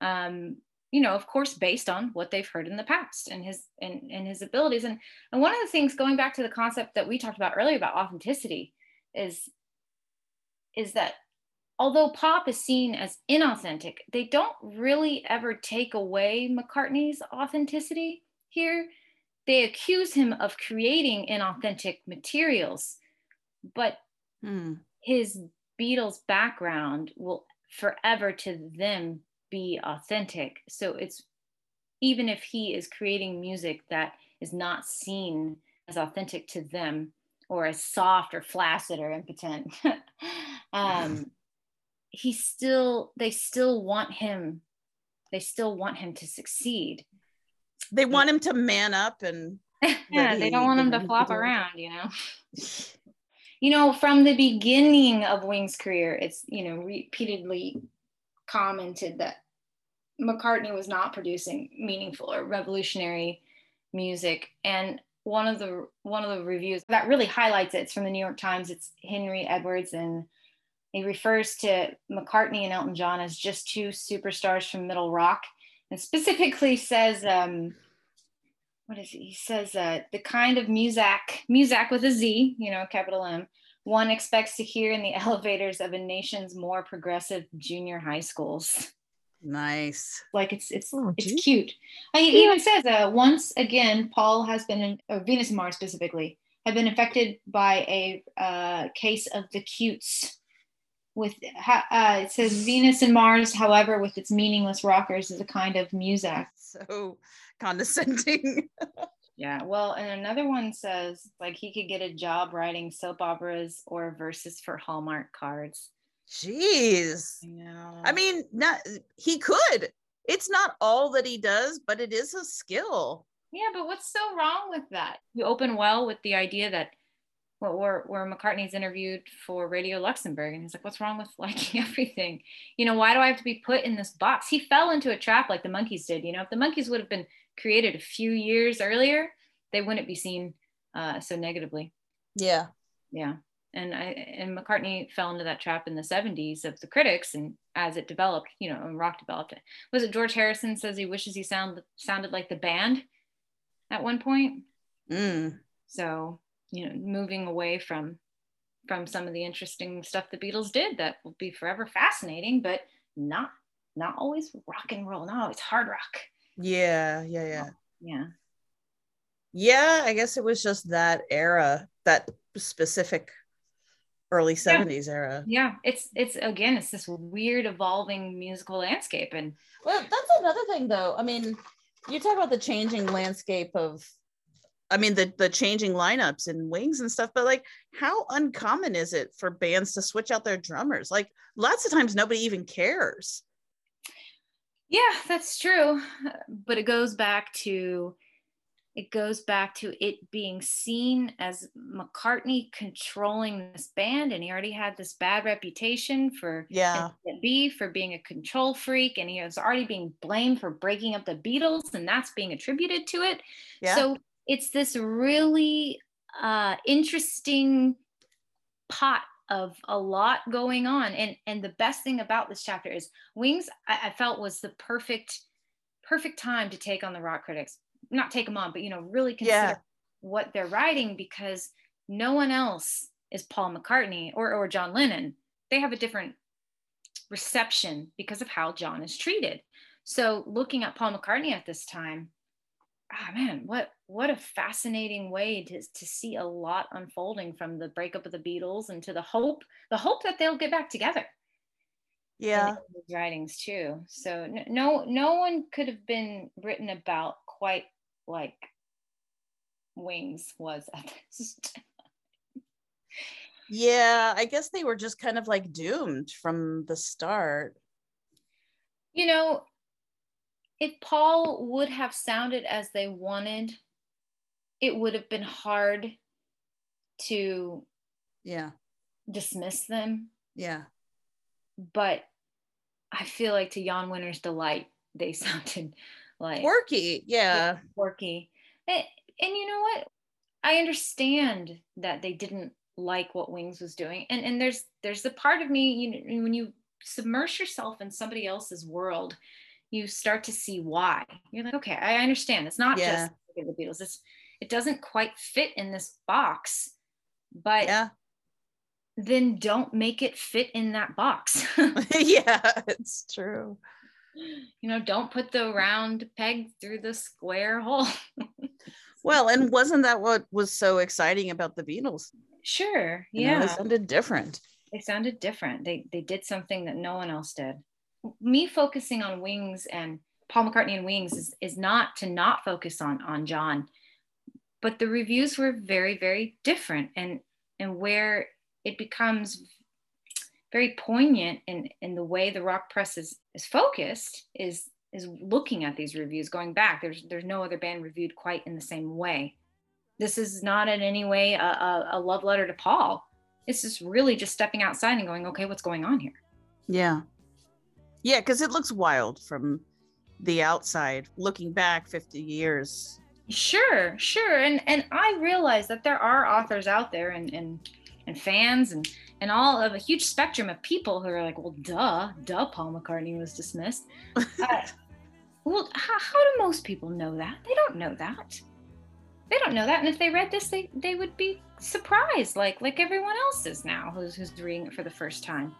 S9: um you know of course based on what they've heard in the past and his and, and his abilities. And and one of the things going back to the concept that we talked about earlier about authenticity is is that although pop is seen as inauthentic they don't really ever take away mccartney's authenticity here they accuse him of creating inauthentic materials but
S8: Hmm.
S9: his beatles background will forever to them be authentic so it's even if he is creating music that is not seen as authentic to them or as soft or flaccid or impotent um he still they still want him they still want him to succeed
S8: They mm. want him to man up and
S9: yeah they don't want him to flop around you know? You know from the beginning of wing's career it's you know repeatedly commented that mccartney was not producing meaningful or revolutionary music. And one of the one of the reviews that really highlights it it's from the new york times it's henry edwards and he refers to mccartney and elton john as just two superstars from middle rock and specifically says um, what is it? He says uh, the kind of music, music with a Z, you know, capital M, one expects to hear in the elevators of a nation's more progressive junior high schools.
S8: Nice.
S9: Like it's it's
S8: Oh,
S9: it's
S8: geez.
S9: cute. And he even says uh, once again, Paul has been, in, or Venus and Mars specifically, have been affected by a uh, case of the cutes. With uh, it says Venus and Mars, however, with its meaningless rockers, is a kind of music.
S8: So condescending.
S9: Yeah, well, and another one says like he could get a job writing soap operas or verses for Hallmark cards.
S8: Jeez. I mean, not he could. It's not all that he does, but it is a skill.
S9: Yeah, but what's so wrong with that? You open well with the idea that well, where where McCartney's interviewed for Radio Luxembourg, and he's like, "What's wrong with liking everything? You know, why do I have to be put in this box?" He fell into a trap like the monkees did. You know, if the monkees would have been created a few years earlier, they wouldn't be seen uh, so negatively.
S8: Yeah.
S9: yeah and i and mccartney fell into that trap in the 70s of the critics and as it developed you know and rock developed it was it george harrison says he wishes he sound sounded like the band at one point
S8: Mm.
S9: so you know moving away from from some of the interesting stuff the beatles did that will be forever fascinating but not not always rock and roll no it's hard rock
S8: Yeah, yeah, yeah.
S9: yeah
S8: Yeah, I guess it was just that era, that specific early 70s era.
S9: yeah it's it's again it's this weird evolving musical landscape and
S8: Well, that's another thing though. I mean, you talk about the changing landscape of I mean the the changing lineups and wings and stuff, but like how uncommon is it for bands to switch out their drummers? Like lots of times nobody even cares.
S9: Yeah, that's true. But it goes back to it goes back to it being seen as McCartney controlling this band and he already had this bad reputation for
S8: Yeah.
S9: B for being a control freak and he was already being blamed for breaking up the Beatles and that's being attributed to it.
S8: Yeah.
S9: So it's this really uh interesting pot of a lot going on. And and the best thing about this chapter is wings I, I felt was the perfect perfect time to take on the rock critics. Not take them on but you know really consider
S8: Yeah.
S9: what they're writing because no one else is paul mccartney or or john lennon. They have a different reception because of how john is treated. So looking at paul mccartney at this time ah man what what a fascinating way to, to see a lot unfolding from the breakup of the beatles and to the hope the hope that they'll get back together
S8: Yeah.
S9: writings too so no no one could have been written about quite like wings was at this time.
S8: Yeah, I guess they were just kind of like doomed from the start.
S9: you know if paul would have sounded as they wanted it would have been hard to
S8: Yeah.
S9: dismiss them
S8: Yeah.
S9: but I feel like to Jann Wenner's delight, they sounded like
S8: quirky. Yeah.
S9: Quirky. And, and you know what? I understand that they didn't like what Wings was doing. And and there's there's the part of me, you know, when you submerge yourself in somebody else's world, you start to see why. You're like, okay, I understand. It's not
S8: Yeah.
S9: just the Beatles. It's it doesn't quite fit in this box. But
S8: Yeah.
S9: then don't make it fit in that box.
S8: yeah, it's true.
S9: you know, don't put the round peg through the square hole.
S8: Well, and wasn't that what was so exciting about the Beatles?
S9: Sure.
S8: You know,
S9: Yeah.
S8: they sounded different.
S9: they sounded different. They they did something that no one else did. Me focusing on Wings and Paul McCartney and Wings is, is not to not focus on on John, but the reviews were very very different, and and where it becomes very poignant in in the way the rock press is is focused is is looking at these reviews going back. There's there's no other band reviewed quite in the same way. This is not in any way a, a, a love letter to Paul it's just really just stepping outside and going okay what's going on here
S8: Yeah. Yeah, because it looks wild from the outside. Looking back 50 years.
S9: sure sure and and i realize that there are authors out there and and and fans and and all of a huge spectrum of people who are like well duh duh paul mccartney was dismissed uh, well how, how do most people know that they don't know that they don't know that and if they read this they they would be surprised like like everyone else is now who's who's reading it for the first time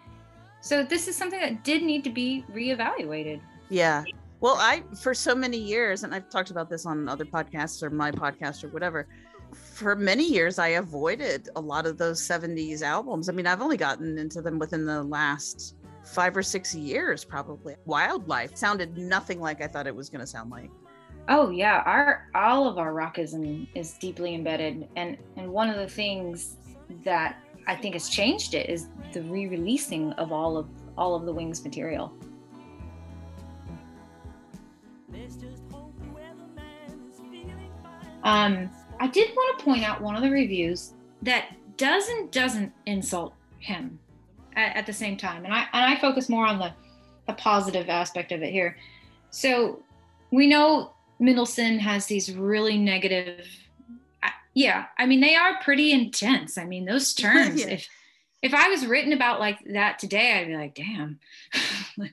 S9: so this is something that did need to be reevaluated
S8: Yeah. Well, I, for so many years, and I've talked about this on other podcasts or my podcast or whatever, for many years, I avoided a lot of those 70s albums. I mean, I've only gotten into them within the last five or six years, probably. Wildlife sounded nothing like I thought it was going to sound like.
S9: Oh yeah, our all of our rockism is deeply embedded, and and one of the things that I think has changed it is the re-releasing of all of all of the Wings material. Um, I did want to point out one of the reviews that doesn't doesn't insult him at, at the same time, and I and I focus more on the the positive aspect of it here. So we know Middleton has these really negative. Yeah, I mean they are pretty intense. I mean those terms.
S8: Yeah.
S9: If if I was written about like that today, I'd be like, damn.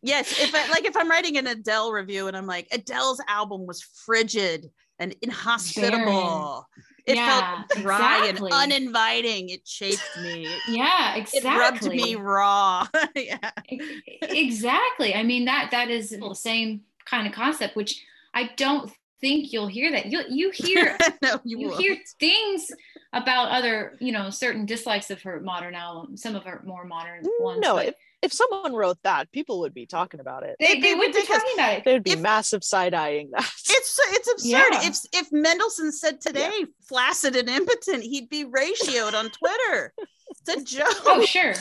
S8: Yes, if I like if I'm writing an Adele review and I'm like Adele's album was frigid and inhospitable. It
S9: Yeah,
S8: felt dry
S9: exactly.
S8: and uninviting. It chafed me.
S9: Yeah,
S8: it rubbed me raw. yeah.
S9: exactly. I mean that that is the same kind of concept, which I don't think you'll hear that. You you hear
S8: no, you,
S9: you hear things about other you know certain dislikes of her modern album, some of her more modern mm, ones.
S7: no, if, if someone wrote that, people would be talking about it.
S9: they,
S8: it'd
S9: they
S8: be
S9: would be talking about it.
S7: They would be massive side eyeing that.
S8: It's it's absurd.
S9: Yeah.
S8: If if Mendelsohn said today flaccid and impotent, he'd be ratioed on Twitter. It's a joke.
S9: oh sure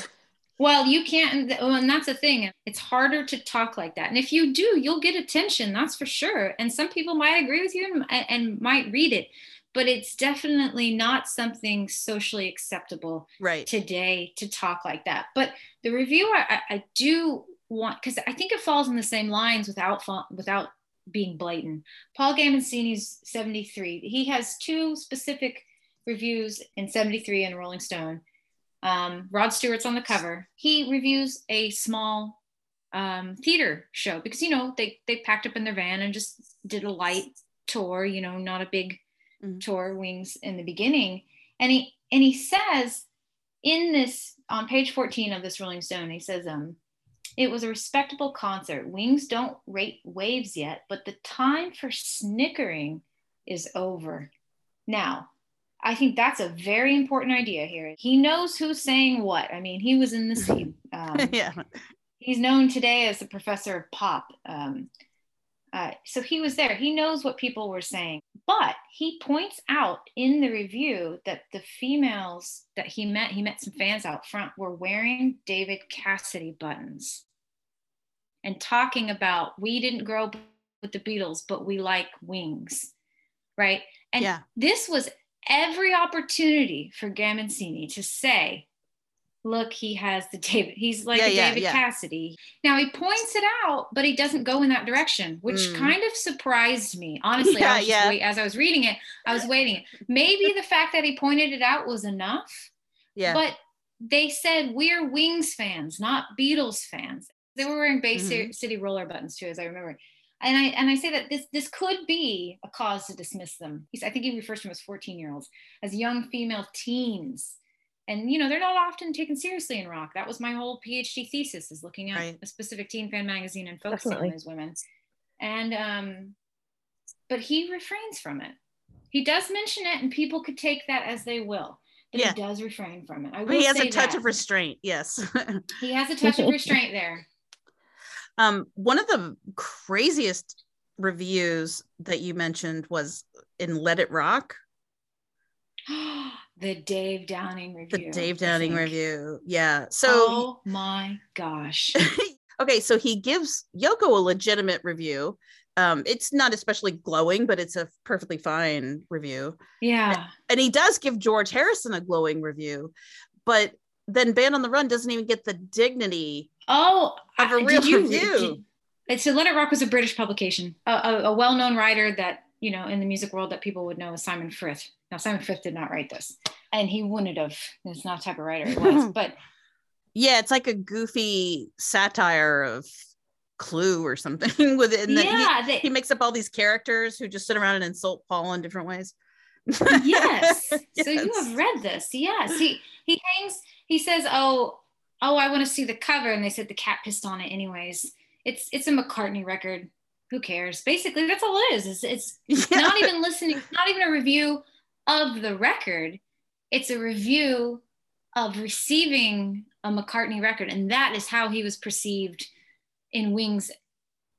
S9: well you can't and- and that's the thing it's harder to talk like that and if you do you'll get attention that's for sure and some people might agree with you and, and might read it but it's definitely not something socially acceptable
S8: Right.
S9: today to talk like that but the review i, I- do want because i think it falls in the same lines without without being blatant paul gambaccini's 73 he has two specific reviews in 73 in rolling stone um, Rod Stewart's on the cover. He reviews a small um, theater show because you know they they packed up in their van and just did a light tour. You know, not a big
S8: Mhm.
S9: tour. Wings in the beginning, and he and he says in this on page fourteen of this Rolling Stone, he says, um, it was a respectable concert. Wings don't rate waves yet, but the time for snickering is over. Now, I think that's a very important idea here. He knows who's saying what. I mean, he was in the scene. Um,
S8: yeah.
S9: he's known today as the professor of pop. Um, uh, so he was there. He knows what people were saying. But he points out in the review that the females that he met, he met some fans out front, were wearing David Cassidy buttons and talking about we didn't grow up with the Beatles, but we like wings. Right. And
S8: Yeah.
S9: this was every opportunity for Gambaccini to say, look, he has the David. He's like
S8: Yeah,
S9: a
S8: yeah,
S9: David
S8: yeah.
S9: Cassidy. Now he points it out, but he doesn't go in that direction, which
S8: Mm.
S9: kind of surprised me. Honestly, I wait, as I was reading it, I was waiting. Maybe the fact that he pointed it out was enough.
S8: Yeah.
S9: But they said we're Wings fans, not Beatles fans. They were wearing Bay
S8: Mhm.
S9: City roller buttons too, as I remember. And I and I say that this this could be a cause to dismiss them. He's, I think he refers to them as 14 year olds, as young female teens. And you know, they're not often taken seriously in rock. That was my whole PhD thesis is looking at
S8: Right.
S9: a specific teen fan magazine and focusing
S12: Definitely.
S9: on those women. And um, but he refrains from it. He does mention it, and people could take that as they will. But
S8: Yeah.
S9: he does refrain from it. I will
S8: he has a touch
S9: that.
S8: of restraint. Yes.
S9: He has a touch of restraint there.
S8: Um, one of the craziest reviews that you mentioned was in Let It Rock,
S9: the Dave Downing review.
S8: the.
S9: Dave
S8: Downing review. Yeah. So
S9: oh my gosh.
S8: okay, so he gives Yoko a legitimate review. Um, it's not especially glowing, but it's a perfectly fine review.
S9: Yeah.
S8: And he does give George Harrison a glowing review, but then Band on the Run doesn't even get the dignity
S9: Oh,
S8: of a real
S9: you,
S8: review.
S9: did- so Let It Rock was a British publication, a, a, a well-known writer that you know in the music world that people would know as Simon Frith. Now Simon Frith did not write this, and he wouldn't have. It's not the type of writer he was, but
S8: yeah, it's like a goofy satire of Clue or something with it. And
S9: Yeah,
S8: he,
S9: they-
S8: he makes up all these characters who just sit around and insult Paul in different ways.
S9: yes. So you have read this. Yes. He he hangs, he says, Oh, oh, I want to see the cover. And they said the cat pissed on it anyways. It's it's a McCartney record. Who cares? Basically, that's all it is. It's it's
S8: Yeah.
S9: not even listening, not even a review of the record. It's a review of receiving a McCartney record. And that is how he was perceived in Wings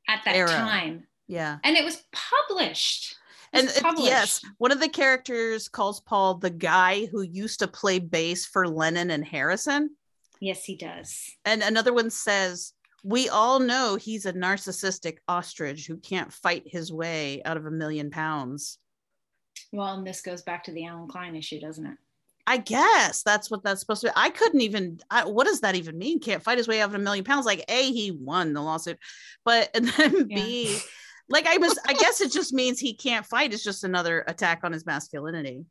S9: at that
S8: Era.
S9: time.
S8: Yeah.
S9: And it was published.
S8: And it- yes, one of the characters calls Paul the guy who used to play bass for Lennon and Harrison.
S9: Yes, he does.
S8: And another one says, We all know he's a narcissistic ostrich who can't fight his way out of a million pounds.
S9: Well, and this goes back to the Allen Klein issue, doesn't it?
S8: I guess that's what that's supposed to be. I couldn't even, I, what does that even mean? Can't fight his way out of a million pounds. Like, A, he won the lawsuit, but, and then B, like, I was, I guess it just means he can't fight. It's just another attack on his masculinity.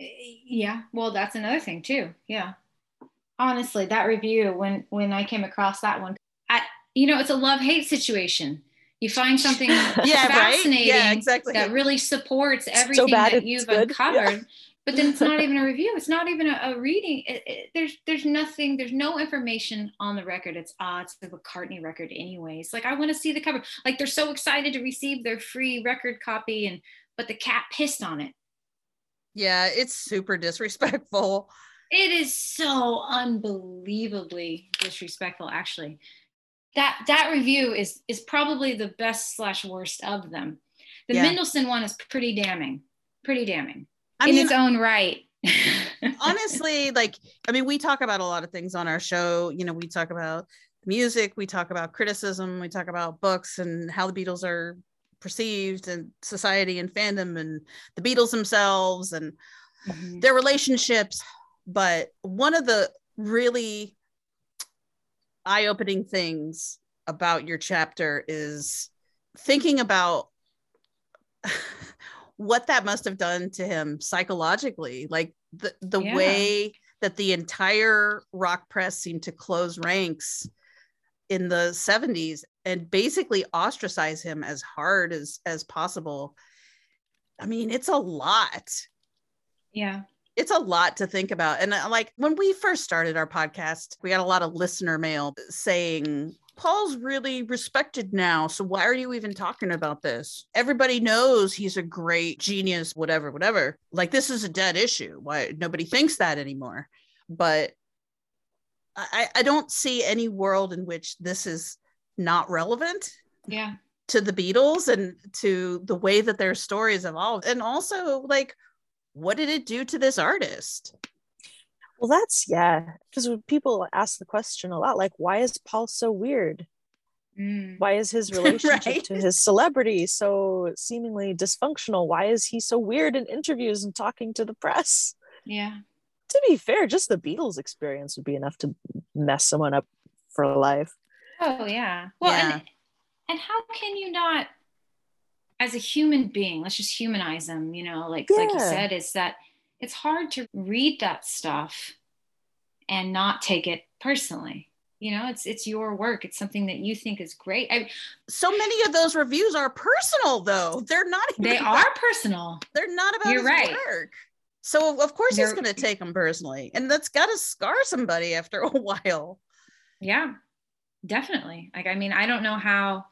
S9: Eh, yeah. Well, that's another thing too. Yeah. Honestly, that review when when I came across that one, I you know it's a love hate situation. You find something
S8: Yeah, right?
S9: fascinating
S8: Yeah, exactly.
S9: that really supports everything
S12: bad
S9: that you've
S12: good.
S9: uncovered. But then it's not even a review. It's not even a, a reading. It, it, there's there's nothing. There's no information on the record. It's ah, it's the McCartney record, anyways. Like I want to see the cover. Like they're so excited to receive their free record copy, and but the cat pissed on it.
S8: Yeah, it's super disrespectful.
S9: It is so unbelievably disrespectful, actually. That that review is is probably the best slash worst of them. The
S8: Yeah.
S9: Mendelsohn one is pretty damning, pretty damning
S8: I
S9: in
S8: mean,
S9: its own right.
S8: honestly, like, I mean, we talk about a lot of things on our show. You know, we talk about music, we talk about criticism, we talk about books and how the Beatles are perceived and society and fandom and the Beatles themselves and
S9: Mhm.
S8: their relationships. But one of the really eye opening things about your chapter is thinking about what that must have done to him psychologically like the the
S9: Yeah.
S8: way that the entire rock press seemed to close ranks in the 70s and basically ostracize him as hard as as possible i mean it's a lot
S9: yeah.
S8: it's a lot to think about. And uh, like when we first started our podcast, we got a lot of listener mail saying, Paul's really respected now. So why are you even talking about this? Everybody knows he's a great genius, whatever, whatever. Like this is a dead issue. Why nobody thinks that anymore. But I, I don't see any world in which this is not relevant
S9: Yeah.
S8: to the Beatles and to the way that their stories evolved. And also like what did it do to this artist?
S12: Well, that's yeah, because people ask the question a lot, like, why is Paul so weird?
S9: Mm.
S12: Why is his relationship
S8: Right.
S12: to his celebrity so seemingly dysfunctional? Why is he so weird in interviews and talking to the press?
S9: Yeah.
S12: to be fair, just the Beatles experience would be enough to mess someone up for life.
S9: Oh yeah. Well,
S8: Yeah.
S9: and and how can you not, as a human being, let's just humanize them. You know, like like you said, is that it's hard to read that stuff and not take it personally. You know, it's it's your work. It's something that you think is great. I,
S8: So many of those reviews are personal, though. They're not.
S9: they
S8: even
S9: are personal.
S8: They're not about
S9: You're right.
S8: work. So of course he's
S9: They're-
S8: going to take them personally, and that's got to scar somebody after a while.
S9: Yeah, definitely. Like, I mean, I don't know how,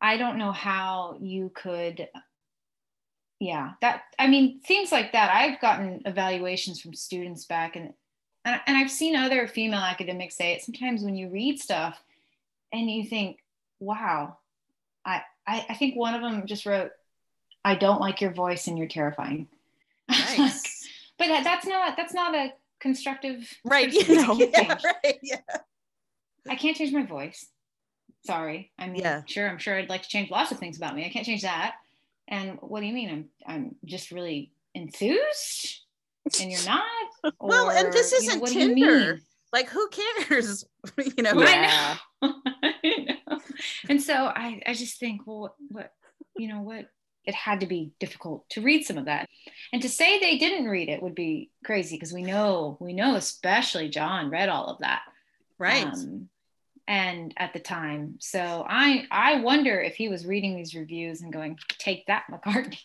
S9: I don't know how you could, yeah, that, I mean, things like that. I've gotten evaluations from students back and, and, and I've seen other female academics say it sometimes when you read stuff and you think, wow, I, I, I think one of them just wrote, I don't like your voice and you're terrifying.
S8: Nice.
S9: but that, that's not, that's not a constructive,
S8: right. You know, yeah,
S9: change.
S8: right. Yeah.
S9: I can't change my voice. Sorry. I mean,
S8: Yeah.
S9: sure, I'm sure I'd like to change lots of things about me. I can't change that. And what do you mean? I'm I'm just really enthused and you're not?
S8: Well, and
S9: Or,
S8: this
S9: you know,
S8: isn't
S9: what do you
S8: Tinder.
S9: mean?
S8: Like, who cares? you know.
S9: I know. I know. And so I, I just think, well, what, what, you know, what, it had to be difficult to read some of that. And to say they didn't read it would be crazy because we know, we know, especially John read all of that.
S8: Right.
S9: Um, and at the time. So I, I wonder if he was reading these reviews and going, take that, McCartney.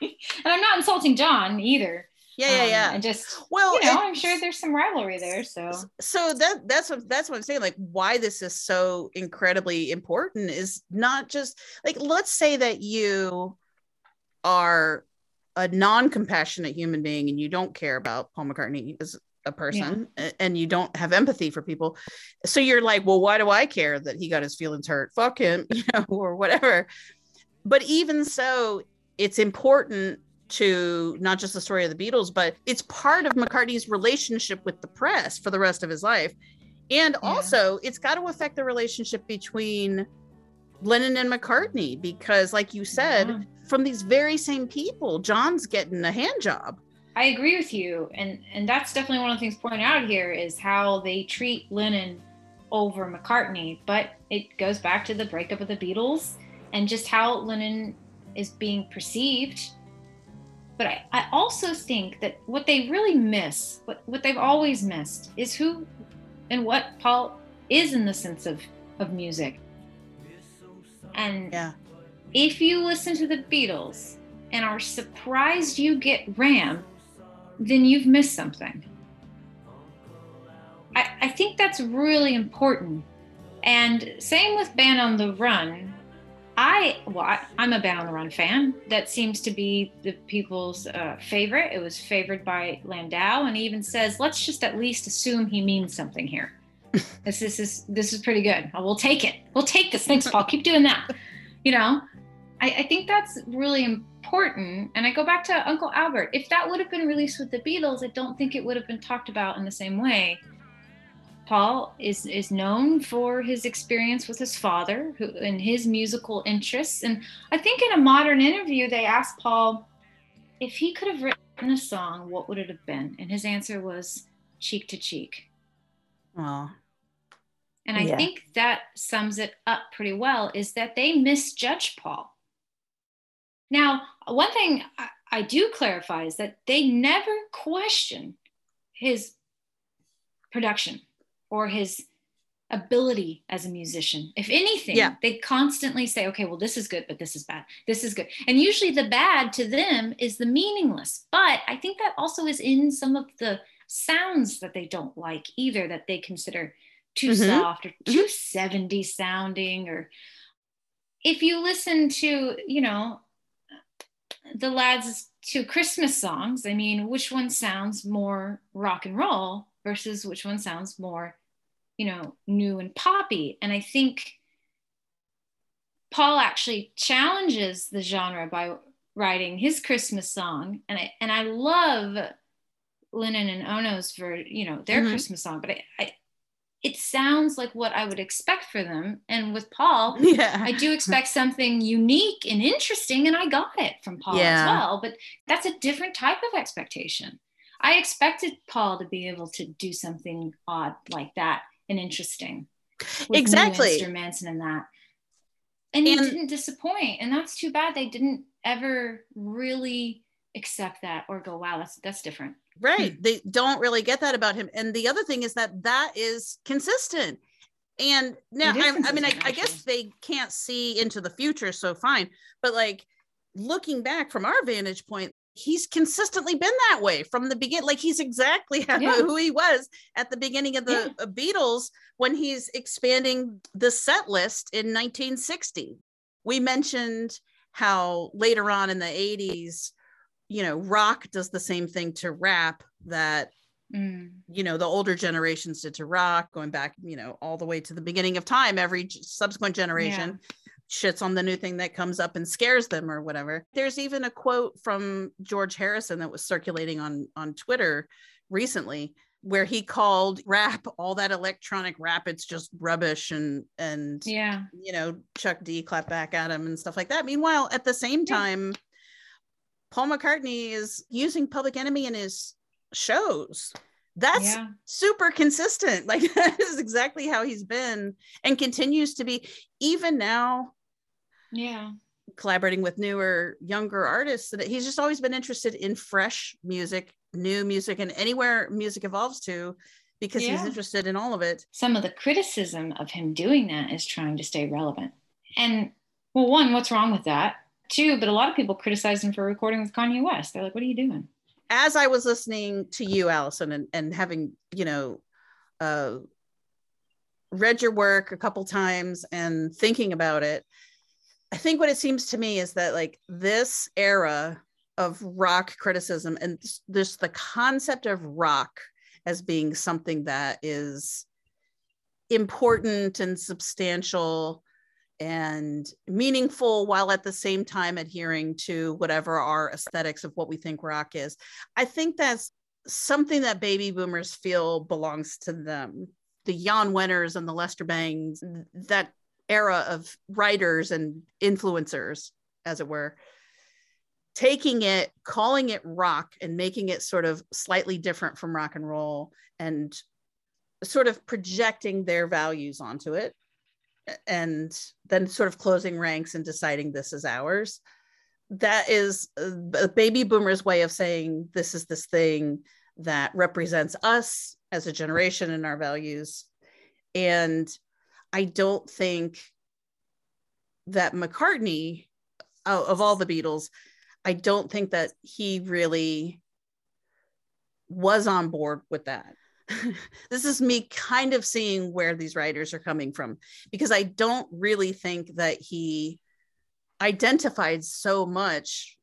S9: and I'm not insulting John either.
S8: Yeah, yeah,
S9: Um,
S8: yeah.
S9: And just,
S8: Well,
S9: you know, I'm sure there's some rivalry there. So
S8: so that that's what that's what I'm saying. Like, why this is so incredibly important is not just like let's say that you are a non-compassionate human being and you don't care about Paul McCartney as a person a- and you don't have empathy for people. So you're like, well, why do I care that he got his feelings hurt? Fuck him, you know, or whatever. But even so, it's important to not just the story of the Beatles, but it's part of McCartney's relationship with the press for the rest of his life. And also, it's got to affect the relationship between Lennon and McCartney because, like you said,
S9: Yeah.
S8: from these very same people, John's getting a hand job.
S9: I agree with you, and and that's definitely one of the things pointed out here is how they treat Lennon over McCartney. But it goes back to the breakup of the Beatles and just how Lennon is being perceived. But I, I also think that what they really miss, what what they've always missed, is who and what Paul is in the sense of of music. And
S8: Yeah.
S9: if you listen to the Beatles and are surprised you get Ram, then you've missed something. I, I think that's really important. And same with Band on the Run. I well, I, I'm a Band on the Run fan. That seems to be the people's uh, favorite. It was favored by Landau, and he even says, "Let's just at least assume he means something here." this, this is this is pretty good. We'll take it. We'll take this. Thanks, Paul. Keep doing that. You know, I, I think that's really important. And I go back to Uncle Albert. If that would have been released with the Beatles, I don't think it would have been talked about in the same way. Paul is is known for his experience with his father who, and his musical interests. And I think in a modern interview, they asked Paul if he could have written a song, what would it have been? And his answer was cheek to cheek.
S8: Oh,
S9: And I
S12: Yeah.
S9: think that sums it up pretty well is that they misjudged Paul. Now, one thing I, I do clarify is that they never question his production or his ability as a musician. If anything,
S8: Yeah.
S9: they constantly say, okay, well, this is good, but this is bad. This is good. And usually the bad to them is the meaningless. But I think that also is in some of the sounds that they don't like either, that they consider too
S8: Mhm.
S9: soft or too 70 sounding. Or if you listen to, you know, the lads to Christmas songs, I mean, which one sounds more rock and roll versus which one sounds more, you know, new and poppy? And I think Paul actually challenges the genre by writing his Christmas song, and I and I love Lennon and Ono's for you know their
S8: Mhm.
S9: Christmas song, but I, I it sounds like what I would expect for them. And with Paul,
S8: Yeah.
S9: I do expect something unique and interesting, and I got it from Paul
S8: Yeah.
S9: as well. But that's a different type of expectation. I expected Paul to be able to do something odd like that and interesting.
S8: Exactly.
S9: instruments and that. And, he didn't disappoint. And that's too bad. They didn't ever really accept that or go, wow, that's that's different.
S8: Right. They don't really get that about him. And the other thing is that that is consistent. And now I, I mean I, I guess they can't see into the future so fine. But like looking back from our vantage point he's consistently been that way from the beginning like he's exactly how,
S9: Yeah.
S8: who he was at the beginning of the uh, beatles when he's expanding the set list in 1960 we mentioned how later on in the 80s you know rock does the same thing to rap that
S9: Mm.
S8: you know the older generations did to rock going back you know all the way to the beginning of time every subsequent generation shits on the new thing that comes up and scares them or whatever there's even a quote from george harrison that was circulating on on twitter recently where he called rap all that electronic rap it's just rubbish and and
S9: Yeah.
S8: you know chuck d clap back at him and stuff like that meanwhile at the same time paul mccartney is using public enemy in his shows that's
S9: Yeah.
S8: super consistent like that is exactly how he's been and continues to be even now
S9: Yeah.
S8: collaborating with newer younger artists that he's just always been interested in fresh music new music and anywhere music evolves to because he's interested in all of it
S9: Some of the criticism of him doing that is trying to stay relevant. And well, one, what's wrong with that? Two, but a lot of people criticize him for recording with Kanye West. They're like, what are you doing?
S8: as I was listening to you, Allison, and, and having, you know, uh, read your work a couple times and thinking about it, I think what it seems to me is that like this era of rock criticism and this the concept of rock as being something that is important and substantial and meaningful while at the same time adhering to whatever our aesthetics of what we think rock is. I think that's something that baby boomers feel belongs to them. The Jann Wenners and the Lester Bangs, that era of writers and influencers, as it were, taking it, calling it rock and making it sort of slightly different from rock and roll and sort of projecting their values onto it and then sort of closing ranks and deciding this is ours. That is uh, a baby boomer's way of saying this is this thing that represents us as a generation and our values. And i don't think that mccartney of all the beatles i don't think that he really was on board with that this is me kind of seeing where these writers are coming from because I don't really think that he identified so much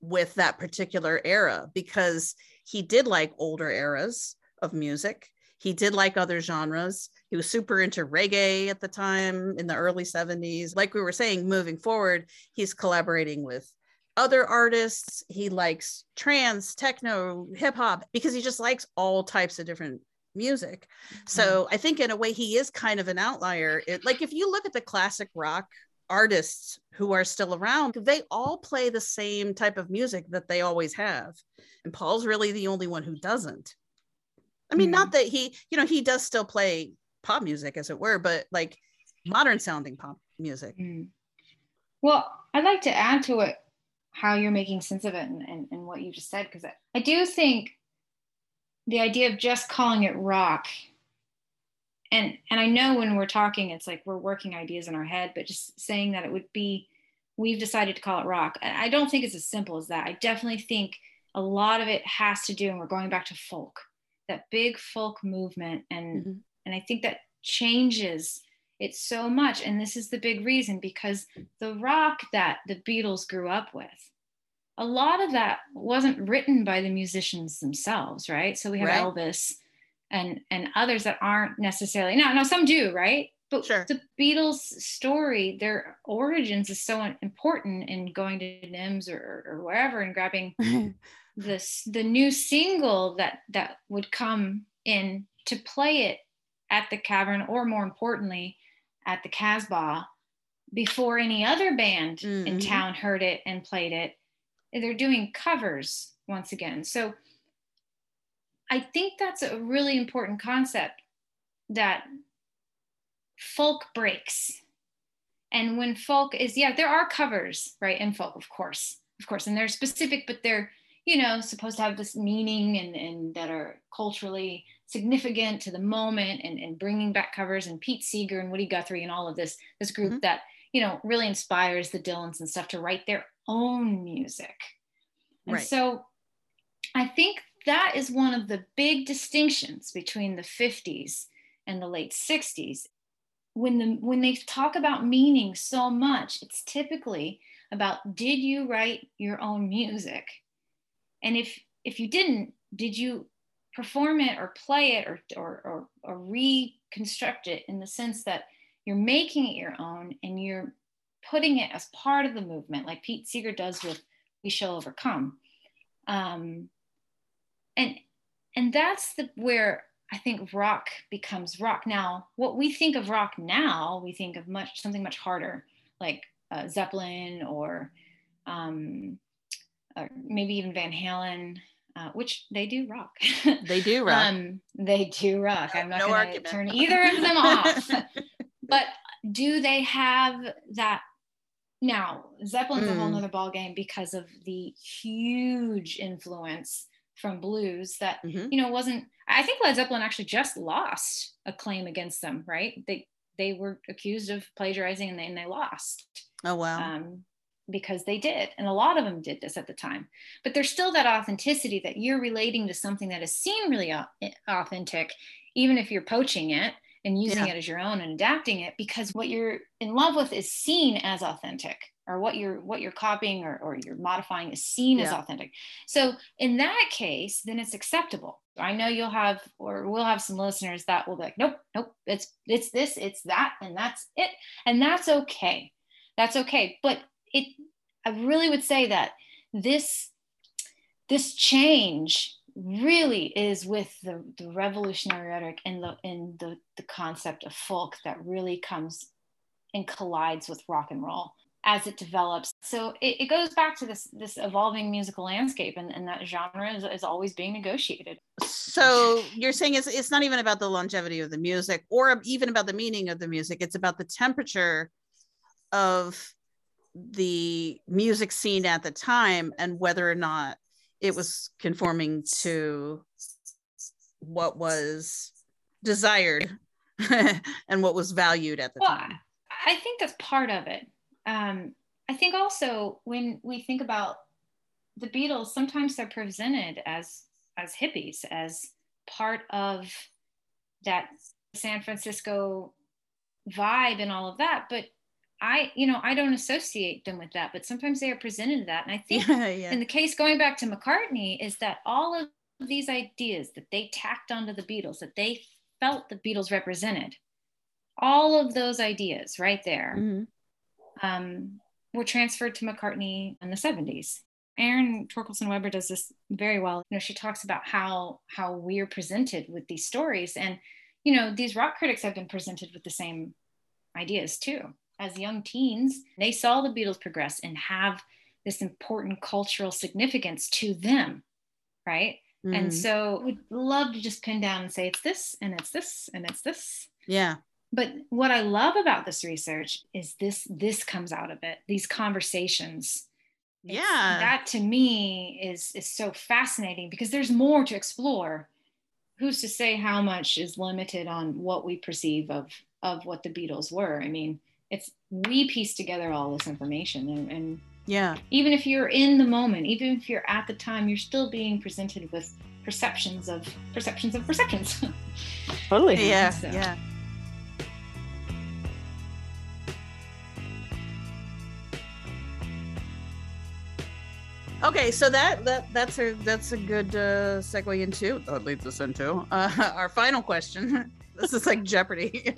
S8: with that particular era because he did like older eras of music. He did like other genres. He was super into reggae at the time in the early 70s. Like we were saying, moving forward, he's collaborating with other artists. He likes trance, techno, hip hop because he just likes all types of different music. Mm-hmm. So I think in a way he is kind of an outlier. It, like if you look at the classic rock artists who are still around, they all play the same type of music that they always have. And Paul's really the only one who doesn't. I mean, not mm-hmm. that he, you know, he does still play pop music as it were, but like modern sounding pop music. Mm.
S9: Well, I'd like to add to it how you're making sense of it and, and, and what you just said, because I, I do think the idea of just calling it rock and and I know when we're talking, it's like we're working ideas in our head, but just saying that it would be, we've decided to call it rock. I I don't think it's as simple as that. I definitely think a lot of it has to do, and we're going back to folk, that big folk movement, and mm-hmm. and I think that changes it so much. And this is the big reason because the rock that the Beatles grew up with, a lot of that wasn't written by the musicians themselves, right? So we have
S8: Right.
S9: Elvis and and others that aren't necessarily no, no, some do right but sure. the beatles story their origins is so important in going to NEMS or, or wherever and grabbing this the new single that that would come in to play it at the cavern or more importantly at the casbah before any other band in
S8: Mhm.
S9: town heard it and played it they're doing covers once again so I think that's a really important concept that folk breaks. And when folk is, yeah, there are covers, right? In folk, of course, of course. And they're specific, but they're, you know, supposed to have this meaning and, and that are culturally significant to the moment and, and bringing back covers and Pete Seeger and Woody Guthrie and all of this, this group mm-hmm. that, you know, really inspires the Dylans and stuff to write their own music. And right. so I think that is one of the big distinctions between the 50s and the late 60s when the when they talk about meaning so much it's typically about did you write your own music and if if you didn't did you perform it or play it or or, or, or reconstruct it in the sense that you're making it your own and you're putting it as part of the movement like pete seeger does with we shall overcome um, and and that's the where I think rock becomes rock. Now, what we think of rock now, we think of much something much harder, like uh, Zeppelin or, um, or maybe even Van Halen, uh, which they do rock.
S8: They do rock. um,
S9: they do rock. I'm not no going to turn either of them off. but do they have that? Now, Zeppelin's mm. a whole nother ballgame because of the huge influence from blues that mm-hmm. you know wasn't i think led zeppelin actually just lost a claim against them right they they were accused of plagiarizing and they, and they lost
S8: oh wow um,
S9: because they did and a lot of them did this at the time. But there's still that authenticity that you're relating to something that is seen really eh, authentic even if you're poaching it and using yeah. it as your own and adapting it because what you're in love with is seen as authentic or what you're what you're copying or, or you're modifying is seen yeah. as authentic. So in that case then it's acceptable. I know you'll have or we'll have some listeners that will be like nope nope it's it's this it's that and that's it and that's okay. That's okay. But it i really would say that this this change really is with the, the revolutionary rhetoric and the in the, the concept of folk that really comes and collides with rock and roll as it develops. So it, it, goes back to this this evolving musical landscape, and, and that genre is, is always being negotiated.
S8: So you're saying it's it's not even about the longevity of the music, or even about the meaning of the music. It's about the temperature of the music scene at the time and whether or not it was conforming to what was desired and what was valued at the well, time.
S9: I think that's part of it um, I think also when we think about the Beatles, sometimes they're presented as as hippies, as part of that San Francisco vibe and all of that. But I, you know, I don't associate them with that, but sometimes they are presented that. And I think yeah, yeah. in the case going back to McCartney, is that all of these ideas that they tacked onto the Beatles, that they felt the Beatles represented, all of those ideas right there mm-hmm um, were transferred to McCartney in the 70s. Erin Torkelson Weber does this very well. You know, she talks about how how we're presented with these stories, and you know, these rock critics have been presented with the same ideas too. As young teens, they saw the Beatles progress and have this important cultural significance to them, right? Mm-hmm. And so, we'd love to just pin down and say it's this, and it's this, and it's this.
S8: Yeah
S9: but what i love about this research is this this comes out of it these conversations
S8: yeah
S9: that to me is is so fascinating because there's more to explore who's to say how much is limited on what we perceive of of what the beatles were i mean it's we piece together all this information and, and
S8: yeah
S9: even if you're in the moment even if you're at the time you're still being presented with perceptions of perceptions of perceptions
S8: totally yeah so. yeah Okay, so that that that's a that's a good uh, segue into that leads us into uh, our final question. this is like Jeopardy.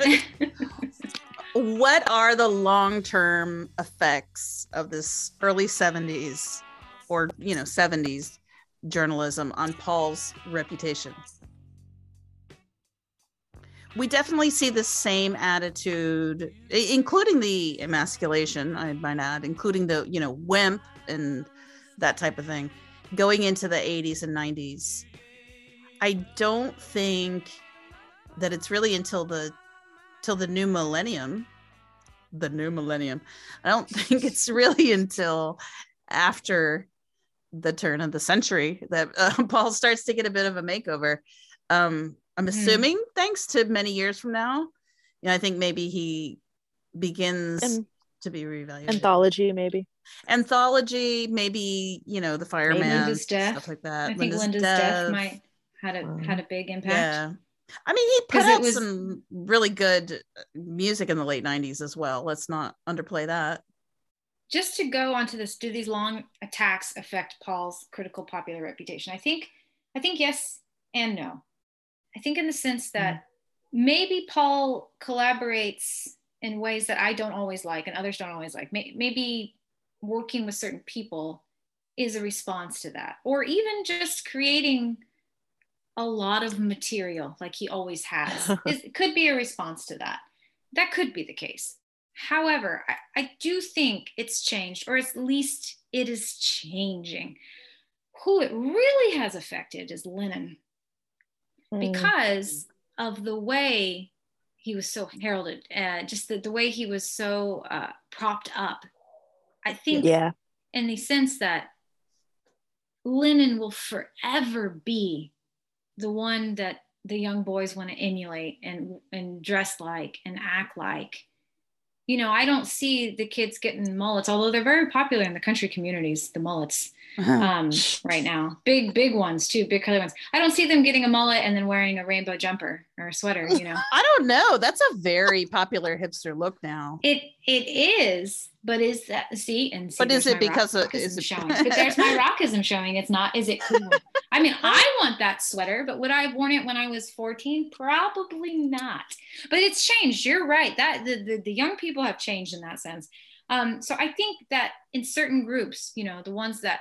S8: What are the long term effects of this early '70s or you know '70s journalism on Paul's reputation? we definitely see the same attitude, including the emasculation. I might add, including the you know wimp and that type of thing going into the 80s and 90s I don't think that it's really until the till the new millennium, the new millennium. I don't think it's really until after the turn of the century that uh, Paul starts to get a bit of a makeover. Um, I'm assuming mm. thanks to many years from now. You know, I think maybe he begins and to be reevaluated.
S12: Anthology, maybe.
S8: Anthology, maybe you know the fireman, Linda's death, stuff like that.
S9: I think Linda's, Linda's death. death might had a had a big impact.
S8: Yeah. I mean, he put out was, some really good music in the late '90s as well. Let's not underplay that.
S9: Just to go onto this, do these long attacks affect Paul's critical popular reputation? I think, I think yes and no. I think in the sense that mm. maybe Paul collaborates in ways that I don't always like and others don't always like. Maybe working with certain people is a response to that, or even just creating a lot of material like he always has. it could be a response to that. That could be the case. However, I, I do think it's changed, or at least it is changing. Who it really has affected is Lennon mm. because of the way he was so heralded, uh, just the, the way he was so uh, propped up. I think,
S12: yeah,
S9: in the sense that Lennon will forever be the one that the young boys want to emulate and and dress like and act like you know i don't see the kids getting mullets although they're very popular in the country communities the mullets uh-huh. um, right now. Big, big ones too, big color ones. I don't see them getting a mullet and then wearing a rainbow jumper or a sweater. You know,
S8: I don't know. That's a very popular hipster look now.
S9: It it is, but is that see and see,
S8: but is it because of
S9: is it showing? but there's my rockism showing. It's not. Is it cool? I mean, I want that sweater, but would I have worn it when I was 14? Probably not. But it's changed. You're right. That the, the, the young people have changed in that sense. Um, so I think that in certain groups, you know, the ones that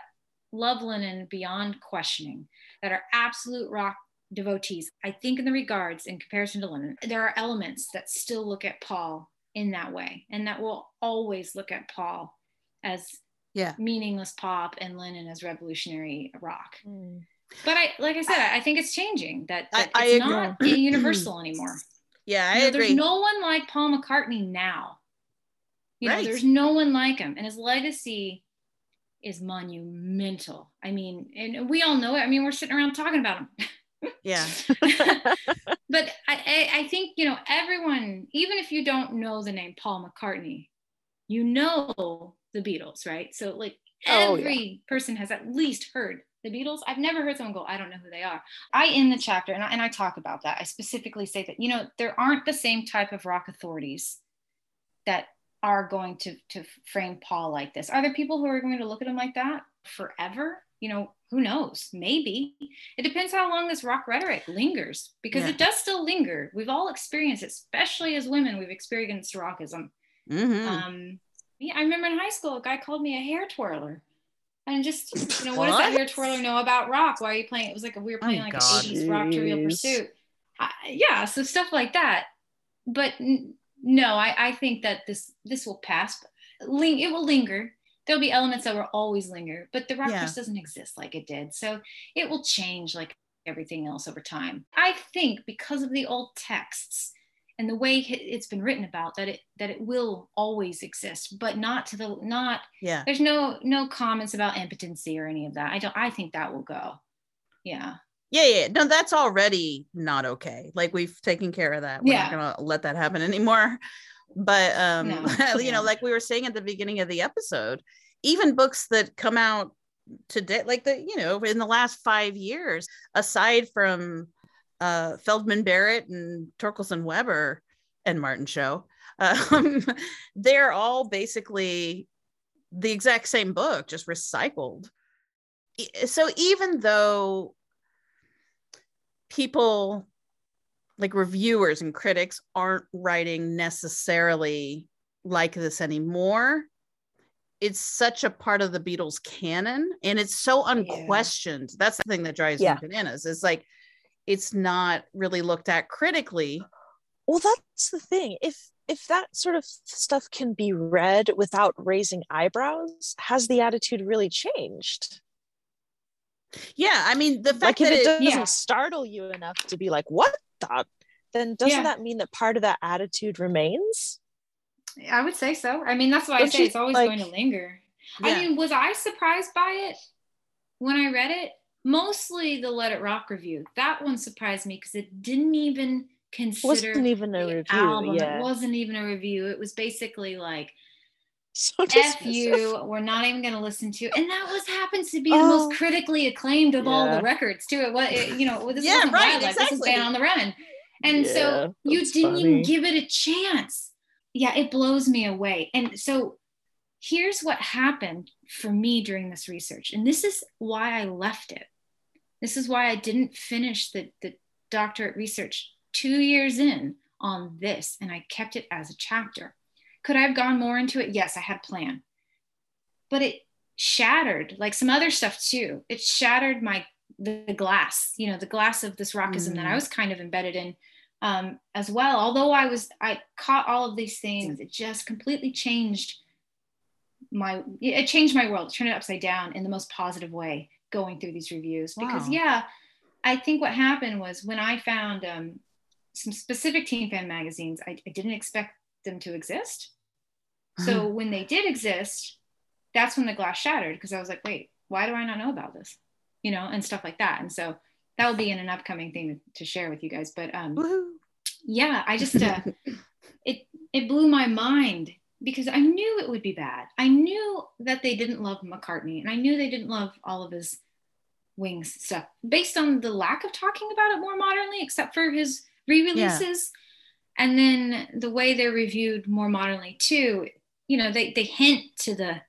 S9: love Lennon beyond questioning, that are absolute rock devotees. I think, in the regards, in comparison to Lennon, there are elements that still look at Paul in that way, and that will always look at Paul as
S8: yeah
S9: meaningless pop and Lennon as revolutionary rock. Mm. But I, like I said, I think it's changing. That, that I, it's I not universal anymore.
S8: Yeah, I
S9: you know,
S8: agree.
S9: There's no one like Paul McCartney now. You right. know, there's no one like him, and his legacy is monumental. I mean, and we all know it. I mean, we're sitting around talking about him.
S8: yeah.
S9: but I, I think, you know, everyone, even if you don't know the name Paul McCartney, you know the Beatles, right? So, like, every oh, yeah. person has at least heard the Beatles. I've never heard someone go, I don't know who they are. I, in the chapter, and I, and I talk about that, I specifically say that, you know, there aren't the same type of rock authorities that are going to to frame Paul like this? Are there people who are going to look at him like that forever? You know, who knows? Maybe. It depends how long this rock rhetoric lingers because yeah. it does still linger. We've all experienced, especially as women, we've experienced rockism. Mm-hmm. Um, yeah, I remember in high school, a guy called me a hair twirler. And just, you know, what, what, does that hair twirler know about rock? Why are you playing? It was like we were playing oh, like God. 80s rock trivial pursuit. Uh, yeah, so stuff like that. But no, I, I think that this this will pass. Ling- it will linger. There'll be elements that will always linger, but the rock yeah. doesn't exist like it did. So it will change like everything else over time. I think because of the old texts and the way it's been written about that it that it will always exist, but not to the not
S8: yeah.
S9: There's no no comments about impotency or any of that. I don't I think that will go. Yeah
S8: yeah yeah no that's already not okay like we've taken care of that we're yeah. not gonna let that happen anymore but um no. you know like we were saying at the beginning of the episode even books that come out today like the you know in the last five years aside from uh feldman barrett and torkelson weber and martin show um they're all basically the exact same book just recycled so even though people like reviewers and critics aren't writing necessarily like this anymore it's such a part of the beatles canon and it's so unquestioned yeah. that's the thing that drives yeah. me bananas It's like it's not really looked at critically
S12: well that's the thing if if that sort of stuff can be read without raising eyebrows has the attitude really changed
S8: Yeah, I mean the fact
S12: like
S8: that
S12: it,
S8: it,
S12: doesn't
S9: yeah.
S12: startle you enough to be like, what the? Then doesn't
S9: Yeah.
S12: that mean that part of that attitude remains?
S9: I would say so. I mean, that's why I
S12: Don't
S9: say
S12: you,
S9: it's always
S12: like-
S9: going to linger.
S8: Yeah.
S9: I mean, was I surprised by it when I read it? Mostly the Let It Rock review. That one surprised me because it didn't even consider
S12: Wasn't even a review.
S9: album.
S12: Yeah.
S9: It wasn't even a review. It was basically like,
S12: so
S9: F you, we're not even going to listen to. And that was happens to be the
S12: Oh.
S9: most critically acclaimed of all the records too. It was, it, you know, this
S8: Yeah,
S9: wasn't
S8: right,
S9: Wildlife, this
S8: exactly.
S9: Band on the Run. And
S12: Yeah,
S9: so you didn't
S12: funny.
S9: even give it a chance. Yeah, it blows me away. And so here's what happened for me during this research. And this is why I left it. This is why I didn't finish the, the doctorate research two years in on this. And I kept it as a chapter. Could I have gone more into it? Yes, I had a plan. But it shattered, like some other stuff too. It shattered my the, glass, you know, the glass of this rockism that I
S8: Mm.
S9: was kind of embedded in um, as well. Although I was, I caught all of these things. It just completely changed my, it changed my world, turned it upside down in the most positive way going through these reviews. Because yeah, I think what happened was when I found um, some specific Teen Fan magazines, I, I didn't expect them to exist. So when they did exist, that's when the glass shattered because I was like, wait, why do I not know about this? You know, and stuff like that. And so that will be in an upcoming thing to, share with you guys. But um,
S8: Woohoo.
S9: yeah, I just uh, it it blew my mind because I knew it would be bad. I knew that they didn't love McCartney, and I knew they didn't love all of his Wings stuff based on the lack of talking about it more modernly, except for his re-releases, and then the way they're reviewed more modernly too. You know, they they hint to the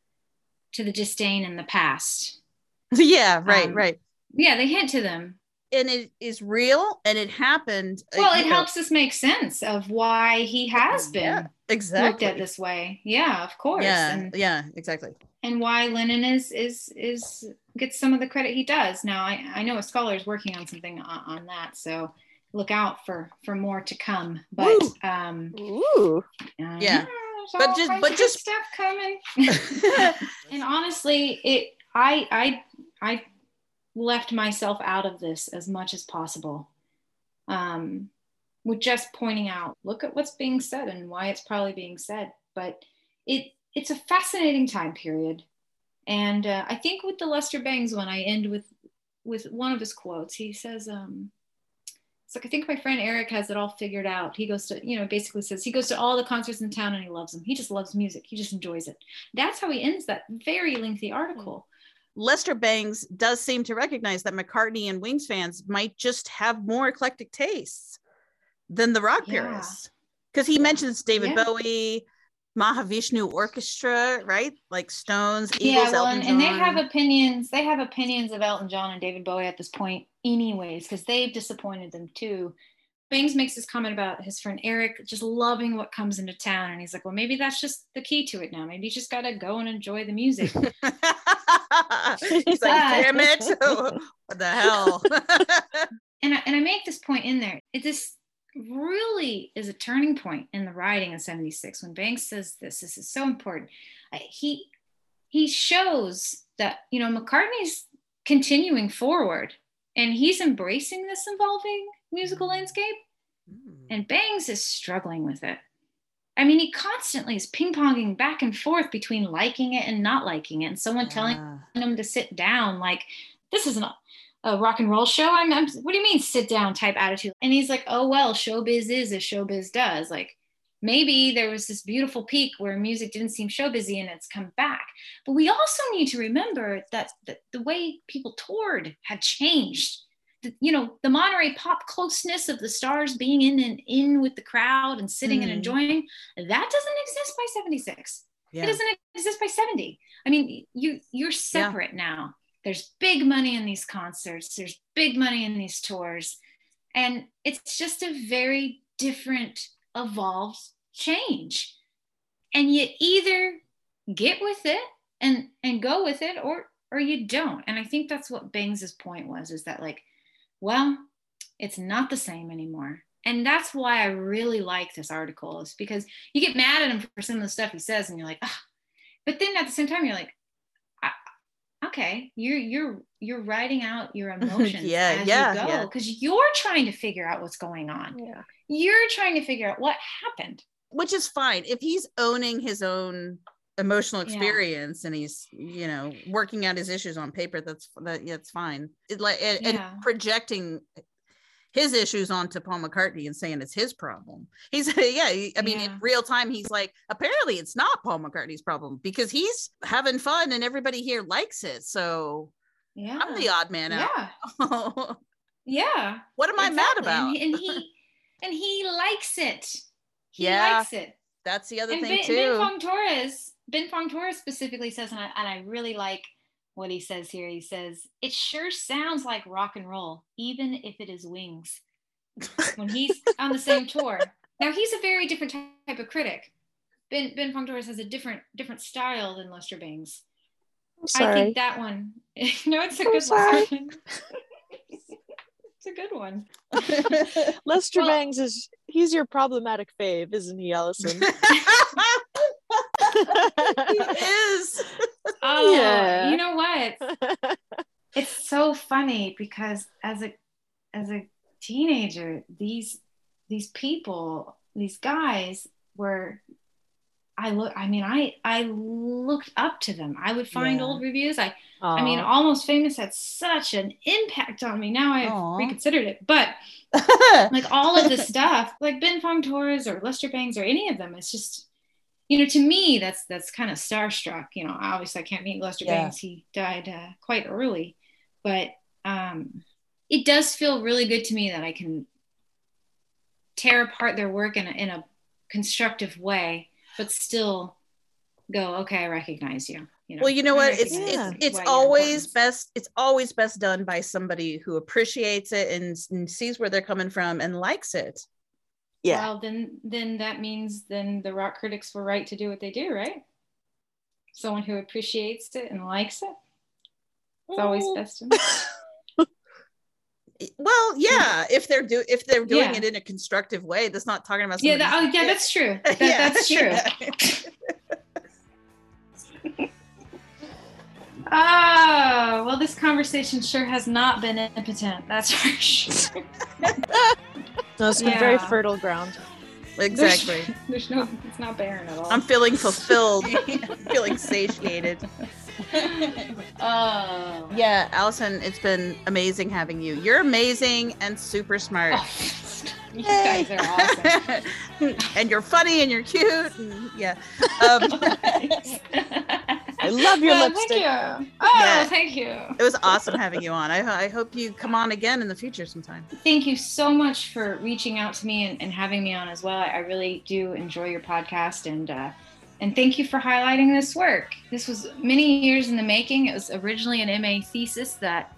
S9: to the disdain in the past.
S8: yeah, right,
S9: Um,
S8: right.
S9: Yeah, they hint to them.
S8: And it is real and it happened. uh,
S9: Well, it
S8: know,
S9: helps us make sense of why he has been
S8: Yeah,
S9: looked at this way. Yeah, of course.
S8: Yeah,
S9: And
S8: yeah, exactly.
S9: and why Lennon is is is gets some of the credit he does. Now I, I know a scholar is working on something on, on that, so look out for for more to come. But um
S12: Ooh.
S9: uh,
S8: Yeah. But just- but just-
S9: stuff coming. and honestly, it I I I left myself out of this as much as possible. Um with just pointing out, look at what's being said and why it's probably being said. But it it's a fascinating time period. And uh, I think with the Lester Bangs one, I end with with one of his quotes. He says, um, it's like I think my friend Eric has it all figured out. He goes to, you know, basically says he goes to all the concerts in town and he loves them. He just loves music. He just enjoys it. That's how he ends that very lengthy article.
S8: Lester Bangs does seem to recognize that McCartney and Wings fans might just have more eclectic tastes than the rock
S9: Yeah.
S8: purists. Because he mentions David
S9: Yeah.
S8: Bowie, Mahavishnu Orchestra, right? Like Stones, Eagles,
S9: yeah, well,
S8: Elton
S9: and, and they have opinions. They have opinions of Elton John and David Bowie at this point, anyways, because they've disappointed them too. Bangs makes this comment about his friend Eric just loving what comes into town, and he's like, "Well, maybe that's just the key to it now. Maybe you just got to go and enjoy the music."
S8: He's like, damn it. what the hell?
S9: and I, and I make this point in there. It, this really is a turning point in the writing of 76 when Bangs says this. This is so important. He he shows that you know McCartney's continuing forward and he's embracing this evolving musical mm. landscape, mm. and Bangs is struggling with it. I mean, he constantly is ping ponging back and forth between liking it and not liking it, and someone telling him to sit down, like, this isn't a, a rock and roll show. I'm, I'm, what do you mean, sit down type attitude? And he's like, oh, well, showbiz is as showbiz does. Like, maybe there was this beautiful peak where music didn't seem show busy and it's come back. But we also need to remember that, that the way people toured had changed. The, you know, the Monterey pop closeness of the stars being in and in with the crowd and sitting and
S8: Mhm.
S9: enjoying, that doesn't exist by 76.
S8: Yeah.
S9: It doesn't exist by 70. I mean, you you're separate now. There's big money in these concerts, there's big money in these tours. And it's just a very different, evolved change. And you either get with it and and go with it or or you don't. And I think that's what Bangs's point was is that like, well, it's not the same anymore. And that's why I really like this article is because you get mad at him for some of the stuff he says and you're like, ah. But then at the same time, you're like, okay, you're you're you're writing out your emotions
S8: Yeah,
S9: as
S8: yeah,
S9: you go
S8: yeah.
S9: because you're trying to figure out what's going on.
S12: Yeah.
S9: You're trying to figure out what happened.
S8: Which is fine if he's owning his own emotional
S9: Yeah.
S8: experience and he's you know working out his issues on paper that's that yeah, it's fine it like and,
S9: Yeah.
S8: and projecting his issues onto paul mccartney and saying it's his problem he's yeah i mean in real time he's like apparently it's not paul mccartney's problem because he's having fun and everybody here likes it so
S9: Yeah.
S8: i'm the odd man out
S9: Yeah. Yeah.
S8: what am i mad about
S9: And, and he and he likes it. He
S8: Yeah.
S9: likes it.
S8: that's the other
S9: and
S8: thing
S9: ben,
S8: too
S9: Ben Fong Torres, Ben Fong Torres specifically says, and I, and I really like what he says here. He says, "It sure sounds like rock and roll, even if it is wings." when he's on the same tour. Now he's a very different type of critic. Ben Ben Fong Torres has a different different style than Lester Bangs. I think that one. no, it's a
S12: I'm
S9: good
S12: sorry.
S9: one. it's a good one.
S12: Lester
S9: Well-
S12: Bangs is he's your problematic fave, isn't he, Allison?
S8: he is
S9: Oh,
S12: Yeah.
S9: you know what? it's so funny because as a as a teenager, these these people, these guys were I look I mean I I looked up to them. I would find
S8: Yeah.
S9: old reviews. I I mean almost famous had such an impact on me. Now I've
S8: Aw.
S9: reconsidered it. But like all of the stuff, like Ben Fong Torres or Lester Bangs or any of them, it's just, you know, to me, that's that's kind of starstruck. You know, obviously I can't meet Lester
S8: Yeah.
S9: Bangs; he died uh, quite early, but um, it does feel really good to me that I can tear apart their work in a, in a constructive way, but still go, okay, I recognize you. You know,
S8: well you know what it's
S9: recognize
S8: it's it's
S9: why
S8: always best it's always best done by somebody who appreciates it and, and sees where they're coming from and likes it
S12: yeah.
S9: Well, then then that means then the rock critics were right to do what they do, right? Someone who appreciates it and likes it. It's always best. To
S8: well mm. yeah if they're do if they're doing
S9: Yeah.
S8: it in a constructive way that's not talking about
S9: yeah, that, oh, yeah, that's true. That,
S8: Yeah.
S9: That's true. Oh, well, this conversation sure has not been impotent. That's for sure.
S12: No, it's been very fertile ground.
S8: exactly
S9: There's no, it's not barren at all.
S8: i'm feeling fulfilled I'm feeling satiated
S9: oh.
S8: yeah allison it's been amazing having you you're amazing and super smart
S9: You guys are awesome.
S8: and you're funny and you're cute and yeah um,
S12: I love your
S9: Well,
S12: lipstick.
S9: Thank you. Oh,
S8: Yeah.
S9: thank you.
S8: it was awesome having you on I, I hope you come on again in the future sometime
S9: Thank you so much for reaching out to me and, and having me on as well. I really do enjoy your podcast and uh, and thank you for highlighting this work. This was many years in the making. It was originally an MA thesis that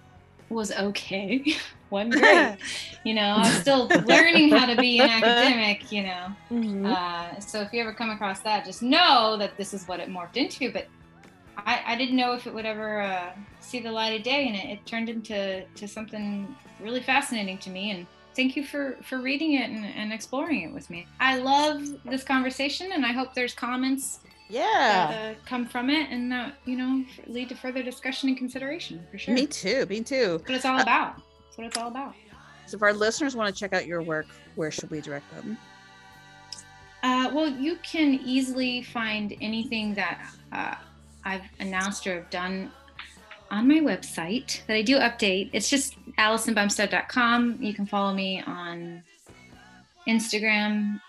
S9: was okay, wasn't great. you know, I'm still learning how to be an academic. You know,
S12: Mhm.
S9: uh, so if you ever come across that, just know that this is what it morphed into. But I, I didn't know if it would ever uh, see the light of day, and it, it turned into to something really fascinating to me. And thank you for for reading it and, and exploring it with me. I love this conversation, and I hope there's comments
S8: yeah
S9: that uh, come from it, and that you know lead to further discussion and consideration for sure.
S8: me too me too
S9: That's what it's all about. That's what it's all about.
S8: so if our listeners want to check out your work where should we direct them
S9: Uh, well, you can easily find anything that uh, I've announced or have done on my website that I do update. It's just AllisonBumsted.com. You can follow me on Instagram.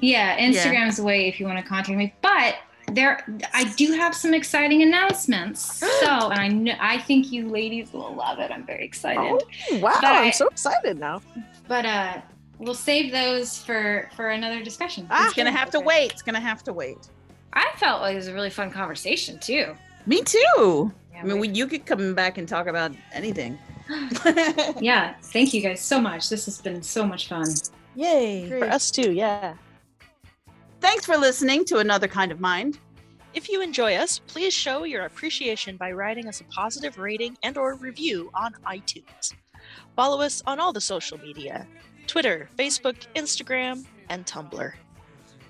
S9: Yeah, Instagram's the way if you want to contact me. But there, I do have some exciting announcements. So, and I know, I think you ladies will love it. I'm very excited.
S12: Oh, wow,
S9: But I-
S12: I'm so excited now.
S9: But uh, we'll save those for for another discussion.
S12: Ah,
S8: it's gonna have to wait it's gonna have to wait
S9: I felt like it was a really fun conversation too.
S8: me too
S9: Yeah,
S8: i mean
S9: we-
S8: we, you could come back and talk about anything
S9: yeah, thank you guys so much. This has been so much fun.
S8: yay
S12: For us too, yeah.
S8: thanks for listening to another kind of mind
S7: If you enjoy us, please show your appreciation by writing us a positive rating and or review on iTunes. Follow us on all the social media, Twitter, Facebook, Instagram, and Tumblr.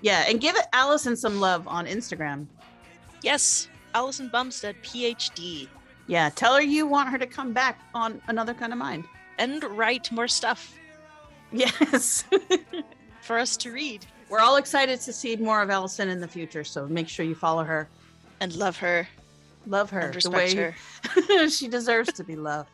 S8: yeah and give allison some love on instagram
S7: Yes, Allison Bumsted, PhD.
S8: Yeah, tell her you want her to come back on Another Kind of Mind.
S7: And write more stuff.
S8: Yes.
S7: for us to read.
S8: We're all excited to see more of Allison in the future, so make sure you follow her
S7: and love her.
S8: Love her
S7: and respect
S8: the way
S7: her.
S8: she deserves to be loved.